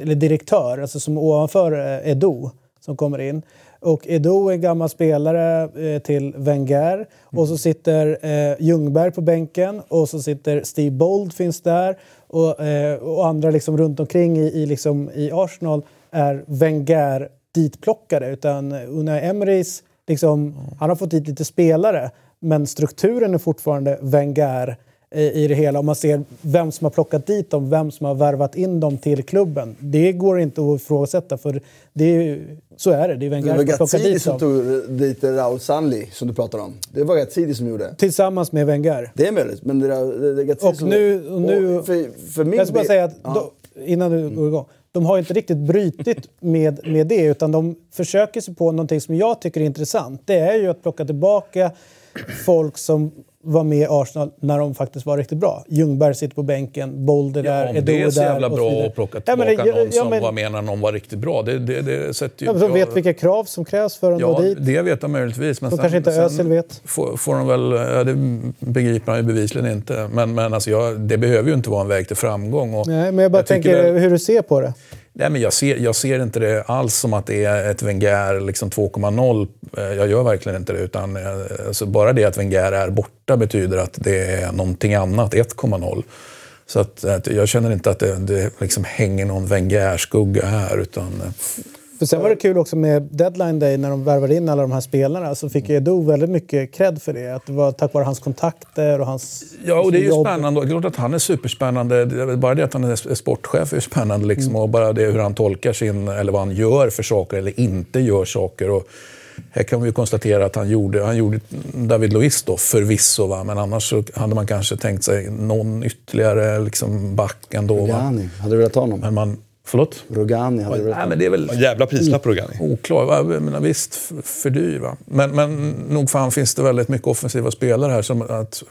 Speaker 1: eller direktör, alltså som ovanför eh, Edo som kommer in. Och Edo är en gammal spelare eh, till Wenger. Och så sitter eh, Ljungberg på bänken och så sitter Steve Bold finns där. Och, eh, och andra liksom runt omkring i, i, liksom, i Arsenal är Wenger ditplockade. Utan Unai Emerys, liksom, han har fått dit lite spelare. Men strukturen är fortfarande Wenger i, det hela. Om man ser vem som har plockat dit dem, vem som har värvat in dem till klubben. Det går inte att ifrågasätta för det är, så är det. Det är Wenger
Speaker 3: var
Speaker 1: som plockat dit
Speaker 3: som
Speaker 1: dem.
Speaker 3: tog dit Raul Sanli, som du pratar om. Det var Gazidi som gjorde det.
Speaker 1: Tillsammans med Wenger.
Speaker 3: Det är möjligt, men det, är Gazidi
Speaker 1: Och
Speaker 3: som...
Speaker 1: nu- och nu-
Speaker 3: för, för min
Speaker 1: Jag ska bara säga att
Speaker 3: Ja.
Speaker 1: de, innan du går igång. De har inte riktigt brytit <laughs> med, med det utan de försöker sig på någonting som jag tycker är intressant. Det är ju att plocka tillbaka folk som var med i Arsenal när de faktiskt var riktigt bra. Ljungberg sitter på bänken, Bolder där,
Speaker 2: Ja,
Speaker 1: Edo
Speaker 2: det är så
Speaker 1: där
Speaker 2: jävla bra att plocka
Speaker 1: Ja,
Speaker 2: tillbaka
Speaker 1: det-
Speaker 2: någon
Speaker 1: ja,
Speaker 2: som
Speaker 1: men-
Speaker 2: var med när någon var riktigt bra. Det, det, det sätter ju...
Speaker 1: Ja, de vet
Speaker 2: jag-
Speaker 1: vilka krav som krävs för att nå
Speaker 2: Ja,
Speaker 1: dit.
Speaker 2: det vet de möjligtvis. Men
Speaker 1: De kanske inte Özil vet.
Speaker 2: Får, får de väl, ja, det begriper han ju bevisligen inte. Men, men alltså jag, det behöver ju inte vara en väg till framgång. Och
Speaker 1: Nej, men jag bara
Speaker 2: jag
Speaker 1: tänker
Speaker 2: det-
Speaker 1: hur du ser på det.
Speaker 2: Nej, men jag, ser, jag ser inte det alls som att det är ett Wenger liksom 2,0. Eh, jag gör verkligen inte det. Utan, eh, alltså bara det att Wenger är borta betyder att det är någonting annat, 1,0. Så att, att jag känner inte att det, det liksom hänger någon Wenger-skugga här. Utan,
Speaker 1: för sen var det kul också med deadline day när de värvade in alla de här spelarna så fick Edo väldigt mycket cred för det. Att det var tack vare hans kontakter och hans
Speaker 2: Ja, och det är ju
Speaker 1: jobb.
Speaker 2: spännande. Det är klart att han är superspännande. Bara det att han är sportchef är ju spännande. Liksom.
Speaker 1: Mm.
Speaker 2: Och bara det hur han tolkar sin, eller vad han gör för saker eller inte gör saker. Och här kan vi ju konstatera att han gjorde, han gjorde David Luiz då, förvisso. Va? Men annars så hade man kanske tänkt sig någon ytterligare liksom back ändå. Va?
Speaker 3: Hade du velat ha honom?
Speaker 2: Men man... Förlåt?
Speaker 3: Rogani hade ha
Speaker 2: Nej, men det är väl
Speaker 4: En jävla prislapp på Rogani.
Speaker 2: oklar. Va? Jag menar, visst, för dyr. Va? Men, men nog fan finns det väldigt mycket offensiva spelare här. Som att,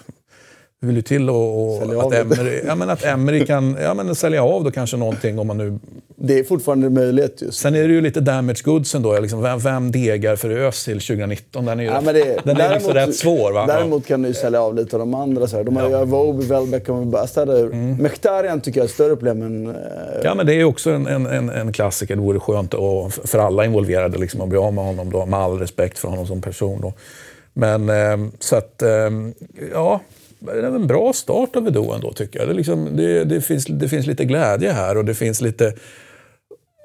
Speaker 2: det vill ju till och, och att. Emery, ja, men att Emery kan ja, men sälja av då kanske någonting om man nu...
Speaker 3: Det är fortfarande en möjlighet just.
Speaker 2: Sen är det ju lite damage goods ändå. Liksom, vem, vem degar för Özil 2019? Den är ju
Speaker 3: Ja, men det,
Speaker 2: den är liksom rätt svår. Va?
Speaker 3: Däremot kan du ju sälja av lite av de andra. Så här. De har ju Voby, Welbeck och bara städa ur.
Speaker 2: Mm.
Speaker 3: Mkhitaryan tycker jag är ett större problem än... eh,
Speaker 2: Ja, men det är ju också en, en, en, en klassiker. Det vore skönt och för alla involverade liksom, att bli av med honom. Då, med all respekt för honom som person. Då. Men eh, så att, eh, ja, det är en bra start av Edo ändå tycker jag. Det, liksom, det, det, finns, det finns lite glädje här och det finns lite,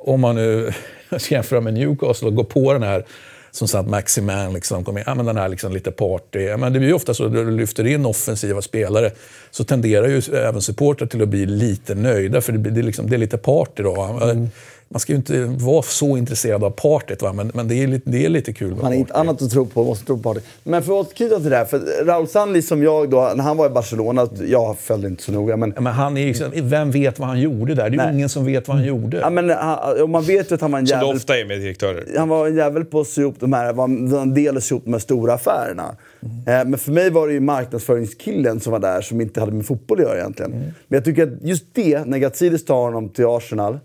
Speaker 2: om man nu <laughs> ska jämföra med Newcastle och gå på den här som satt Maximan liksom kom in, ja, men den här liksom lite party. Ja, men det blir ju ofta så att du lyfter in offensiva spelare så tenderar ju även supportrar till att bli lite nöjda för det, blir, det, är, liksom, det är lite party då. Mm. Man ska ju inte vara så intresserad av partyt va? men, men det, är lite, det är lite kul. med
Speaker 3: Han har inte
Speaker 2: party.
Speaker 3: annat att tro på, måste tro på. Men för att återknyta till det här, för Raul Sandli som jag då, när han var i Barcelona, jag följde inte så noga, men
Speaker 2: men han är ju liksom, vem vet vad han gjorde där? Det är ju ingen som vet vad han gjorde.
Speaker 3: Ja, men han, och man vet ju att han var en
Speaker 4: Som det
Speaker 3: jävel.
Speaker 4: ofta är med direktörer.
Speaker 3: Han var en jävel på att sy ihop de här, var en del att sy ihop de här stora affärerna. Eh, men för mig var det ju marknadsföringskillen som var där som inte hade med fotboll att göra egentligen. Men jag tycker att just det, när Gazidis tar honom till Arsenal.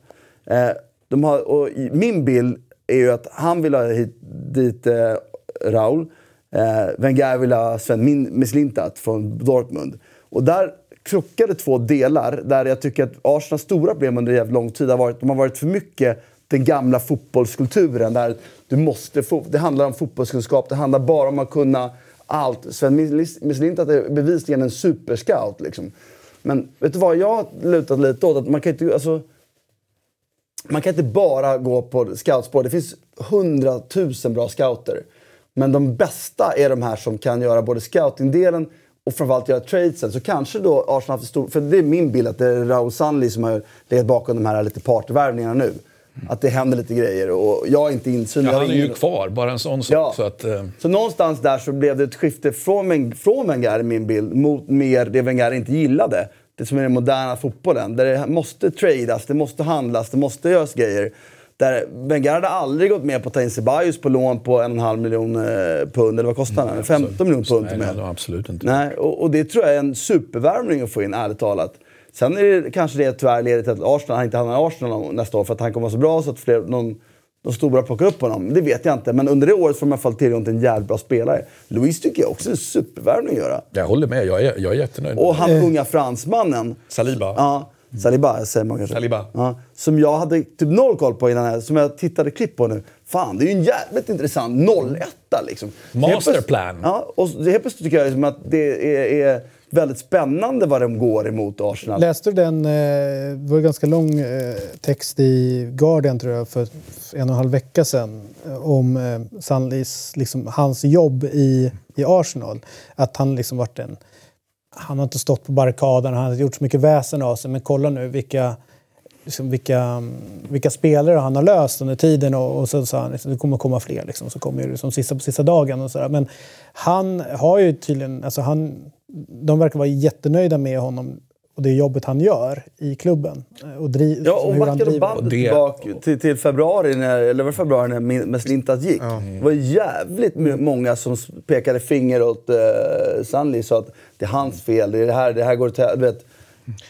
Speaker 3: Eh, de har, och min bild är ju att han vill ha hit, dit eh, Raul. Eh, Wenger vill ha Sven Min- Mislintat från Dortmund. Och där krockade två delar där jag tycker att Arsenals stora problem under jävligt lång tid har varit de har varit för mycket den gamla fotbollskulturen. Där du måste få, det handlar om fotbollskunskap, det handlar bara om att kunna allt. Sven Mislintat är bevisligen en superscout. Liksom. Men vet du vad, jag har lutat lite åt att man kan inte... Alltså, man kan inte bara gå på scoutspår. Det finns hundratusen bra scouter. Men de bästa är de här som kan göra både scoutingdelen och framförallt göra tradesen. Så kanske då Arsenal haft stor... För det är min bild att det är Raul Sanli som har legat bakom de här lite partyvärvningarna nu. Att det händer lite grejer och jag har inte insyn.
Speaker 2: Ja, han är ju kvar, bara en sån sak.
Speaker 3: Ja.
Speaker 2: Så att, eh,
Speaker 3: Så någonstans där så blev det ett skifte från, från Wenger, i min bild, mot mer det Wenger inte gillade. Det som är den moderna fotbollen. Där det måste tradas, det måste handlas, det måste göras grejer. Där Wenger hade aldrig gått med på att ta in Ceballos på lån på en och en halv miljon eh, pund, eller vad kostar han? 15 miljoner pund till med.
Speaker 2: nej, absolut inte.
Speaker 3: Nej, och, och det tror jag är en supervärvning att få in, ärligt talat. Sen är det kanske det tyvärr leder till att Arsenal, han inte hamnar i Arsenal nästa år för att han kommer vara så bra så att fler, någon, de stora plockar upp honom. Det vet jag inte, men under det året får man i alla fall tillgång till en jävligt bra spelare. Louise tycker jag också är en supervärvning att göra.
Speaker 2: Jag håller med, jag är, jag är jättenöjd.
Speaker 3: Och han unga fransmannen.
Speaker 4: Saliba.
Speaker 3: Ja, Saliba säger man kanske.
Speaker 4: Saliba.
Speaker 3: Ja, som jag hade typ noll koll på innan, här, som jag tittade klipp på nu. Fan, det är ju en jävligt intressant 01 liksom.
Speaker 2: Masterplan.
Speaker 3: Ja, och helt plötsligt tycker jag liksom att det är, är väldigt spännande vad de går emot Arsenal.
Speaker 1: Läste du den, eh, det var en ganska lång eh, text i Guardian tror jag för en och en halv vecka sedan eh, om eh, Sandlis, liksom, hans jobb i, i Arsenal. Att han liksom varit en... Han har inte stått på barrikaderna, han har gjort så mycket väsen av sig men kolla nu vilka, liksom, vilka, mm, vilka spelare han har löst under tiden och, och så sa han liksom, det kommer komma fler liksom, så kommer det som sista på sista dagen och så där. Men han har ju tydligen, alltså han, de verkar vara jättenöjda med honom och det jobbet han gör i klubben. eh, Och, driv,
Speaker 3: Ja, och backade
Speaker 1: driver.
Speaker 3: bandet
Speaker 2: det-
Speaker 3: tillbaka till, till februari, när, eller var februari när Meslintat gick. Det var jävligt många som pekade finger åt uh, Sunley och sa att det är hans fel, det, är det, här, det här går till... Du vet,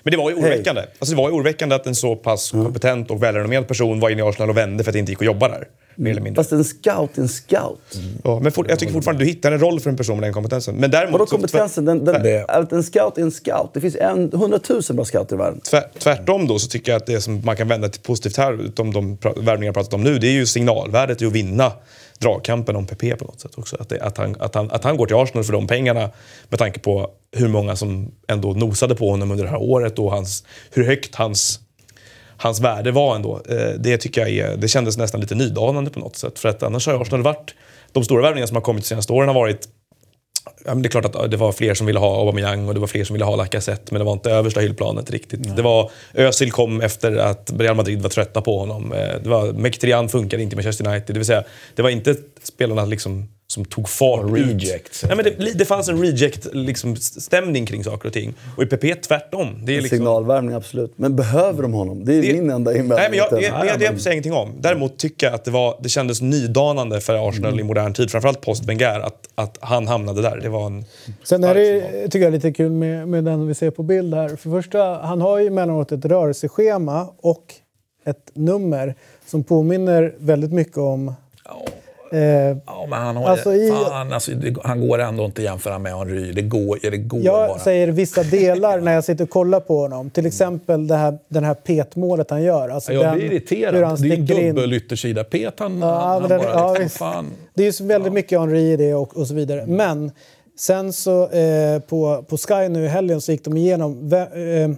Speaker 4: Men det var ju oroväckande. Alltså det var ju oroväckande att en så pass kompetent och välrenommerad person var inne i Arsenal och vände för att det inte gick att jobba där. Mer eller mindre.
Speaker 3: fast en scout är en scout.
Speaker 4: Ja, men for, jag tycker fortfarande du hittar en roll för en person med den kompetensen. Men däremot...
Speaker 3: Vadå kompetensen? Den, den, att en scout är en scout. Det finns en, hundratusen bra scouter i världen.
Speaker 4: Tvär, tvärtom då så tycker jag att det som man kan vända till positivt här, utom de värvningar jag pratat om nu, det är ju signalvärdet i att vinna dragkampen om PP på något sätt också. Att, det, att, han, att, han, att han går till Arsenal för de pengarna med tanke på hur många som ändå nosade på honom under det här året och hans, hur högt hans, hans värde var ändå. Eh, Det tycker jag är, det kändes nästan lite nydanande på något sätt. För att annars har Arsenal varit, de stora värvningar som har kommit de senaste åren har varit Ja, det är klart att det var fler som ville ha Aubameyang och det var fler som ville ha Lacazette men det var inte översta hyllplanet riktigt. Det var, Özil kom efter att Real Madrid var trötta på honom. Eh, Det var, Mkhitaryan funkade inte i Manchester United. Det vill säga, det var inte spelarna liksom som tog fart
Speaker 2: Rejects,
Speaker 4: ut. Nej, men det, det fanns en reject-stämning liksom, kring saker och ting. Och i PP tvärtom. Det är liksom,
Speaker 3: Signalvärvning, absolut. Men behöver de honom? Det är
Speaker 4: det-
Speaker 3: min enda invändning.
Speaker 4: Nej, men jag, det, det, det säger jag ingenting om. Däremot tycker jag att det, var, det kändes nydanande för Arsenal i modern tid. Framförallt post Wenger, att, att han hamnade där. Det var en...
Speaker 1: Sen är det,
Speaker 4: signal.
Speaker 1: tycker jag, lite kul med, med den vi ser på bild här. För första, han har ju emellanåt ett rörelseschema och ett nummer som påminner väldigt mycket om... Eh,
Speaker 2: Ja, men han, har,
Speaker 1: Alltså i-
Speaker 2: fan, alltså, det, han går ändå inte att jämföra med Henry. Det går, det går
Speaker 1: jag
Speaker 2: bara.
Speaker 1: säger vissa <laughs> delar när jag sitter och kollar på honom. Till exempel det här, den här petmålet han gör. Alltså
Speaker 2: jag
Speaker 1: den-
Speaker 2: blir irriterad. Det är
Speaker 1: in.
Speaker 2: dubbel yttersida. Pet han,
Speaker 1: Ja,
Speaker 2: han,
Speaker 1: men
Speaker 2: han
Speaker 1: den-
Speaker 2: bara
Speaker 1: ja. Det är ju väldigt mycket Henry i det och, och så vidare. Men sen så eh, på, på Sky nu i helgen så gick de igenom ve- eh,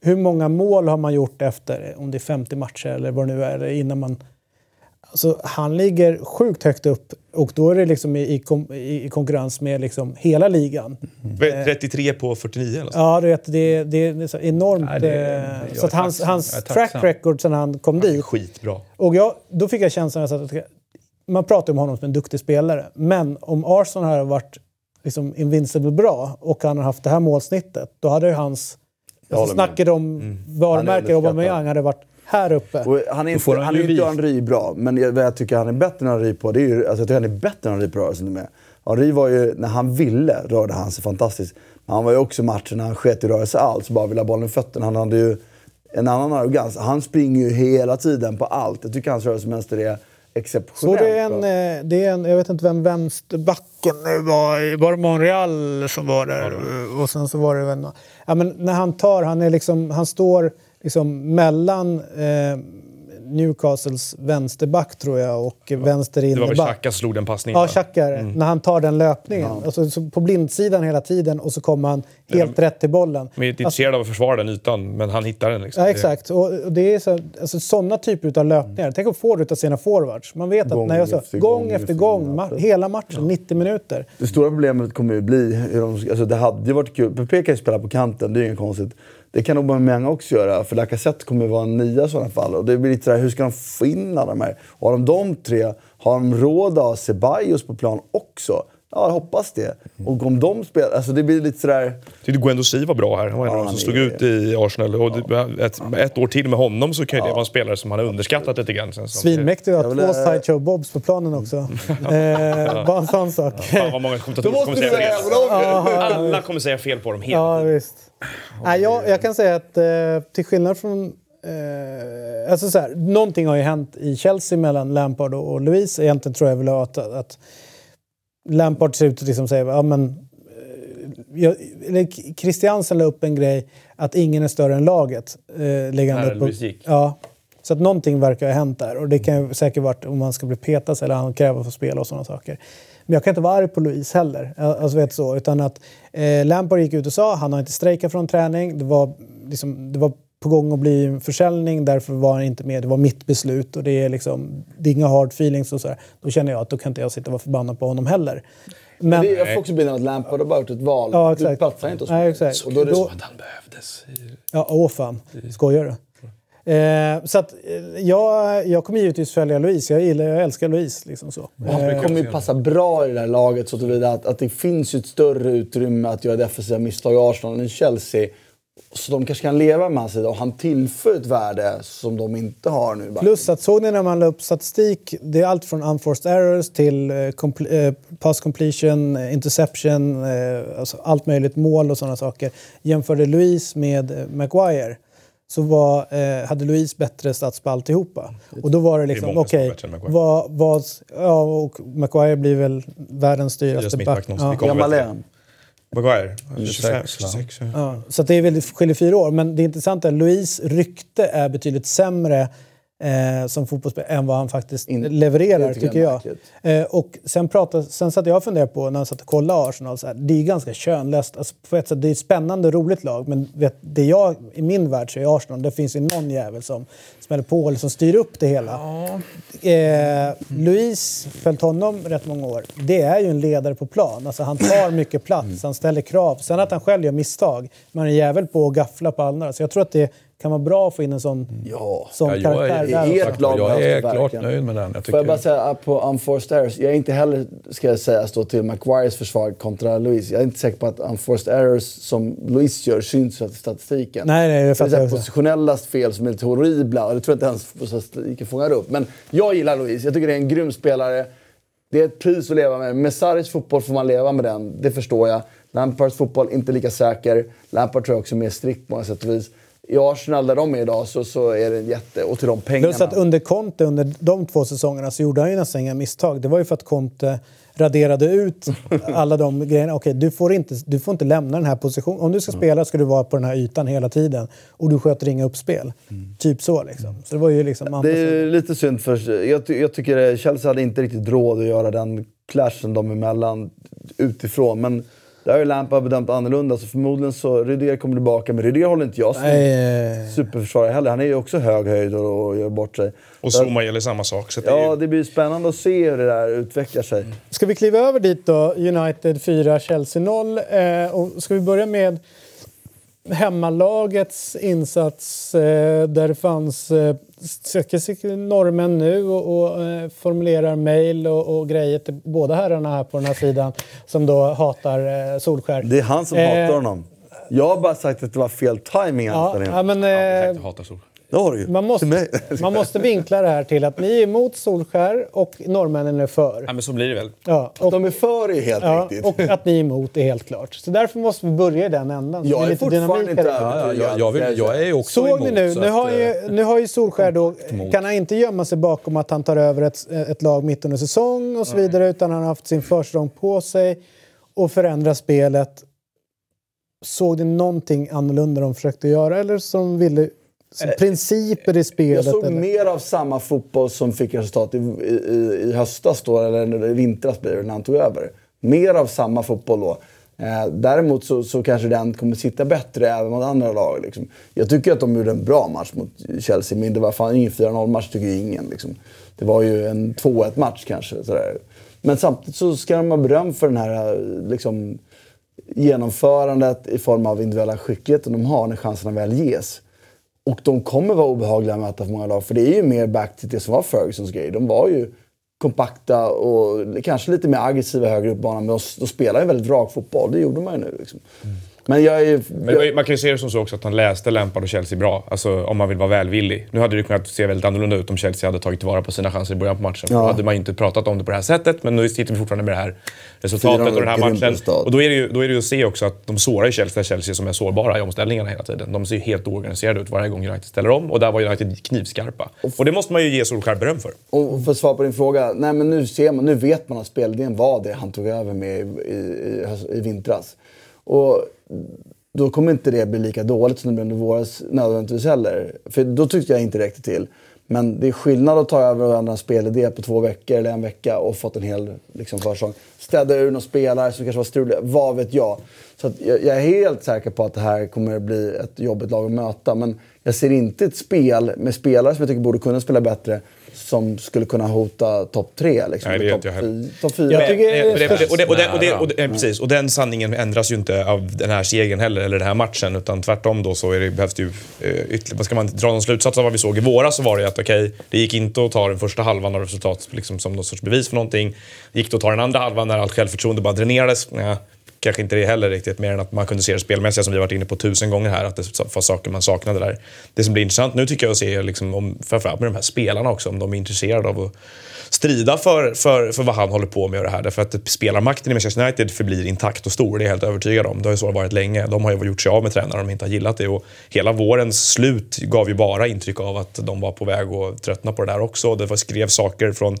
Speaker 1: hur många mål har man gjort efter, om det är 50 matcher eller vad det nu är, innan man... Alltså, han ligger sjukt högt upp och då är det liksom i, i, i, konkurrens med liksom hela ligan.
Speaker 4: 33 på 49 eller så.
Speaker 1: Ja, du vet, det, det, det är så enormt.
Speaker 2: Nej, det-
Speaker 1: eh, så att hans, hans track record sen han kom dit
Speaker 4: Skitbra.
Speaker 1: och jag, då fick jag känslan att man pratar om honom som en duktig spelare. Men om Arsenal hade varit liksom invincible bra och han hade haft det här målsnittet, då hade ju hans... Alltså snacket om varumärke
Speaker 3: Han är
Speaker 1: Aubameyang hade varit här uppe.
Speaker 3: Och han är inte,
Speaker 2: han
Speaker 3: han är inte Henry bra, men jag, vad jag tycker han är bättre än Henry på, det är ju, alltså jag tycker han är bättre än Henry på rörelsen med. Henry var ju, när han ville rörde han sig fantastiskt. Men han var ju också matchen när han sket i rörelse alls, bara ville ha bollen i fötterna. Han hade ju en annan arrogans. Han springer ju hela tiden på allt. Jag tycker hans rörelsemönster är
Speaker 1: Så
Speaker 3: exceptionellt
Speaker 1: det är, en,
Speaker 3: bra.
Speaker 1: eh, det är en, jag vet inte vem vänsterbacken nu var, var det Monreal som var där? Och sen så var det väl, nå- ja men när han tar, han är liksom, han står liksom mellan eh, Newcastles vänsterback tror jag och vänster
Speaker 4: Det var väl
Speaker 1: innerback.
Speaker 4: Xhaka som slog den passningen.
Speaker 1: Ja? Xhaka det. När han tar den löpningen. Alltså, så på blindsidan hela tiden och så kommer han helt rätt till bollen.
Speaker 4: De är inte intresserade av att försvara den ytan, men han hittar den. Liksom.
Speaker 1: Ja, exakt. Och och det är så, alltså, sådana typer av löpningar. Tänk att få det av sina forwards. Man vet att
Speaker 3: Gång
Speaker 1: när jag så,
Speaker 3: efter
Speaker 1: gång,
Speaker 3: gång
Speaker 1: efter gång,
Speaker 3: gång.
Speaker 1: ma- hela matchen, 90 minuter.
Speaker 3: Det stora problemet kommer ju bli de, alltså det hade ju varit kul. Pepe kan ju spela på kanten, det är ju inget konstigt. Det kan Aubameyang också göra, för Lacazette kommer vara en nia i sådana fall. Och det blir lite sådär, hur ska de få in alla de här? Och har de de tre, har de råd att ha Ceballos på plan också? Ja, jag hoppas det. Och om de spelar, alltså det blir lite sådär...
Speaker 4: Tyckte Guendo Si var bra här. Han var en av
Speaker 3: Ja,
Speaker 4: de som stod ut i Arsenal. Och det- ett, ett år till med honom så kan ju det vara en spelare som han har underskattat lite grann.
Speaker 1: Svinmäktigt att ha
Speaker 3: Jag
Speaker 1: två sideshow bobs på planen också. <laughs> eh, bara en sån sak.
Speaker 4: Fan vad många kommentatorer kommer säga fel. Alla kommer säga fel på dem helt.
Speaker 1: Ja, visst. Nej, jag, jag kan säga att eh, till skillnad från... Eh, alltså så här, någonting har ju hänt i Chelsea mellan Lampard och, och Luis. Egentligen tror jag väl att, att Lampard ser ut att liksom säga ja, men, eh, jag, Christiansen la upp en grej att ingen är större än laget. Eh, lägger upp. Ja. Så att någonting verkar ha hänt där. Och det kan ju säkert varit om man ska bli petad eller han kräver att få spela och sådana saker. Men jag kan inte vara arg på Louise heller. Alltså vet så. Utan att eh, Lampard gick ut och sa han har inte strejkat från träning. Det var, liksom, det var på gång att bli en försäljning. Därför var han inte med. Det var mitt beslut. Och det är, liksom, det är inga hard feelings och så. Då känner jag att då kan inte jag sitta och vara förbannad på honom heller. Men,
Speaker 3: det, jag får också bilden att Lampard har bara gjort ett val.
Speaker 1: Ja,
Speaker 3: Du
Speaker 1: exakt.
Speaker 3: platsar inte hos
Speaker 1: Nej,
Speaker 3: mig.
Speaker 1: exakt.
Speaker 3: Och då är det
Speaker 1: Då-
Speaker 3: så,
Speaker 2: Att han behövdes.
Speaker 1: Ja, åh fan. Skojar du? Eh, så att, eh, jag, jag kommer givetvis följa Louise. Jag, gillar, jag älskar Louise. Liksom så.
Speaker 3: Det kommer ju passa bra i det här laget så tillvida att, att det finns ett större utrymme att göra defensiva misstag i Arsenal än i Chelsea. Så de kanske kan leva med hans sida och han tillför ett värde som de inte har nu.
Speaker 1: Plus att såg ni när man la upp statistik, det är allt från unforced errors till eh, compl- eh, pass completion, eh, interception, eh, alltså allt möjligt, mål och sådana saker. Jämförde Louise med eh, Maguire så var, eh, hade Louise bättre stats på alltihopa. Och då var det liksom,
Speaker 4: har
Speaker 1: okej,
Speaker 4: Maguire.
Speaker 1: vad, vad, ja, och Maguire blir väl världens dyraste back. Ja.
Speaker 3: Gammal är han.
Speaker 4: Maguire?
Speaker 3: 26,
Speaker 4: 26, 26 ja.
Speaker 1: Ja, så det är väl skiljer fyra år. Men det intressanta är att Louise rykte är betydligt sämre eh, som fotbollsspelare än vad han faktiskt
Speaker 3: In-
Speaker 1: levererar,
Speaker 3: tycker jag.
Speaker 1: Eh, och sen, pratade, sen satt jag och funderade på, när jag satt och kollade Arsenal, så här, det är ganska könlöst. Alltså, på ett sätt, det är ett spännande och roligt lag, men vet, det jag, i min värld så är Arsenal, det finns ju någon jävel som smäller på eller som styr upp det hela. Eh, Louise, följt honom rätt många år, det är ju en ledare på plan. Alltså, han tar mycket plats, han ställer krav. Sen att han själv gör misstag, man är jävel på att gaffla på andra. Så jag tror att det kan vara bra att få in en sån,
Speaker 3: Ja.
Speaker 1: sån
Speaker 2: Ja, jag
Speaker 1: karaktär
Speaker 2: är,
Speaker 1: där.
Speaker 3: helt
Speaker 2: jag, jag är
Speaker 3: det
Speaker 2: klart nöjd med den. Jag
Speaker 3: Får jag bara säga på Unforced Errors. Jag är inte heller, ska jag säga, stå till Maguires försvar kontra Louise. Jag är inte säker på att Unforced Errors som Louise gör syns i statistiken.
Speaker 1: Nej, nej, det
Speaker 3: det
Speaker 1: fattar
Speaker 3: är
Speaker 1: jag också.
Speaker 3: positionella fel som är lite horribla och det tror jag inte ens statistiken fångar upp. Men jag gillar Louise. Jag tycker det är en grym spelare. Det är ett pris att leva med. Med Sarris fotboll får man leva med den, det förstår jag. Lampards fotboll, inte lika säker. Lampard tror jag också är mer strikt på många sätt och vis. I Arsenal, där de är idag, så, så är det en jätte... Och till de pengarna.
Speaker 1: Plus att under Conte, under de två säsongerna, så gjorde han ju nästan inga misstag. Det var ju för att Conte raderade ut <laughs> alla de grejerna. Okej, du, får inte, du får inte lämna den här positionen. Om du ska spela ska du vara på den här ytan hela tiden. Och du sköter inga uppspel. Typ så liksom. Så det var ju liksom...
Speaker 3: Det är lite synd för jag, ty- jag tycker det- Chelsea hade inte riktigt råd att göra den clashen dem emellan utifrån. Men där har ju Lampard bedömt annorlunda så förmodligen så Rydiger kommer tillbaka. Men Rydiger håller inte jag som
Speaker 1: Nej,
Speaker 3: superförsvarare heller. Han är ju också hög höjd och, och gör bort sig.
Speaker 4: Och Zuma gäller samma sak. Så det
Speaker 3: Ja,
Speaker 4: ju,
Speaker 3: det blir spännande att se hur det där utvecklar sig.
Speaker 1: Ska vi kliva över dit då? United 4, Chelsea 0. Eh, och ska vi börja med hemmalagets insats eh, där det fanns eh, ska se norrmän nu och, och eh, formulerar mejl och, och grejer till båda herrarna här på den här sidan som då hatar eh, Solskär.
Speaker 3: Det är han som
Speaker 1: Eh,
Speaker 3: hatar honom. Jag har bara sagt att det var fel timing i
Speaker 1: Ja, ja, men,
Speaker 4: jag
Speaker 1: eh,
Speaker 4: hatar Sol.
Speaker 3: Det har du ju.
Speaker 1: man, måste, man måste vinkla det här till att ni är emot Solskär och norrmännen är för.
Speaker 4: Ja, men så blir det väl.
Speaker 1: Ja, och,
Speaker 3: De är för är helt
Speaker 1: ja,
Speaker 3: riktigt.
Speaker 1: och att ni är emot är helt klart. Så därför måste vi börja i den ändan. Det
Speaker 3: jag är
Speaker 1: lite
Speaker 3: fortfarande inte
Speaker 1: här.
Speaker 2: ja, ja, jag, vill, jag är också
Speaker 1: Såg
Speaker 2: emot.
Speaker 1: ni nu?
Speaker 2: så
Speaker 1: Nu
Speaker 2: att,
Speaker 1: har,
Speaker 2: eh,
Speaker 1: ju, nu har ju Solskär då,
Speaker 2: emot.
Speaker 1: kan han inte gömma sig bakom att han tar över ett, ett lag mitt under säsong och så vidare utan han har haft sin försäsong på sig och förändra spelet. Såg ni någonting annorlunda de försökte göra eller som ville principer i spelet?
Speaker 3: Jag såg
Speaker 1: eller?
Speaker 3: mer av samma fotboll som fick resultat i, i, i höstas då, eller i vintras blir det, när han tog över. Mer av samma fotboll då. Eh, däremot så, så kanske den kommer sitta bättre även mot andra lag. Liksom. Jag tycker att de gjorde en bra match mot Chelsea, men det var fan ingen 4-0-match tycker ingen. Liksom. Det var ju en 2-1-match kanske. Sådär. Men samtidigt så ska de ha beröm för den här eh, liksom, genomförandet i form av individuella skickligheten de har när chanserna väl ges. Och de kommer vara obehagliga att möta för många lag. För det är ju mer back till det som var Fergusons grej. De var ju kompakta och kanske lite mer aggressiva högre upp banan. Men de, de spelar ju väldigt rak fotboll. Det gjorde man ju nu. Liksom. Mm. Men jag är.
Speaker 4: Men ju- man kan ju se det som så också att han läste Lampard och Chelsea bra. Alltså om man vill vara välvillig. Nu hade det kunnat se väldigt annorlunda ut om Chelsea hade tagit tillvara på sina chanser i början på matchen.
Speaker 3: Ja.
Speaker 4: Då hade man ju inte pratat om det på det här sättet. Men nu sitter vi fortfarande med det här resultatet och den här matchen. Och då är, det ju, då är det ju att se också att de sårar Chelsea, Chelsea som är sårbara i omställningarna hela tiden. De ser ju helt oorganiserade ut varje gång United ställer om. Och där var United knivskarpa. Och det måste man ju ge Solskjaer beröm för.
Speaker 3: Och för att svara på din fråga. Nej, men nu, ser man, nu vet man att spelidén var det han tog över med i, i, i, i vintras. Och då kommer inte det bli lika dåligt som det blev under våras nödvändigtvis heller. För då tyckte jag inte det räckte till. Men det är skillnad att ta över en spelidé på två veckor eller en vecka och fått en hel liksom, försång. Städa ur några spelare som kanske var strulig. Vad vet jag? Så att jag, jag är helt säker på att det här kommer bli ett jobbigt lag att möta. Men jag ser inte ett spel med spelare som jag tycker borde kunna spela bättre som skulle kunna hota topp tre. Liksom,
Speaker 4: Nej, det inte jag heller.
Speaker 3: topp fyra.
Speaker 1: Jag tycker-
Speaker 4: Nej, Precis, och den sanningen ändras ju inte av den här segern heller, eller den här matchen. Utan tvärtom då så är det, behövs det ju eh, ytterligare... Ska man dra någon slutsats av vad vi såg i våras så var det ju att okej, det gick inte att ta den första halvan av resultat liksom, som någon sorts bevis för någonting. Det gick det att ta den andra halvan när allt självförtroende bara dränerades. Ja, kanske inte det heller riktigt, mer än att man kunde se det spelmässiga som vi varit inne på tusen gånger här, att det var saker man saknade där. Det som blir intressant nu tycker jag att se, liksom, om, framförallt med de här spelarna också, om de är intresserade av att strida för, för, för vad han håller på med och det här. Därför att spelarmakten i Manchester United förblir intakt och stor, det är jag helt övertygad om. Det har ju så varit länge. De har ju gjort sig av med tränare om de inte har gillat det. Och hela vårens slut gav ju bara intryck av att de var på väg att tröttna på det där också. Det var, saker från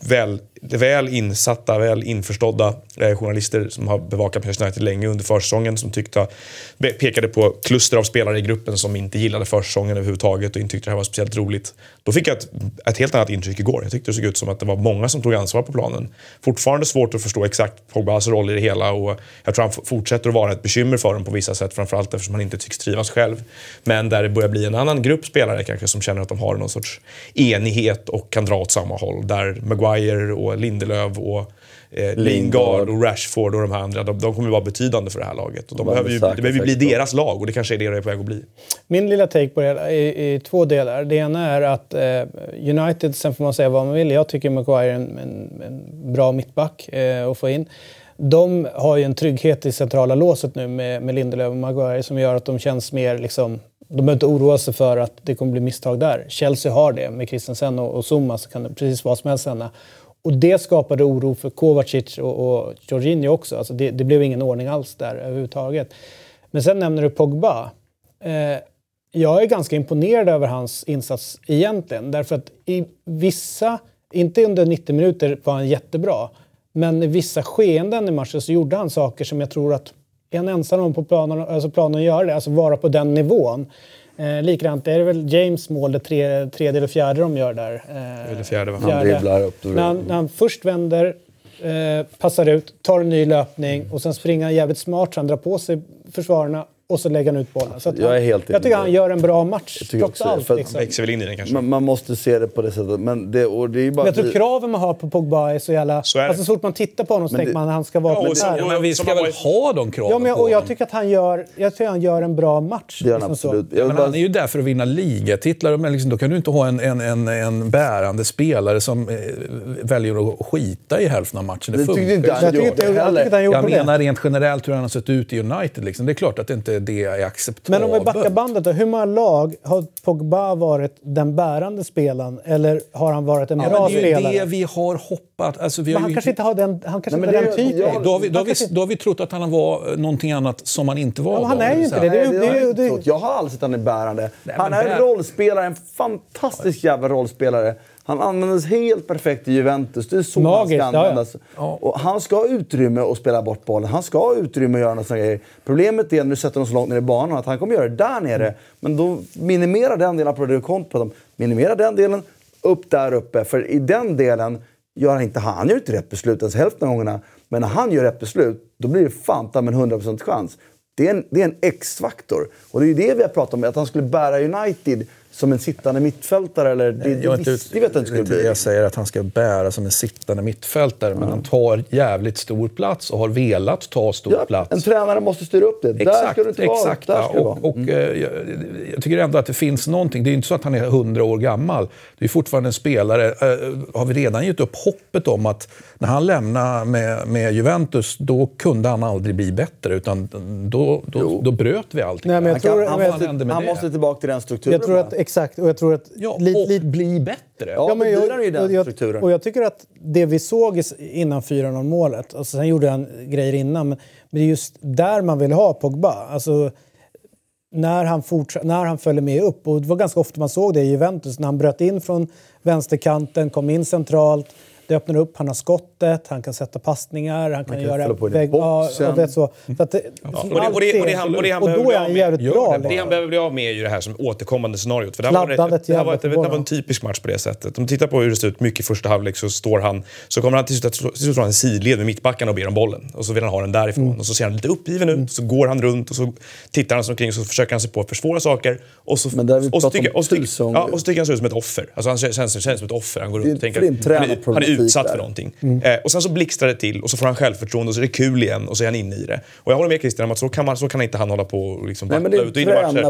Speaker 4: väl, väl insatta, väl införstådda eh, journalister som har bevakat Manchester United länge under försäsongen som tyckte, pekade på kluster av spelare i gruppen som inte gillade försäsongen överhuvudtaget och inte tyckte det här var speciellt roligt. Då fick jag ett, ett helt annat intryck igår. Jag tyckte det såg ut som att det var många som tog ansvar på planen. Fortfarande svårt att förstå exakt Pogbas roll i det hela och jag tror han fortsätter att vara ett bekymmer för dem på vissa sätt, framförallt eftersom han inte tycks trivas själv. Men där det börjar bli en annan grupp spelare kanske som känner att de har någon sorts enighet och kan dra åt samma håll. Där Maguire och Lindelöf och eh, Lingard och Rashford och de här andra, de, de kommer vara betydande för det här laget. Och de behöver ju, det behöver bli deras lag och det kanske är det det är på väg att bli.
Speaker 1: Min lilla take på det är i, två delar. Det ena är att eh, United, sen får man säga vad man vill, jag tycker Maguire är en, en, en bra mittback eh, att få in. De har ju en trygghet i centrala låset nu med, med Lindelöf och Maguire som gör att de känns mer liksom de behöver inte oroa sig för att det kommer bli misstag där. Chelsea har det med Christensen och, och Zuma så kan det precis vad som helst hända. Och det skapade oro för Kovacic och, och Jorginho också. Alltså det, det, blev ingen ordning alls där överhuvudtaget. Men sen nämner du Pogba. Eh, jag är ganska imponerad över hans insats egentligen. Därför att i vissa, inte under 90 minuter var han jättebra. Men i vissa skeenden i matchen så gjorde han saker som jag tror att är han ensam om på planen, alltså planen att göra det, alltså vara på den nivån. Eh, likadant är det väl James mål, det tre, tredje eller fjärde de gör där.
Speaker 4: Eh, det fjärde va?
Speaker 3: Han dribblar upp.
Speaker 1: När han, när han först vänder, eh, passar ut, tar en ny löpning och sen springer han jävligt smart så han drar på sig försvararna och så lägger han ut bollen. Så
Speaker 3: jag, är helt
Speaker 1: jag tycker han gör en bra match, trots allt.
Speaker 4: Liksom. Han växer väl in i den kanske.
Speaker 3: Man, man, måste se det på det sättet. Men, det, och det är bara
Speaker 1: men jag tror kraven man har på Pogba är så jävla... Så, alltså, så fort man tittar på honom så tänker man att han ska vara
Speaker 2: ja, så, Men vi ska väl ha de kraven
Speaker 1: ja, men jag, och jag tycker att han gör, jag tycker han gör en bra match.
Speaker 3: Det gör han liksom absolut.
Speaker 2: Men han är ju där för att vinna ligatitlar. Men liksom, då kan du inte ha en, en, en, en bärande spelare som eh, väljer att skita i hälften av matchen. Det, det
Speaker 3: funkar inte han
Speaker 2: jag, jag, jag menar rent generellt hur han har sett ut i United. Liksom. Det är klart att inte det är acceptabelt
Speaker 1: men om vi backar bandet då. Hur många lag har Pogba varit den bärande spelaren? Eller har han varit en ja, bra
Speaker 2: spelare?
Speaker 1: Det är
Speaker 2: det vi har hoppat. Alltså, vi
Speaker 1: men han
Speaker 2: ju...
Speaker 1: kanske inte har den, han kanske Nej, inte den typen.
Speaker 2: Ja, då, har vi, då, har vi, då har vi trott att han var någonting annat som han inte var. Ja,
Speaker 1: han är ju inte det. det, det, det, det
Speaker 3: jag har aldrig sett att han är bärande. Nej, han är en rollspelare, en fantastisk jävla rollspelare. Han användes helt perfekt i Juventus. Det är så Magiskt, han ska användas. Ja. Och han ska ha utrymme att spela bort bollen. Han ska ha utrymme att göra några grejer. Problemet är när du sätter honom så långt ner i banan att han kommer göra det där nere. Mm. Men då minimera den delen på det du på Minimera den delen, upp där uppe. För i den delen gör han inte... Han gör inte rätt beslut ens hälften av gångerna. Men när han gör rätt beslut, då blir det fan med en 100% chans. Det är en, det är en X-faktor. Och det är ju det vi har pratat om, att han skulle bära United som en sittande mittfältare? Eller, det,
Speaker 2: jag,
Speaker 3: det,
Speaker 2: visst, det vet jag inte skulle bli. Jag säger att han ska bära som en sittande mittfältare, mm. men han tar jävligt stor plats och har velat ta stor ja, plats.
Speaker 3: En tränare måste styra upp det.
Speaker 2: Exakt, Där ska du inte exakt, vara. Där och, och mm. Eh, jag, jag, tycker ändå att det finns någonting. Det är inte så att han är hundra år gammal. Det är fortfarande en spelare. Uh, har vi redan gett upp hoppet om att när han lämnade med, med Juventus, då kunde han aldrig bli bättre. Utan då, då, då bröt vi allting.
Speaker 3: Nej, men jag tror, han, kan, han, han måste tillbaka till den strukturen.
Speaker 1: Jag tror att, exakt, och jag tror att...
Speaker 2: Ja, li, och li, bli bättre.
Speaker 3: Ja, ja men jag,
Speaker 1: i den jag, strukturen. Och jag tycker att det vi såg innan 4-0 målet, alltså sen gjorde han grejer innan, men, men det är just där man vill ha Pogba. Alltså, när han, när han följde med upp. Och det var ganska ofta man såg det i Juventus, när han bröt in från vänsterkanten, kom in centralt, det öppnar upp, han har skottet, han kan sätta passningar, han kan, kan göra... Vägg, ja, och vet så. så att det, ja. och, det, och, det, och, det han, och, det han och då är han jävligt bra.
Speaker 4: Det, det han behöver bli av med är ju det här som återkommande scenariot. För det, här var, det, här var, ett, det var en typisk match på det sättet. Om du tittar på hur det ser ut mycket i första halvlek så står han... Så kommer han till slut, till slut en sidled med mittbackarna och ber om bollen. Och så vill han ha den därifrån. Mm. Och så ser han lite uppgiven ut, mm. så går han runt och så tittar han sig omkring och så försöker han sig på att försvåra saker. Och så, och så, tycker, och så, tycker, ja, och så tycker han sig ut som ett offer. Alltså han känns, känns som ett offer. Han går runt och tänker...
Speaker 3: Han är
Speaker 4: utsatt
Speaker 3: där.
Speaker 4: för någonting. Eh, och sen så blixtrar det till och så får han självförtroende och så är det kul igen och så är han inne i det. Och jag håller med Christian om att så kan, man, så kan inte han hålla på och liksom
Speaker 3: Nej, men det är
Speaker 4: ut och in i matcher.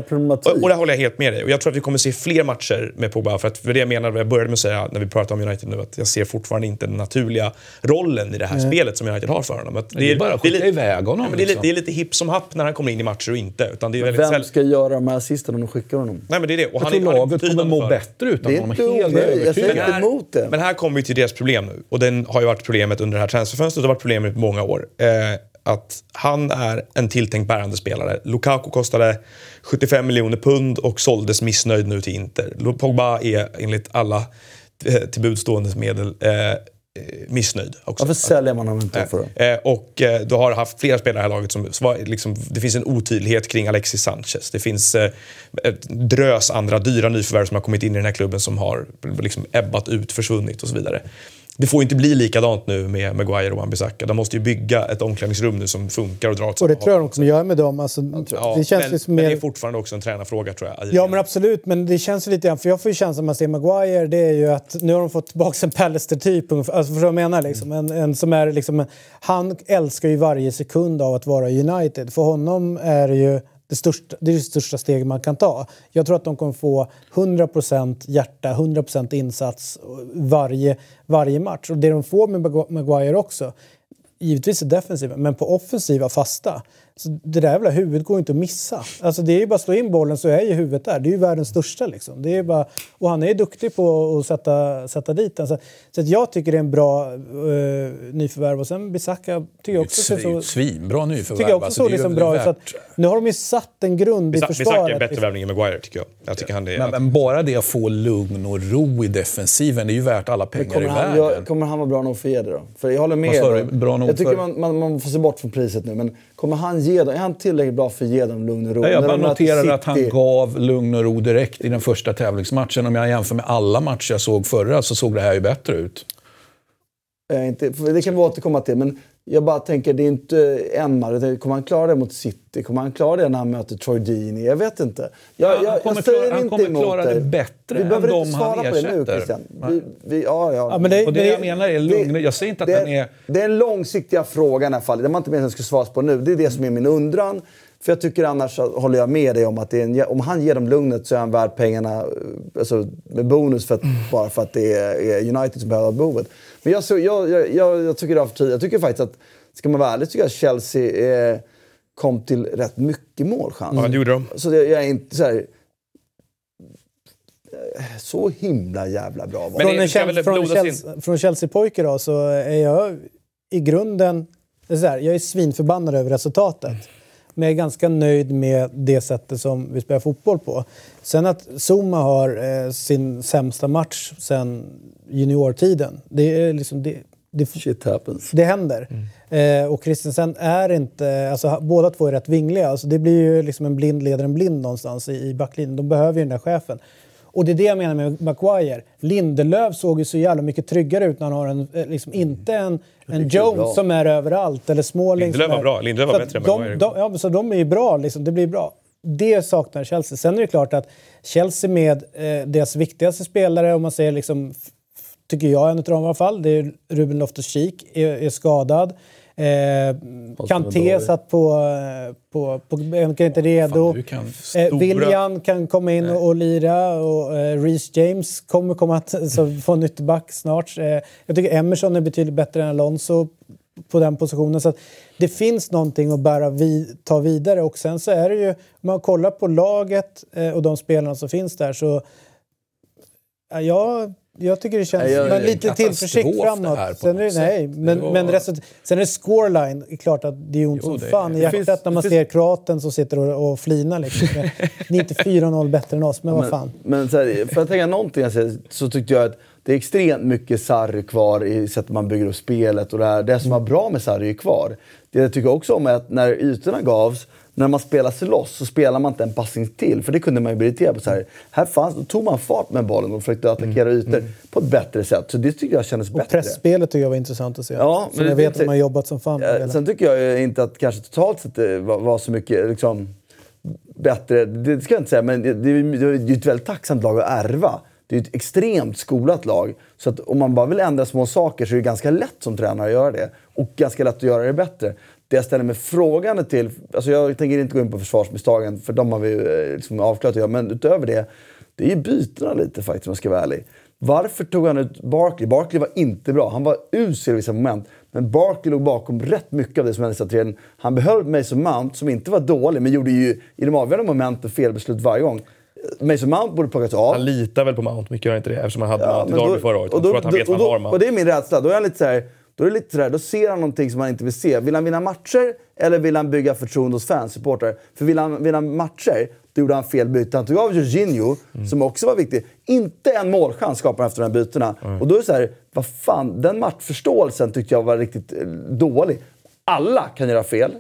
Speaker 4: Och, och det håller jag helt med dig. Och jag tror att vi kommer se fler matcher med Pogba. För att för det jag menade, jag började med att säga när vi pratade om United nu, att jag ser fortfarande inte den naturliga rollen i det här spelet som United har för honom. Att
Speaker 2: det är bara att skicka
Speaker 4: lite-
Speaker 2: iväg honom,
Speaker 4: det, är, lite-
Speaker 2: liksom.
Speaker 4: det är lite hipp som happ när han kommer in i matcher och inte. Utan det är väldigt
Speaker 3: Vem ska göra de här assisten om de skickar honom?
Speaker 4: Nej men det är det. Och
Speaker 2: Jag
Speaker 4: han
Speaker 2: tror
Speaker 4: är, är
Speaker 2: laget kommer må bättre utan
Speaker 3: Det är
Speaker 2: honom.
Speaker 3: inte
Speaker 2: Helt.
Speaker 3: Jag säger inte emot det.
Speaker 4: Men här kommer vi till deras problem nu. Och den har ju varit problemet under det här transferfönstret och har varit problemet i många år. Eh, att han är en tilltänkt bärande spelare. Lukaku kostade 75 miljoner pund och såldes missnöjd nu till Inter. Pogba är enligt alla eh, till budstående medel eh, eh, missnöjd också.
Speaker 3: Varför säljer man honom inte för det?
Speaker 4: Eh, och eh, du har haft flera spelare i det här laget som liksom, det finns en otydlighet kring Alexis Sanchez. Det finns eh, ett drös andra dyra nyförvärv som har kommit in i den här klubben som har liksom, ebbat ut, försvunnit och så vidare. Det får inte bli likadant nu med Maguire och Wan-Bissaka. De måste ju bygga ett omklädningsrum nu som funkar och drar åt
Speaker 1: Och det tror jag de kommer göra med dem. Alltså,
Speaker 4: Ja,
Speaker 1: det känns
Speaker 4: men,
Speaker 1: ju som
Speaker 4: men det
Speaker 1: mer...
Speaker 4: är fortfarande också en tränarfråga tror jag.
Speaker 1: Ja men absolut, men det känns ju lite grann, för jag får ju känslan när man ser Maguire, det är ju att nu har de fått tillbaka en Pallister-typ alltså förstår du vad jag menar liksom? En, en som är liksom, han älskar ju varje sekund av att vara United. För honom är det ju det största, det är det största steget man kan ta. Jag tror att de kommer få 100% hjärta, 100% insats varje, varje match. Och det de får med Maguire också, givetvis i defensiven, men på offensiva fasta. Så det där jävla huvudet går inte att missa. Alltså det är ju bara att slå in bollen så är ju huvudet där. Det är ju världens största liksom. Det är bara, och han är ju duktig på att sätta, sätta dit den. Så, så att jag tycker det är en bra uh, nyförvärv. Och sen Bisaka tycker jag också ser
Speaker 2: Det är ju
Speaker 3: alltså,
Speaker 2: ett
Speaker 1: så,
Speaker 2: svinbra nyförvärv.
Speaker 1: tycker jag också
Speaker 2: Alltså, är
Speaker 1: liksom bra. Så att
Speaker 2: värt-
Speaker 1: Nu har de ju satt en grund i
Speaker 4: Bissaka är
Speaker 1: försvaret.
Speaker 4: en bättre
Speaker 1: liksom.
Speaker 4: värvning än Maguire tycker jag. Jag tycker han är...
Speaker 2: Men, men bara det att få lugn och ro i defensiven, det är ju värt alla pengar i
Speaker 3: Kommer han,
Speaker 2: världen.
Speaker 3: gör, kommer han vara bra nog för att det då? För jag håller med.
Speaker 2: Vad sa
Speaker 3: er.
Speaker 2: du? Bra nog
Speaker 3: jag tycker
Speaker 2: för-
Speaker 3: man, man, man får se bort från priset nu. Men kommer han ge dem, är han tillräckligt bra för att ge dem lugn och ro?
Speaker 2: Ja, jag bara noterar att han gav lugn och ro direkt i den första tävlingsmatchen. Om jag jämför med alla matcher jag såg förra så såg det här ju bättre ut.
Speaker 3: Eh, inte, det kan vi återkomma till, men jag bara tänker, det är inte en utan Kommer han klara det mot City? Kommer han klara det när han möter Troy Deeney? Jag vet inte. Jag,
Speaker 2: han
Speaker 3: jag,
Speaker 2: kommer
Speaker 3: jag
Speaker 2: klara- han
Speaker 3: inte
Speaker 2: kommer klara det bättre
Speaker 3: Vi
Speaker 2: än
Speaker 3: behöver
Speaker 2: de
Speaker 3: inte
Speaker 2: han
Speaker 3: svara på det nu,
Speaker 2: ersätter.
Speaker 3: Christian. Vi, vi, ja, ja.
Speaker 1: Ja, men det,
Speaker 2: Och det
Speaker 1: men
Speaker 2: jag menar är lugn. Jag säger inte att
Speaker 3: det,
Speaker 2: den är...
Speaker 3: Det är en långsiktiga fråga i det här fallet. Det var inte meningen att den skulle svaras på nu. Det är det som är min undran. För jag tycker annars håller jag med dig om att det en, om han ger dem lugnet så är han värd pengarna eh, alltså, med bonus för att, bara för att det är, är United som behöver behovet. Men jag, så, jag, jag, jag, jag tycker det var för tidigt. Jag tycker faktiskt att, ska man vara ärlig, tycker jag att Chelsea eh, kom till rätt mycket målchanser.
Speaker 4: Ja, det gjorde de.
Speaker 3: Så det, jag är inte så här, så himla jävla bra var
Speaker 4: Men
Speaker 1: från, Chelsea, från, Chelsea, från Chelsea-pojke då så är jag i grunden... Det är så här, jag är svinförbannad över resultatet. Men jag är ganska nöjd med det sättet som vi spelar fotboll på. Sen att Zuma har eh, sin sämsta match sen juniortiden. Det är liksom... Det, det,
Speaker 3: Shit happens.
Speaker 1: det händer. Eh, och Christensen är inte... Alltså, båda två är rätt vingliga. Alltså, det blir ju liksom en blind leder en blind någonstans i, i backlinjen. De behöver ju den där chefen. Och det är det jag menar med Maguire. Lindelöf såg ju så jävla mycket tryggare ut när han har en, eh, liksom inte en, en
Speaker 3: jag är.
Speaker 1: Jones som är överallt eller Smalling
Speaker 4: Lindelöf var bra. Lindelöf var bättre än Maguire.
Speaker 1: de, ja, Så de är ju bra, liksom. det blir bra. Det saknar Chelsea. Sen är det klart att Chelsea med eh, deras viktigaste spelare, om man säger liksom, tycker jag en av dem i alla fall, det är Ruben Loftus-Cheek, är, är skadad. Eh, Kanté satt på, eh, på, på bänken, inte redo.
Speaker 2: Fan,
Speaker 1: Eh, William kan komma in och, och lira och eh, Reece James kommer komma att <laughs> så få en ytterback snart. Eh, jag tycker Emerson är betydligt bättre än Alonso på den positionen. Så att det finns någonting att bära vi, ta vidare och sen så är det ju, om man kollar på laget eh, och de spelarna som finns där så ja, jag, jag tycker det känns
Speaker 3: Nej, jag-
Speaker 1: men lite tillförsikt framåt.
Speaker 2: här
Speaker 1: Sen är det, nej, men,
Speaker 2: Det var-
Speaker 1: men result, sen är det scoreline. Det är klart att det är ont som fan i hjärtat
Speaker 3: finns-
Speaker 1: när man
Speaker 3: det
Speaker 1: ser kroaten som sitter och, och flinar. Liksom. Ni är <laughs> inte 4-0 bättre än oss, men vad fan.
Speaker 3: Men, men här, för att tänka någonting säger, så tyckte jag att det är extremt mycket Sarri kvar i sättet man bygger upp spelet. Och det, här. det som var bra med Sarri är kvar. Det jag tycker också om är att när ytorna gavs, när man spelar sig loss så spelar man inte en passning till. För det kunde man ju bli irriterad på. Så här, här fanns, då tog man fart med bollen och försökte attackera ytor på ett bättre sätt. Så det tycker jag kändes
Speaker 1: Och
Speaker 3: bättre.
Speaker 1: pressspelet tycker jag var intressant att se.
Speaker 3: Ja, men
Speaker 1: jag
Speaker 3: det-
Speaker 1: vet att man jobbat som fan med.
Speaker 3: Eh,
Speaker 1: hela.
Speaker 3: Sen tycker jag inte att kanske totalt sett det var, var så mycket liksom, bättre. Det ska jag inte säga, men det, det är ju det är ett väldigt tacksamt lag att ärva det är ett extremt skolat lag. Så att om man bara vill ändra små saker så är det ganska lätt som tränare att göra det. Och ganska lätt att göra det bättre. Det jag ställer mig frågande till, alltså jag tänker inte gå in på försvarsmisstagen för de har vi eh, liksom avklarat att göra, men utöver det, det är ju bytena lite faktiskt om jag ska vara ärlig. Varför tog han ut Barkley? Barkley var inte bra. Han var usel i vissa moment. Men Barkley låg bakom rätt mycket av det som hände i strategin. Han behöll Mason Mount, som inte var dålig, men gjorde ju i de avgörande momenten felbeslut varje gång. Mason Mount borde plockas av.
Speaker 4: Han litar väl på Mount mycket, gör inte det? Eftersom han hade
Speaker 3: Ja,
Speaker 4: Mount i Derby förra året.
Speaker 3: och då-
Speaker 4: tror att han vet vad han har Mount.
Speaker 3: Och det är min rädsla. Då är han lite så här, då är det lite så här, då ser han någonting som han inte vill se. Vill han vinna matcher eller vill han bygga förtroende hos fans, supportrar? För vill han vinna matcher, då gjorde han fel byte. Han tog av Jorginho,
Speaker 4: Mm.
Speaker 3: som också var viktig. Inte en målchans skapade han efter de här bytena. Och då är det så här, vad fan, den matchförståelsen tyckte jag var riktigt eh, dålig. Alla kan göra fel.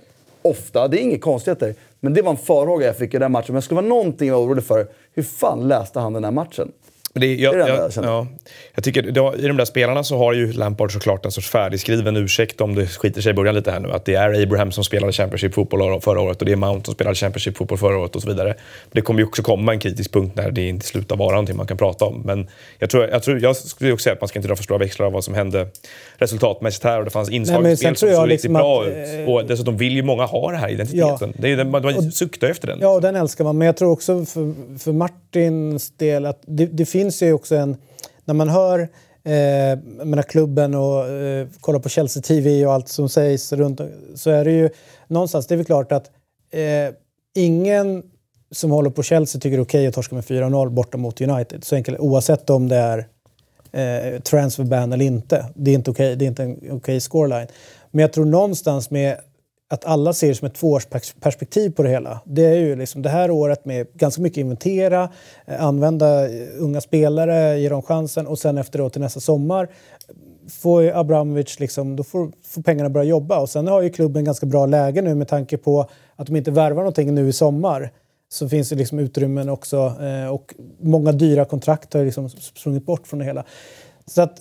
Speaker 3: Ofta, det är inga konstigheter. Men det var en farhåga jag fick i den matchen. Men jag skulle vara någonting jag var orolig för. Hur fan läste han den här matchen?
Speaker 4: Det, jag,
Speaker 3: Det är det
Speaker 4: jag,
Speaker 3: jag
Speaker 4: ja, jag tycker, det, I de där spelarna så har ju Lampard såklart en sorts färdigskriven ursäkt om det skiter sig i början lite här nu. Att det är Abraham som spelade Championship-fotboll förra året och det är Mount som spelade Championship-fotboll förra året och så vidare. Det kommer ju också komma en kritisk punkt när det inte slutar vara någonting man kan prata om. Men jag, tror, jag, tror, jag skulle också säga att man ska inte dra för stora växlar av vad som hände resultatmässigt här och det fanns inslag i spel som såg
Speaker 1: liksom
Speaker 4: riktigt bra ut.
Speaker 1: eh,
Speaker 4: Och dessutom vill ju många ha den här identiteten. Det är man, man suktar efter den.
Speaker 1: Ja, den älskar man. Men jag tror också för, för Martins del att det, det finns finns ju också en... När man hör eh, menar, klubben och eh, kollar på Chelsea TV och allt som sägs runt så är det ju någonstans, det är väl klart att eh, ingen som håller på Chelsea tycker det är okej att torska med 4-0 borta mot United. Så enkelt, oavsett om det är eh, transfer ban eller inte. Det är inte, okej, det är inte en okej scoreline. Men jag tror någonstans med att alla ser det som ett tvåårsperspektiv på det hela. Det är ju liksom det här året med ganska mycket inventera, eh, använda eh, unga spelare, ge dem chansen och sen efteråt till nästa sommar får Abramovic liksom, då får, får pengarna börja jobba. Och sen har ju klubben ganska bra läge nu med tanke på att de inte värvar någonting nu i sommar. Så finns det liksom utrymmen också eh, och många dyra kontrakt har liksom sprungit bort från det hela. Så att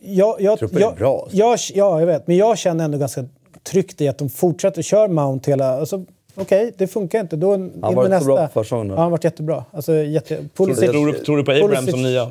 Speaker 1: jag, jag,
Speaker 3: Truppen är
Speaker 1: jag,
Speaker 3: bra, alltså.
Speaker 1: jag, ja, jag vet. Men jag känner ändå ganska tryggt i att de fortsätter köra Mount hela... Alltså, Okej, det funkar inte. Då
Speaker 3: Han
Speaker 1: med
Speaker 3: var så
Speaker 1: nästa.
Speaker 3: bra på försäsongen.
Speaker 1: Ja, han har varit jättebra. Alltså, jätte, Pulisic,
Speaker 4: Tror, du, tror du på Abraham som nia?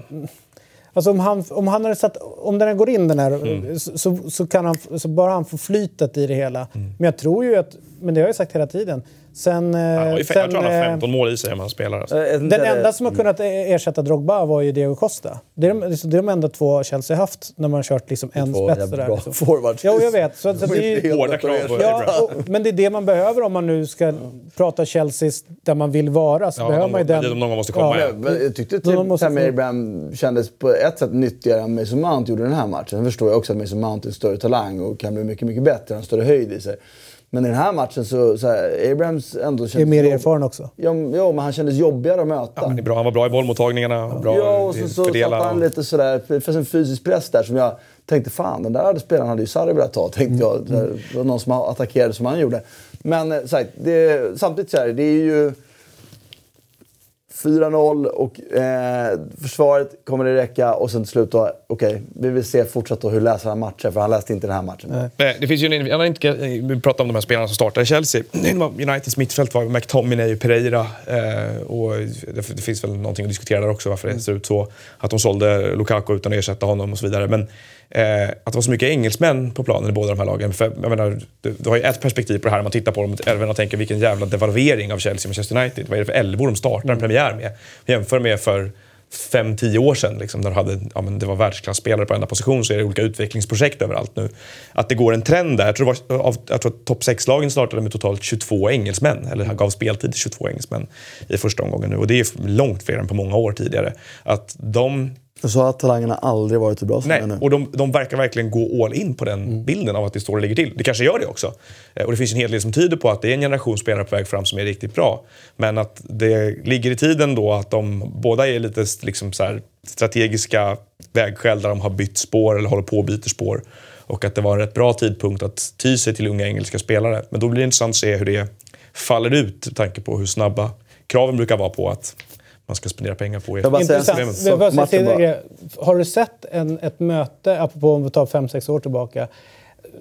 Speaker 1: Alltså om, han, om, han hade satt, om den går in den här,
Speaker 4: Mm.
Speaker 1: så, så, så kan han, så bara han får flytet i det hela.
Speaker 4: Mm.
Speaker 1: Men jag tror ju att, men det har jag sagt hela tiden, sen...
Speaker 4: Han har ju,
Speaker 1: eh,
Speaker 4: jag
Speaker 1: sen
Speaker 4: tror han har
Speaker 1: eh,
Speaker 4: 15 mål i sig om han spelar. Alltså.
Speaker 3: Eh,
Speaker 1: den enda som har kunnat ersätta Drogba var ju Diego Costa. Det är de, det är de enda två Chelsea haft när man har kört liksom en
Speaker 3: Två
Speaker 1: spets.
Speaker 3: bra
Speaker 1: liksom.
Speaker 3: forwards.
Speaker 1: Ja, jag vet. Så, så det är ju,
Speaker 4: Hårda krav på
Speaker 1: ja, och, men det är det man behöver om man nu ska prata Chelsea där man vill vara. Så
Speaker 4: Ja,
Speaker 1: behöver
Speaker 4: de-
Speaker 1: man ju
Speaker 4: det är
Speaker 1: den...
Speaker 4: de någon måste komma
Speaker 1: ja.
Speaker 3: Men jag tyckte
Speaker 1: De
Speaker 3: typ Tammy Abraham kändes på ett sätt nyttigare än Mason Mount gjorde den här matchen. Sen förstår jag också att Mason Mount är en större talang och kan bli mycket, mycket bättre. Han har större höjd i sig. Men i den här matchen så, så här, Abrahams ändå
Speaker 1: är
Speaker 3: kändes...
Speaker 1: mer
Speaker 3: jobb-
Speaker 1: erfaren också.
Speaker 3: Ja, men- jo, men han kändes jobbigare att möta.
Speaker 4: Ja, men det är bra. Han var bra i bollmottagningarna. Bra
Speaker 3: Ja, och så, så satte han lite sådär, det fanns en fysisk press där som jag tänkte fan, den där spelaren hade ju Sarri velat ta, tänkte jag. Så här, Det var någon som attackerade som han gjorde. Men eh, sagt, det, samtidigt så här, det är ju 4-0 och eh, försvaret kommer det räcka och sen till slut då, okej, vi vill se fortsatt då hur läser han matcher, för han läste inte den här matchen.
Speaker 4: Nej, Det finns ju en, jag har inte, vi pratar om de här spelarna som startar i Chelsea. <clears throat> Uniteds mittfält var McTominay och Pereira. Eh, och det, det finns väl någonting att diskutera där också varför det ser ut så. Att de sålde Lukaku utan att ersätta honom och så vidare. Men eh, att det var så mycket engelsmän på planen i båda de här lagen. För, jag menar, du, du har ju ett perspektiv på det här när man tittar på dem även och tänker vilken jävla devalvering av Chelsea och Manchester United. Vad är det för elvor de startar en premiär med? Jämför med för fem, tio år sedan, liksom, när de hade, ja, men det var världsklasspelare på enda position, så är det olika utvecklingsprojekt överallt nu. Att det går en trend där. Jag tror, var, av, jag tror att topp 6-lagen startade med totalt 22 engelsmän, eller gav speltid till 22 engelsmän i första omgången nu. Och det är långt fler än på många år tidigare. Att de
Speaker 3: Så har talangerna aldrig varit så bra som
Speaker 4: Nej,
Speaker 3: nu.
Speaker 4: och de, de verkar verkligen gå all in på den
Speaker 3: Mm.
Speaker 4: bilden av att det står och ligger till. Det kanske gör det också. Eh, Och det finns en hel del som tyder på att det är en generation spelare på väg fram som är riktigt bra. Men att det ligger i tiden då att de båda är lite liksom så strategiska vägskäl där de har bytt spår eller håller på och byter spår. Och att det var en rätt bra tidpunkt att ty sig till unga engelska spelare. Men då blir det intressant att se hur det faller ut med tanke på hur snabba kraven brukar vara på att man ska spendera pengar på
Speaker 3: Jag
Speaker 1: Intressant. har bara du sett en, ett möte, apropå om vi tar fem sex år tillbaka,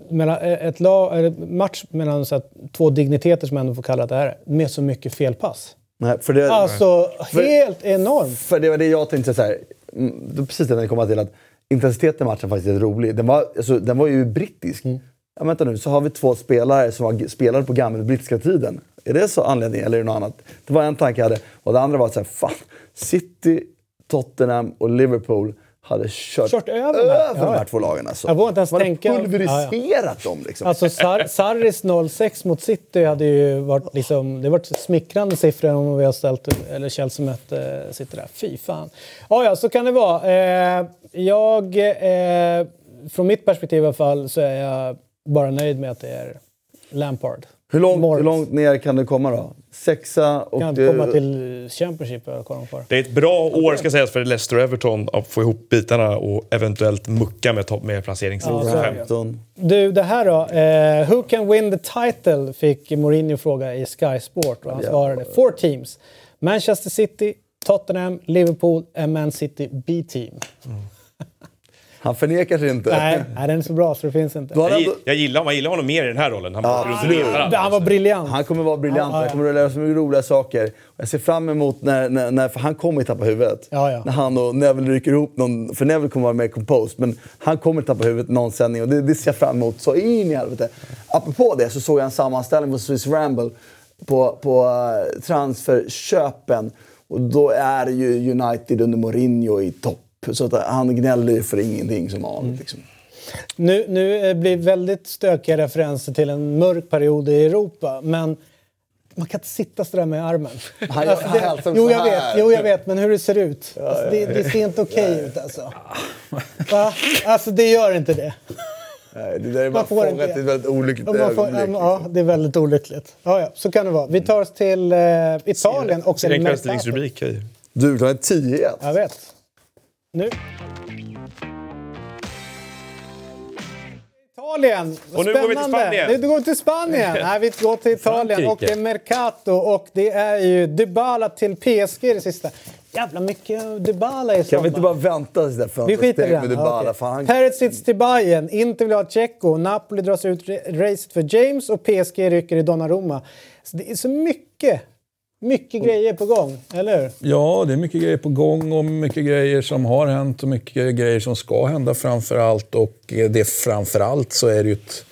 Speaker 1: mellan, ett lag, match mellan så här, två digniteter som man ändå får kalla det här, med så mycket felpass?
Speaker 3: Nej, för det,
Speaker 1: Alltså, helt enormt!
Speaker 3: För det var det jag tänkte så här. mm, precis det jag komma till att intensiteten i matchen faktiskt är rolig. Den var, alltså, den var ju brittisk.
Speaker 1: Mm.
Speaker 3: Ja, vänta nu, så har vi två spelare som var, spelade på gamla brittiska tiden. Är det så anledningen eller är det något annat? Det var en tanke jag hade. Och det andra var att så fan, City, Tottenham och Liverpool hade kört,
Speaker 1: Kört över
Speaker 3: över,
Speaker 1: de här. Ja,
Speaker 3: de
Speaker 1: ja.
Speaker 3: här två lagen. Alltså.
Speaker 1: Jag vågar inte ens
Speaker 3: Man
Speaker 1: tänka-
Speaker 3: pulveriserat dem. Liksom.
Speaker 1: Alltså Sar Sarris 06 mot City hade ju varit liksom, det varit smickrande siffror om vi har ställt, eller Chelsea mötte eh, City där. Fy fan. Ja, ja, så kan det vara. Eh, jag, eh, från mitt perspektiv i alla fall, så är jag bara nöjd med att det är Lampard.
Speaker 3: Hur, långt,
Speaker 1: Morris.
Speaker 3: hur långt ner kan du komma då? Sexa och...
Speaker 1: Kan
Speaker 3: det-
Speaker 1: komma till Championship på.
Speaker 4: Det är ett bra år ska sägas för Leicester och Everton att få ihop bitarna och eventuellt mucka med, med placeringsstriden.
Speaker 1: Ja, så är det.
Speaker 3: 15.
Speaker 1: Du, det här då. Eh, who can win the title? Fick Mourinho fråga i Sky Sport. Och han
Speaker 3: Ja.
Speaker 1: svarade four teams. Manchester City, Tottenham, Liverpool and Man City B-team.
Speaker 3: Han förnekar sig inte.
Speaker 1: Nej, nej, den är så bra så det finns inte.
Speaker 4: Jag, jag gillar, man gillar honom mer i den här rollen. Han
Speaker 3: Ja,
Speaker 4: alla.
Speaker 1: Han var briljant.
Speaker 3: Han kommer vara briljant.
Speaker 1: Ja, ja, ja.
Speaker 3: Han kommer att lära sig mycket roliga saker. Jag ser fram emot när, när, när för han kommer att tappa huvudet.
Speaker 1: Ja, ja.
Speaker 3: När han och Neville rycker ihop någon, för Neville kommer att vara mer composed, men han kommer att tappa huvudet någon sändning och det, det ser jag fram emot så in i helvete. Apropå det så såg jag en sammanställning på Swiss Ramble på, på eh, transferköpen. Och då är ju United under Mourinho i topp. Så att han gnäller ju för ingenting som vanligt.
Speaker 1: Mm.
Speaker 3: Liksom.
Speaker 1: Nu, nu eh, blir väldigt stökiga referenser till en mörk period i Europa, men man kan inte sitta sådär med armen.
Speaker 3: Han gör- han hälsar
Speaker 1: jo,
Speaker 3: så
Speaker 1: jag vet, jo, jag vet, men hur det ser ut. Alltså, det, det ser inte okej ut alltså. Va? Alltså, det gör inte det.
Speaker 3: Nej, Det där är bara
Speaker 1: Man får
Speaker 3: fångat i ett väldigt olyckligt
Speaker 1: får,
Speaker 3: ögonblick.
Speaker 1: ja, det är väldigt olyckligt. Ja, ja, så kan det vara. Vi tar oss till eh, Italien och
Speaker 4: Ser en
Speaker 1: en
Speaker 4: kvällstidningsrubrik.
Speaker 3: Du, du har en 10
Speaker 1: Jag vet. Nu. Italien!
Speaker 4: Och nu går vi till
Speaker 1: Spännande.
Speaker 4: Spanien.
Speaker 1: Nu går vi till Spanien. <laughs> Nej, vi går till Italien och det är Mercato och det är ju Dybala till PSG det sista. Jävla mycket Dybala i sommar.
Speaker 3: Kan vi inte bara vänta tills det
Speaker 1: Vi skiter i
Speaker 3: fönstret med Dybala? Fan, han...
Speaker 1: Perisic till Bayern, Inter vill ha Tjecko, Napoli drar sig ut ra- racet för James och PSG rycker i Donnarumma. Så det är så mycket, mycket grejer på gång, eller hur?
Speaker 2: Ja, det är mycket grejer på gång och mycket grejer som har hänt och mycket grejer som ska hända framför allt. Och eh, det framför allt så är det ju ett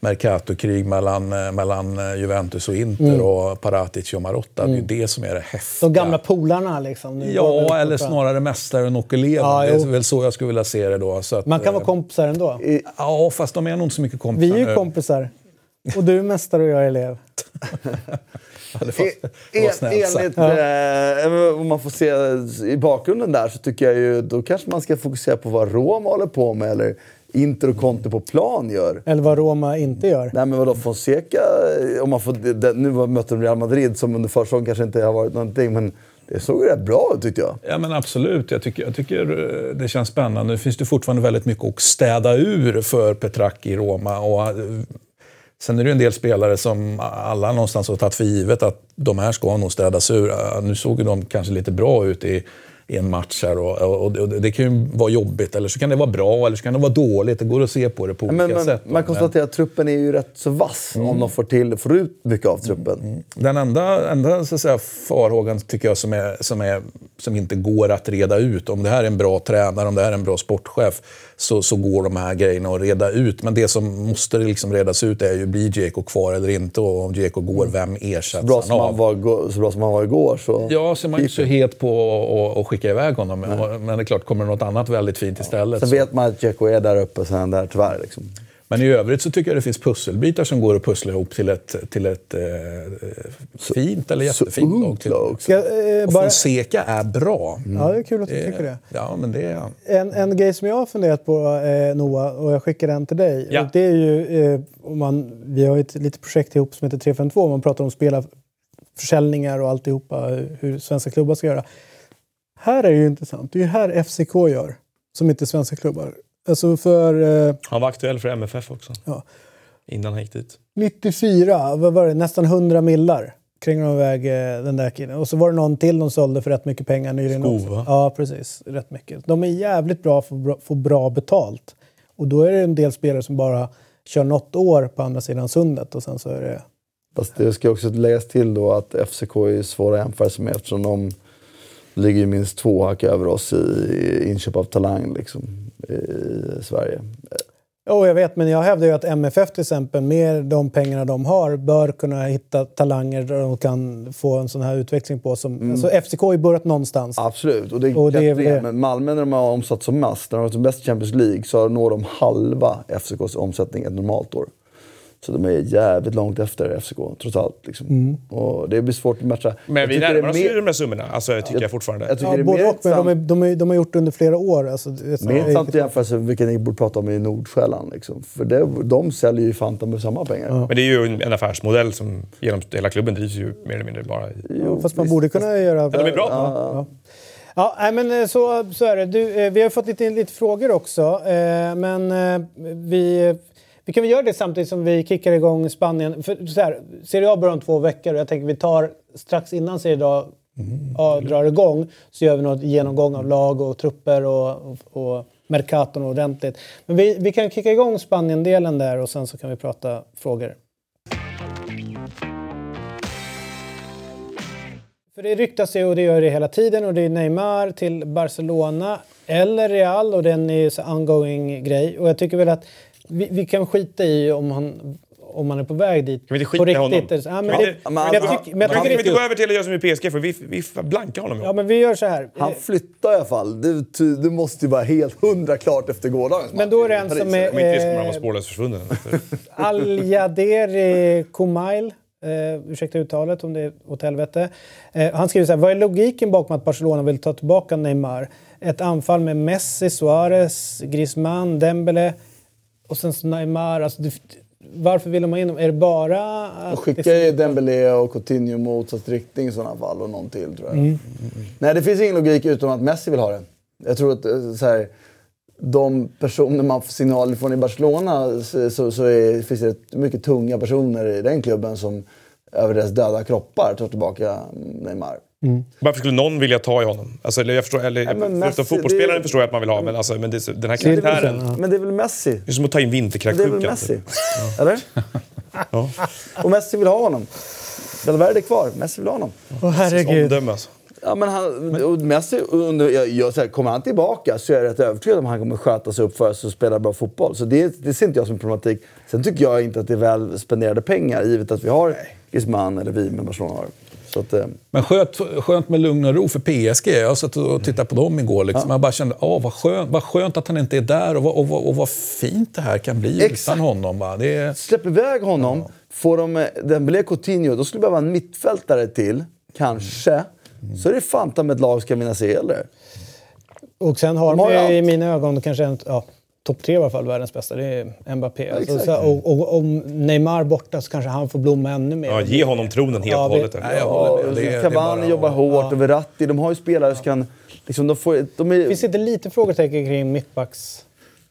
Speaker 2: Mercato-krig mellan, eh, mellan eh, Juventus och Inter och Paratici och Marotta. Det är ju det som är det häftiga.
Speaker 1: De gamla polarna liksom. Nu
Speaker 2: Ja, eller snarare mästaren och eleven.
Speaker 1: Ja,
Speaker 2: det är
Speaker 1: jo.
Speaker 2: väl så jag skulle vilja se det då. Att,
Speaker 1: Man kan
Speaker 2: eh,
Speaker 1: vara kompisar ändå.
Speaker 2: Ja, fast de är nog inte så mycket
Speaker 1: Vi
Speaker 2: kompisar
Speaker 1: är ju
Speaker 2: nu.
Speaker 1: kompisar. Och du är mästare och jag är elev. <laughs>
Speaker 3: En,
Speaker 2: snällt sagt.
Speaker 3: enligt, eh, om man får se i bakgrunden där så tycker jag ju då kanske man ska fokusera på vad Roma håller på med eller Inter och Conte på plan gör.
Speaker 1: Eller vad Roma inte gör.
Speaker 3: Nej men vadå Fonseca, eh, om man får, det, nu var- mötte de Real Madrid som under försäsongen kanske inte har varit någonting men det såg rätt bra ut tyckte jag.
Speaker 2: Ja men absolut, jag tycker, jag tycker eh, det känns spännande. Nu finns det fortfarande väldigt mycket att städa ur för Petracchi i Roma. Och, eh, sen är det en del spelare som alla någonstans har tagit för givet att de här ska nog städas ur. Nu såg ju de kanske lite bra ut i, i en match här och, och, och det kan ju vara jobbigt eller så kan det vara bra eller så kan det vara dåligt. Det går att se på det på olika
Speaker 3: Men, men,
Speaker 2: sätt.
Speaker 3: man konstaterar att truppen är ju rätt så vass om de får, till, får ut mycket av truppen.
Speaker 2: Den enda, enda så att säga, farhågan tycker jag som, är, som, är, som inte går att reda ut, om det här är en bra tränare, om det här är en bra sportchef, så, så går de här grejerna att reda ut. Men det som måste liksom redas ut är ju, blir Djeko kvar eller inte? Och om Djeko går, vem ersätts
Speaker 3: Bra
Speaker 2: han av?
Speaker 3: var, så bra som han var igår så...
Speaker 2: Ja, så är man ju så het på att skicka iväg honom. Men det är klart, kommer det något annat väldigt fint istället
Speaker 3: Sen
Speaker 2: så-
Speaker 3: vet man att Dzeko är där uppe, sen är han där tyvärr. Liksom.
Speaker 2: Men i övrigt så tycker jag det finns pusselbitar som går att pussla ihop till ett, till ett eh, fint eller
Speaker 3: Så
Speaker 2: jättefint lag.
Speaker 3: ungt
Speaker 2: till.
Speaker 3: lag.
Speaker 1: Ska, eh,
Speaker 2: Och
Speaker 1: bara,
Speaker 2: Fonseca är bra.
Speaker 1: ja, det är kul att du tycker det.
Speaker 2: Ja, men det är.
Speaker 1: En, en grej som jag har funderat på, eh, Noah, och jag skickar den till dig.
Speaker 4: Ja.
Speaker 1: Det är ju, eh, om man, vi har ju ett litet projekt ihop som heter 352. Man pratar om spelarförsäljningar och alltihopa, hur svenska klubbar ska göra. Här är det ju intressant. Det är ju här FCK gör, som inte svenska klubbar. Alltså för eh,
Speaker 4: Han var aktuell för MFF också.
Speaker 1: Ja.
Speaker 4: Innan han gick dit.
Speaker 1: 94, vad var det, nästan 100 millar kringade de iväg eh, den där killen. Och så var det någon till de sålde för rätt mycket pengar nyligen
Speaker 4: Skov?
Speaker 1: Ja, precis. Rätt mycket. De är jävligt bra för att få bra betalt. Och då är det en del spelare som bara kör något år på andra sidan sundet och sen så är det...
Speaker 3: Fast det ska också läggas till då att FCK är svåra att jämföra sig med eftersom de, Ligger ju minst två hack över oss i inköp av talang liksom, i Sverige.
Speaker 1: Jo, jag vet, men jag hävdar ju att MFF till exempel, med de pengarna de har, bör kunna hitta talanger där de kan få en sån här utveckling på. Som,
Speaker 3: Mm.
Speaker 1: alltså, FCK har ju börjat någonstans.
Speaker 3: Absolut, och det är,
Speaker 1: Och det är
Speaker 3: det. Men Malmö när de har omsatt som mest, när de har varit som bäst i Champions League, så når de halva FCKs omsättning ett normalt år. Så de är jävligt långt efter FCK, trots allt. Liksom.
Speaker 1: Mm.
Speaker 3: Och det blir svårt att matcha.
Speaker 4: Men
Speaker 3: Jag
Speaker 4: vi närmar oss
Speaker 3: mer-
Speaker 4: ju de där summorna, alltså, tycker jag, fortfarande.
Speaker 3: Jag tycker
Speaker 1: Ja,
Speaker 3: det är
Speaker 1: både
Speaker 3: mer
Speaker 1: och, men de, är, de, är, de har gjort det under flera år. Alltså, det är så-
Speaker 3: mer intressant att jämföra vilka ni borde prata om i Nordsjälland. Liksom. För det, de säljer ju Fanta med samma pengar.
Speaker 4: Men det är ju en, en affärsmodell som genom hela klubben drivs ju mer eller mindre bara i...
Speaker 1: Ja, fast man borde kunna göra...
Speaker 4: Ja, de är bra.
Speaker 1: Ja, ja men eh, så, så är det. Du, eh, vi har fått lite, lite frågor också. Eh, men vi, vi kan väl göra det samtidigt som vi kickar igång Spanien. För, så här, Serie A börjar om två veckor och jag tänker vi tar strax innan Serie A ja, drar igång så gör vi något genomgång av lag och trupper och, och, och Mercaton ordentligt. Men vi, vi kan kicka igång Spanien-delen där och sen så kan vi prata frågor. För det ryktas ju och det gör det hela tiden och det är Neymar till Barcelona eller Real och den är så ongoing grej. Och jag tycker väl att vi, vi kan skita i om han, om han är på väg dit.
Speaker 4: Kan vi inte skita
Speaker 1: på
Speaker 4: i honom?
Speaker 1: riktigt. Ja, men, det,
Speaker 4: inte-
Speaker 1: men
Speaker 3: men
Speaker 1: jag,
Speaker 3: han-
Speaker 1: tycker- men jag
Speaker 4: Kan vi inte gå över till att göra som i PSG? För vi, vi blankar honom.
Speaker 1: Ja, men vi gör så här.
Speaker 3: Han flyttar i alla fall. Det, det måste ju vara helt hundra klart efter gårdagens
Speaker 1: Men då är det en som är-
Speaker 4: Om inte det kommer han
Speaker 1: Eh,
Speaker 4: vara spårlöst försvunnen. <laughs>
Speaker 1: Al-Yaderi Kumail, eh, ursäkta uttalet om det är åt helvete. Eh, han skriver så här, vad är logiken bakom att Barcelona vill ta tillbaka Neymar? Ett anfall med Messi, Suarez, Griezmann, Dembele och sen så Neymar. Alltså, det, varför vill ha in dem? Är det bara...
Speaker 3: Skickar
Speaker 1: det-
Speaker 3: ju Dembélé och Coutinho motsatt riktning i sådana fall och någon till tror jag.
Speaker 1: Mm.
Speaker 3: Nej, det finns ingen logik utom att Messi vill ha det. Jag tror att eh, så här, de personer man får signaler från i Barcelona så, så, så är, finns det mycket tunga personer i den klubben som över deras döda kroppar tar tillbaka Neymar.
Speaker 4: Varför skulle någon vilja ta i honom? Alltså, eller jag förstår, eller,
Speaker 3: men
Speaker 4: förutom
Speaker 3: Messi,
Speaker 4: fotbollsspelaren förstår jag att man vill ha, men, alltså, men det, den här
Speaker 3: Men
Speaker 4: karaktären...
Speaker 3: väl, men det är väl Messi?
Speaker 4: Det är som att ta in
Speaker 3: Det är
Speaker 4: vinterkräksjukan.
Speaker 3: väl Messi? Eller?
Speaker 4: Ja.
Speaker 3: Och Messi vill ha honom. Valverde är kvar. Messi vill ha honom.
Speaker 1: Åh herregud.
Speaker 4: Omdöme alltså.
Speaker 3: Ja, men han, Messi, under, jag, jag, så här, kommer han tillbaka så är jag rätt övertygad om att han kommer sköta sig upp för sig och spela bra fotboll. Så det, det ser inte jag som problematik. Sen tycker jag inte att det är väl spenderade pengar givet att vi har Griezmann, eller vi med Barcelona har. Så att, eh,
Speaker 2: Men skönt, skönt med lugn och ro för PSG. Jag satt och tittade på dem igår. Liksom. Jag bara kände, åh, vad, skönt, vad skönt att han inte är där och vad, och, vad- och vad fint det här kan bli
Speaker 3: Exakt.
Speaker 2: utan honom. Va? Det är,
Speaker 3: släpp iväg honom, får de eh, Dembélé Coutinho, då skulle det behöva en mittfältare till, kanske. Så är det fan med ett lag ska vinna där.
Speaker 1: Och sen har
Speaker 3: De
Speaker 1: de,
Speaker 3: har ju
Speaker 1: ju i mina ögon kanske en, ja, topp tre i alla fall, världens bästa. Det är Mbappé. alltså,
Speaker 3: exakt.
Speaker 1: så, och, och om Neymar borta så kanske han får blomma ännu mer.
Speaker 4: Ja, ge honom tronen helt
Speaker 1: Ja,
Speaker 4: och hållet.
Speaker 2: Nej,
Speaker 3: Ja,
Speaker 2: med. Det är
Speaker 3: Cavani
Speaker 2: bara-
Speaker 3: jobbar hårt och Verratti, de har ju spelare som kan... Liksom, de får, de är,
Speaker 1: Finns det inte lite frågetecken kring mittbacks...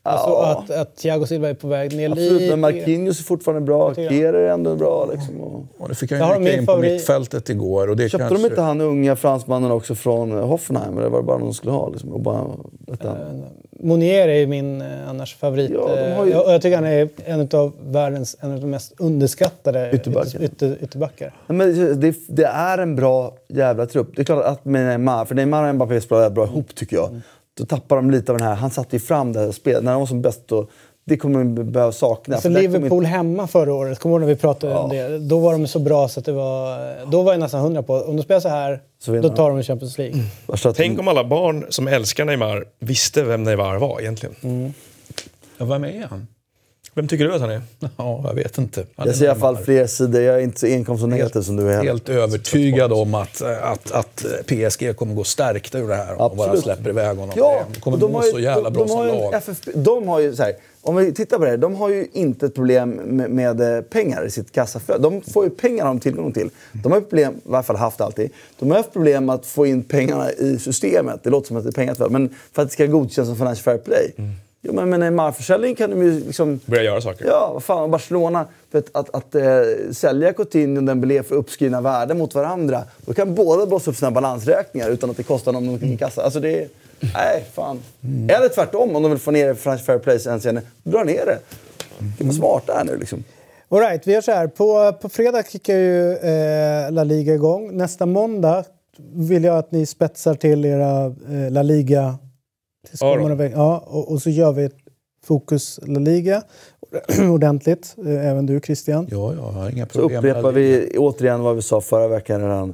Speaker 1: Alltså
Speaker 3: Ja.
Speaker 1: att, att Thiago Silva är på väg ner
Speaker 3: Absolut,
Speaker 1: lite.
Speaker 3: men Marquinhos är fortfarande bra. Kehrer är ändå bra. Liksom. Och...
Speaker 2: och det fick han
Speaker 1: Jag har
Speaker 2: ju rycka
Speaker 1: min
Speaker 2: in på mittfältet igår. Och det
Speaker 3: Köpte
Speaker 2: kanske,
Speaker 3: de inte han unga fransmannen också från eh, Hoffenheim? Eller var det bara någon de skulle ha? Liksom, och bara, detta.
Speaker 1: Monier är ju min eh, annars favorit.
Speaker 3: Ja, ju-
Speaker 1: Eh, och jag tycker han är en av världens en av de mest underskattade
Speaker 3: Ytterbackar.
Speaker 1: ytter, ytterbackar.
Speaker 3: Men det, det är en bra jävla trupp. Det är klart att med Neymar, för Neymar och Mbappé spelar bra ihop tycker jag. Då tappar de lite av den här, han satte ju fram det här spelet. När de var som bäst då, det kommer de behöva sakna.
Speaker 1: Alltså Liverpool hemma förra året, kommer du när vi pratade om det? Då var de så bra så att det var... Då var jag nästan hundra på om de spelar så här,
Speaker 3: Så
Speaker 1: då tar de Champions League.
Speaker 3: inte- att-
Speaker 4: Tänk om alla barn som älskar Neymar visste vem Neymar var egentligen.
Speaker 2: Ja, vem är han?
Speaker 4: Vem tycker du att han är?
Speaker 2: Ja, jag vet inte. Han
Speaker 3: Jag
Speaker 2: är
Speaker 3: ser i alla fall fler sidor. Jag är inte så enkom så negativ som du är heller.
Speaker 2: Helt övertygad om att, att, att PSG kommer gå stärkta ur det här om de bara
Speaker 3: Absolut.
Speaker 2: släpper iväg honom.
Speaker 3: Ja,
Speaker 2: de kommer
Speaker 3: och
Speaker 2: må
Speaker 3: ju-
Speaker 2: så jävla bra
Speaker 3: de, de
Speaker 2: som lag.
Speaker 3: FFP, de har ju så här, om vi tittar på det här, de har ju inte ett problem med, med eh, pengar i sitt kassaflöde. De får ju pengar de tillgång till. De har ju problem, i alla fall haft alltid, de har haft problem att få in pengarna i systemet. Det låter som att det är pengar men för att det ska godkännas som Financial Fair Play. Jo, men med Neymar-försäljning kan de ju liksom...
Speaker 4: Börja göra saker.
Speaker 3: Ja, vad fan, Barcelona. För att, att, att eh, sälja Coutinho och Dembélé för uppskrivna värden mot varandra. Då kan båda blåsa upp sina balansräkningar utan att det kostar dem någonting i kassan. Alltså det är... Nej, fan. Eller tvärtom, om de vill få ner Financial Fair Play hänseende. Dra ner det. Det var smarta här nu liksom.
Speaker 1: All right, vi gör så här. På, på fredag kickar ju eh, La Liga igång. Nästa måndag vill jag att ni spetsar till era eh, La Liga. Tills kommande ja, och, och så gör vi ett fokus La Liga <clears throat> ordentligt. Eh, även du Christian.
Speaker 2: Ja, jag har inga
Speaker 3: Så
Speaker 2: problem.
Speaker 3: upprepar vi återigen vad vi sa förra veckan redan.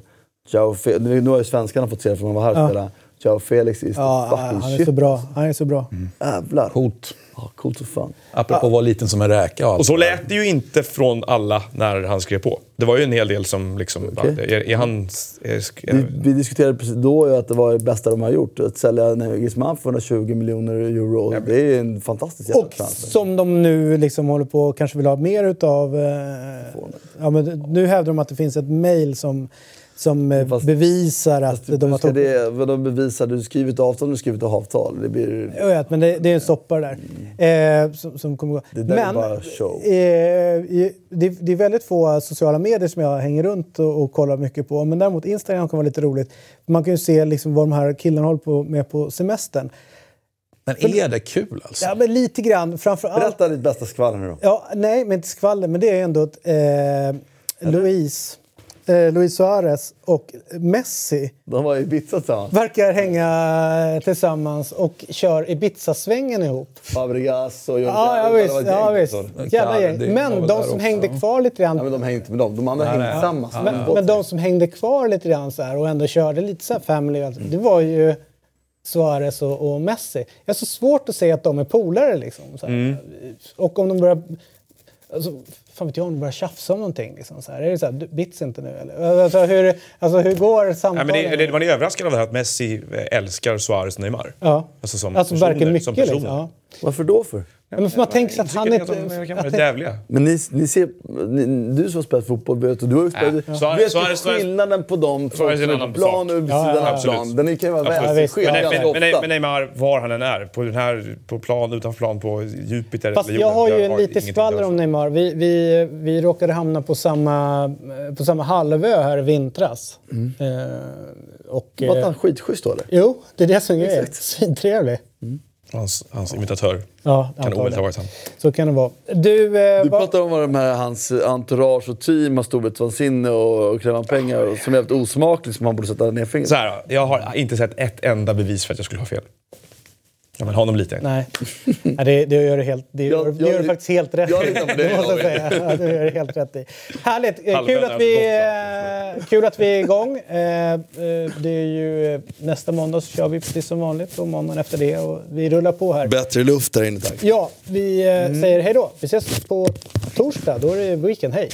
Speaker 3: Jao Fe- nu nu har ju svenskarna fått se det för de var här och
Speaker 1: Ja.
Speaker 3: spelade. Jao Felix is
Speaker 1: Ja,
Speaker 3: the fucking
Speaker 1: han är
Speaker 3: shit.
Speaker 1: så bra. Han är så bra.
Speaker 3: Jävlar.
Speaker 2: Coolt.
Speaker 3: Ja, coolt som fan.
Speaker 2: Apropå att vara liten som en räka och
Speaker 4: Och så lät det ju inte från alla när han skrev på. Det var ju en hel del som liksom...
Speaker 3: Okej.
Speaker 4: Är, är han... Är,
Speaker 3: Vi, vi diskuterade precis då ju att det var det bästa de har gjort. Att sälja Griezmann för 120 miljoner euro. Det är en fantastisk jävla
Speaker 1: Och
Speaker 3: transfer.
Speaker 1: som de nu liksom håller på och kanske vill ha mer utav. Eh, ja, men nu hävdar de att det finns ett mail som, som eh,
Speaker 3: Fast-
Speaker 1: bevisar att de har
Speaker 3: Ska
Speaker 1: tagit...
Speaker 3: det, vad de bevisar, du skriver ett avtal, du skriver ett avtal. Det blir...
Speaker 1: Jag vet, men det, det är en stoppare där. Eh, som, som kommer gå.
Speaker 3: Det där är
Speaker 1: men
Speaker 3: bara show.
Speaker 1: Eh, det, det är väldigt få sociala medier som jag hänger runt och, och kollar mycket på. Men däremot Instagram kan vara lite roligt. Man kan ju se liksom vad de här killarna håller på med på semestern.
Speaker 2: Men är det kul alltså?
Speaker 1: Ja, men lite grann. Framför allt...
Speaker 3: Berätta ditt bästa skvaller nu då.
Speaker 1: Ja, nej, men inte skvaller. Men det är ändå att eh, Luis, eh, Luis Suarez och Messi
Speaker 3: De var i Ibiza tillsammans.
Speaker 1: verkar hänga tillsammans och kör Ibiza-svängen ihop.
Speaker 3: Fabregas och Jordi
Speaker 1: Ja, ja
Speaker 3: Alba, det
Speaker 1: visst.
Speaker 3: ett
Speaker 1: Ja,
Speaker 3: gäng,
Speaker 1: visst. Jävla
Speaker 2: Ja,
Speaker 1: gäng.
Speaker 2: var
Speaker 1: Men
Speaker 2: väl
Speaker 1: de
Speaker 2: där
Speaker 1: som
Speaker 2: också,
Speaker 1: hängde
Speaker 2: ja.
Speaker 1: kvar lite grann
Speaker 3: Ja, men de hängde inte med dem. De andra hängde
Speaker 2: nej.
Speaker 3: tillsammans.
Speaker 1: Men, men de som hängde kvar lite grann så här och ändå körde lite så här family, alltså, det var ju Suarez och, och Messi. Jag har så svårt att se att de är polare liksom. Så här. Och om de börjar... Alltså, fan vet jag om de börjar tjafsa om någonting. Liksom, så här. Är det så här, "Du, bits inte nu eller? Alltså hur, alltså, hur går
Speaker 4: Ja,
Speaker 1: samtalen?
Speaker 4: men det, det, man är överraskad av det här att Messi eh, älskar Suarez och Neymar.
Speaker 1: Ja.
Speaker 4: Alltså som
Speaker 1: Alltså
Speaker 4: personer,
Speaker 1: mycket
Speaker 4: som
Speaker 1: liksom.
Speaker 4: personer.
Speaker 1: Ja.
Speaker 3: Varför då för?
Speaker 1: Ja, men för man tänker sig att han är...
Speaker 4: De jävliga?
Speaker 3: Men ni, ni ser, ni, du som har spelat fotboll vet, och du har ju spelat,
Speaker 4: Ja.
Speaker 3: vet skillnaden på de två
Speaker 4: Suarez är en
Speaker 3: som är på plan
Speaker 4: sak.
Speaker 3: och vid
Speaker 1: Ja,
Speaker 3: sidan
Speaker 1: ja,
Speaker 3: av
Speaker 4: absolut.
Speaker 3: plan. Den kan ju vara väldigt.
Speaker 4: Men, Neymar, var han än är, på, den här, på plan, utanför plan, på Jupiter
Speaker 1: Fast
Speaker 4: eller
Speaker 1: jag har ju
Speaker 4: det
Speaker 1: lite skvaller om. Neymar. Vi, vi, vi råkade hamna på samma, på samma halvö här i vintras. Eh, och,
Speaker 3: Var inte
Speaker 1: eh,
Speaker 3: han skitschysst då eller?
Speaker 1: jo, det är det som är grejen.
Speaker 3: Exakt.
Speaker 1: Svintrevlig.
Speaker 4: Hans, hans imitatör
Speaker 1: Ja,
Speaker 4: kan omöjligt ha varit han.
Speaker 1: Så kan det vara. Du, eh,
Speaker 3: Du pratar om vad de här, hans entourage och team har storhetsvansinne och, och kräva pengar och, som är helt osmakligt som han borde sätta ner fingret
Speaker 4: Så här, jag har inte sett ett enda bevis för att jag skulle ha fel. Vill ha honom lite.
Speaker 1: Nej, Nej det, det gör du helt, det gör,
Speaker 3: Jag-
Speaker 1: det gör
Speaker 3: jag-
Speaker 1: du faktiskt helt rätt
Speaker 3: jag
Speaker 1: i.
Speaker 3: på det,
Speaker 1: Det måste jag säga. Ja, det gör du helt rätt i. Härligt! Eh, Kul att, vi, eh, kul att vi är igång. Eh, Det är ju nästa måndag så kör vi precis som vanligt och måndagen efter det. Och vi rullar på här.
Speaker 3: Bättre luft där inne tack.
Speaker 1: Ja, vi
Speaker 3: Mm.
Speaker 1: säger hej då. Vi ses på torsdag. Då är det weekend. Hej!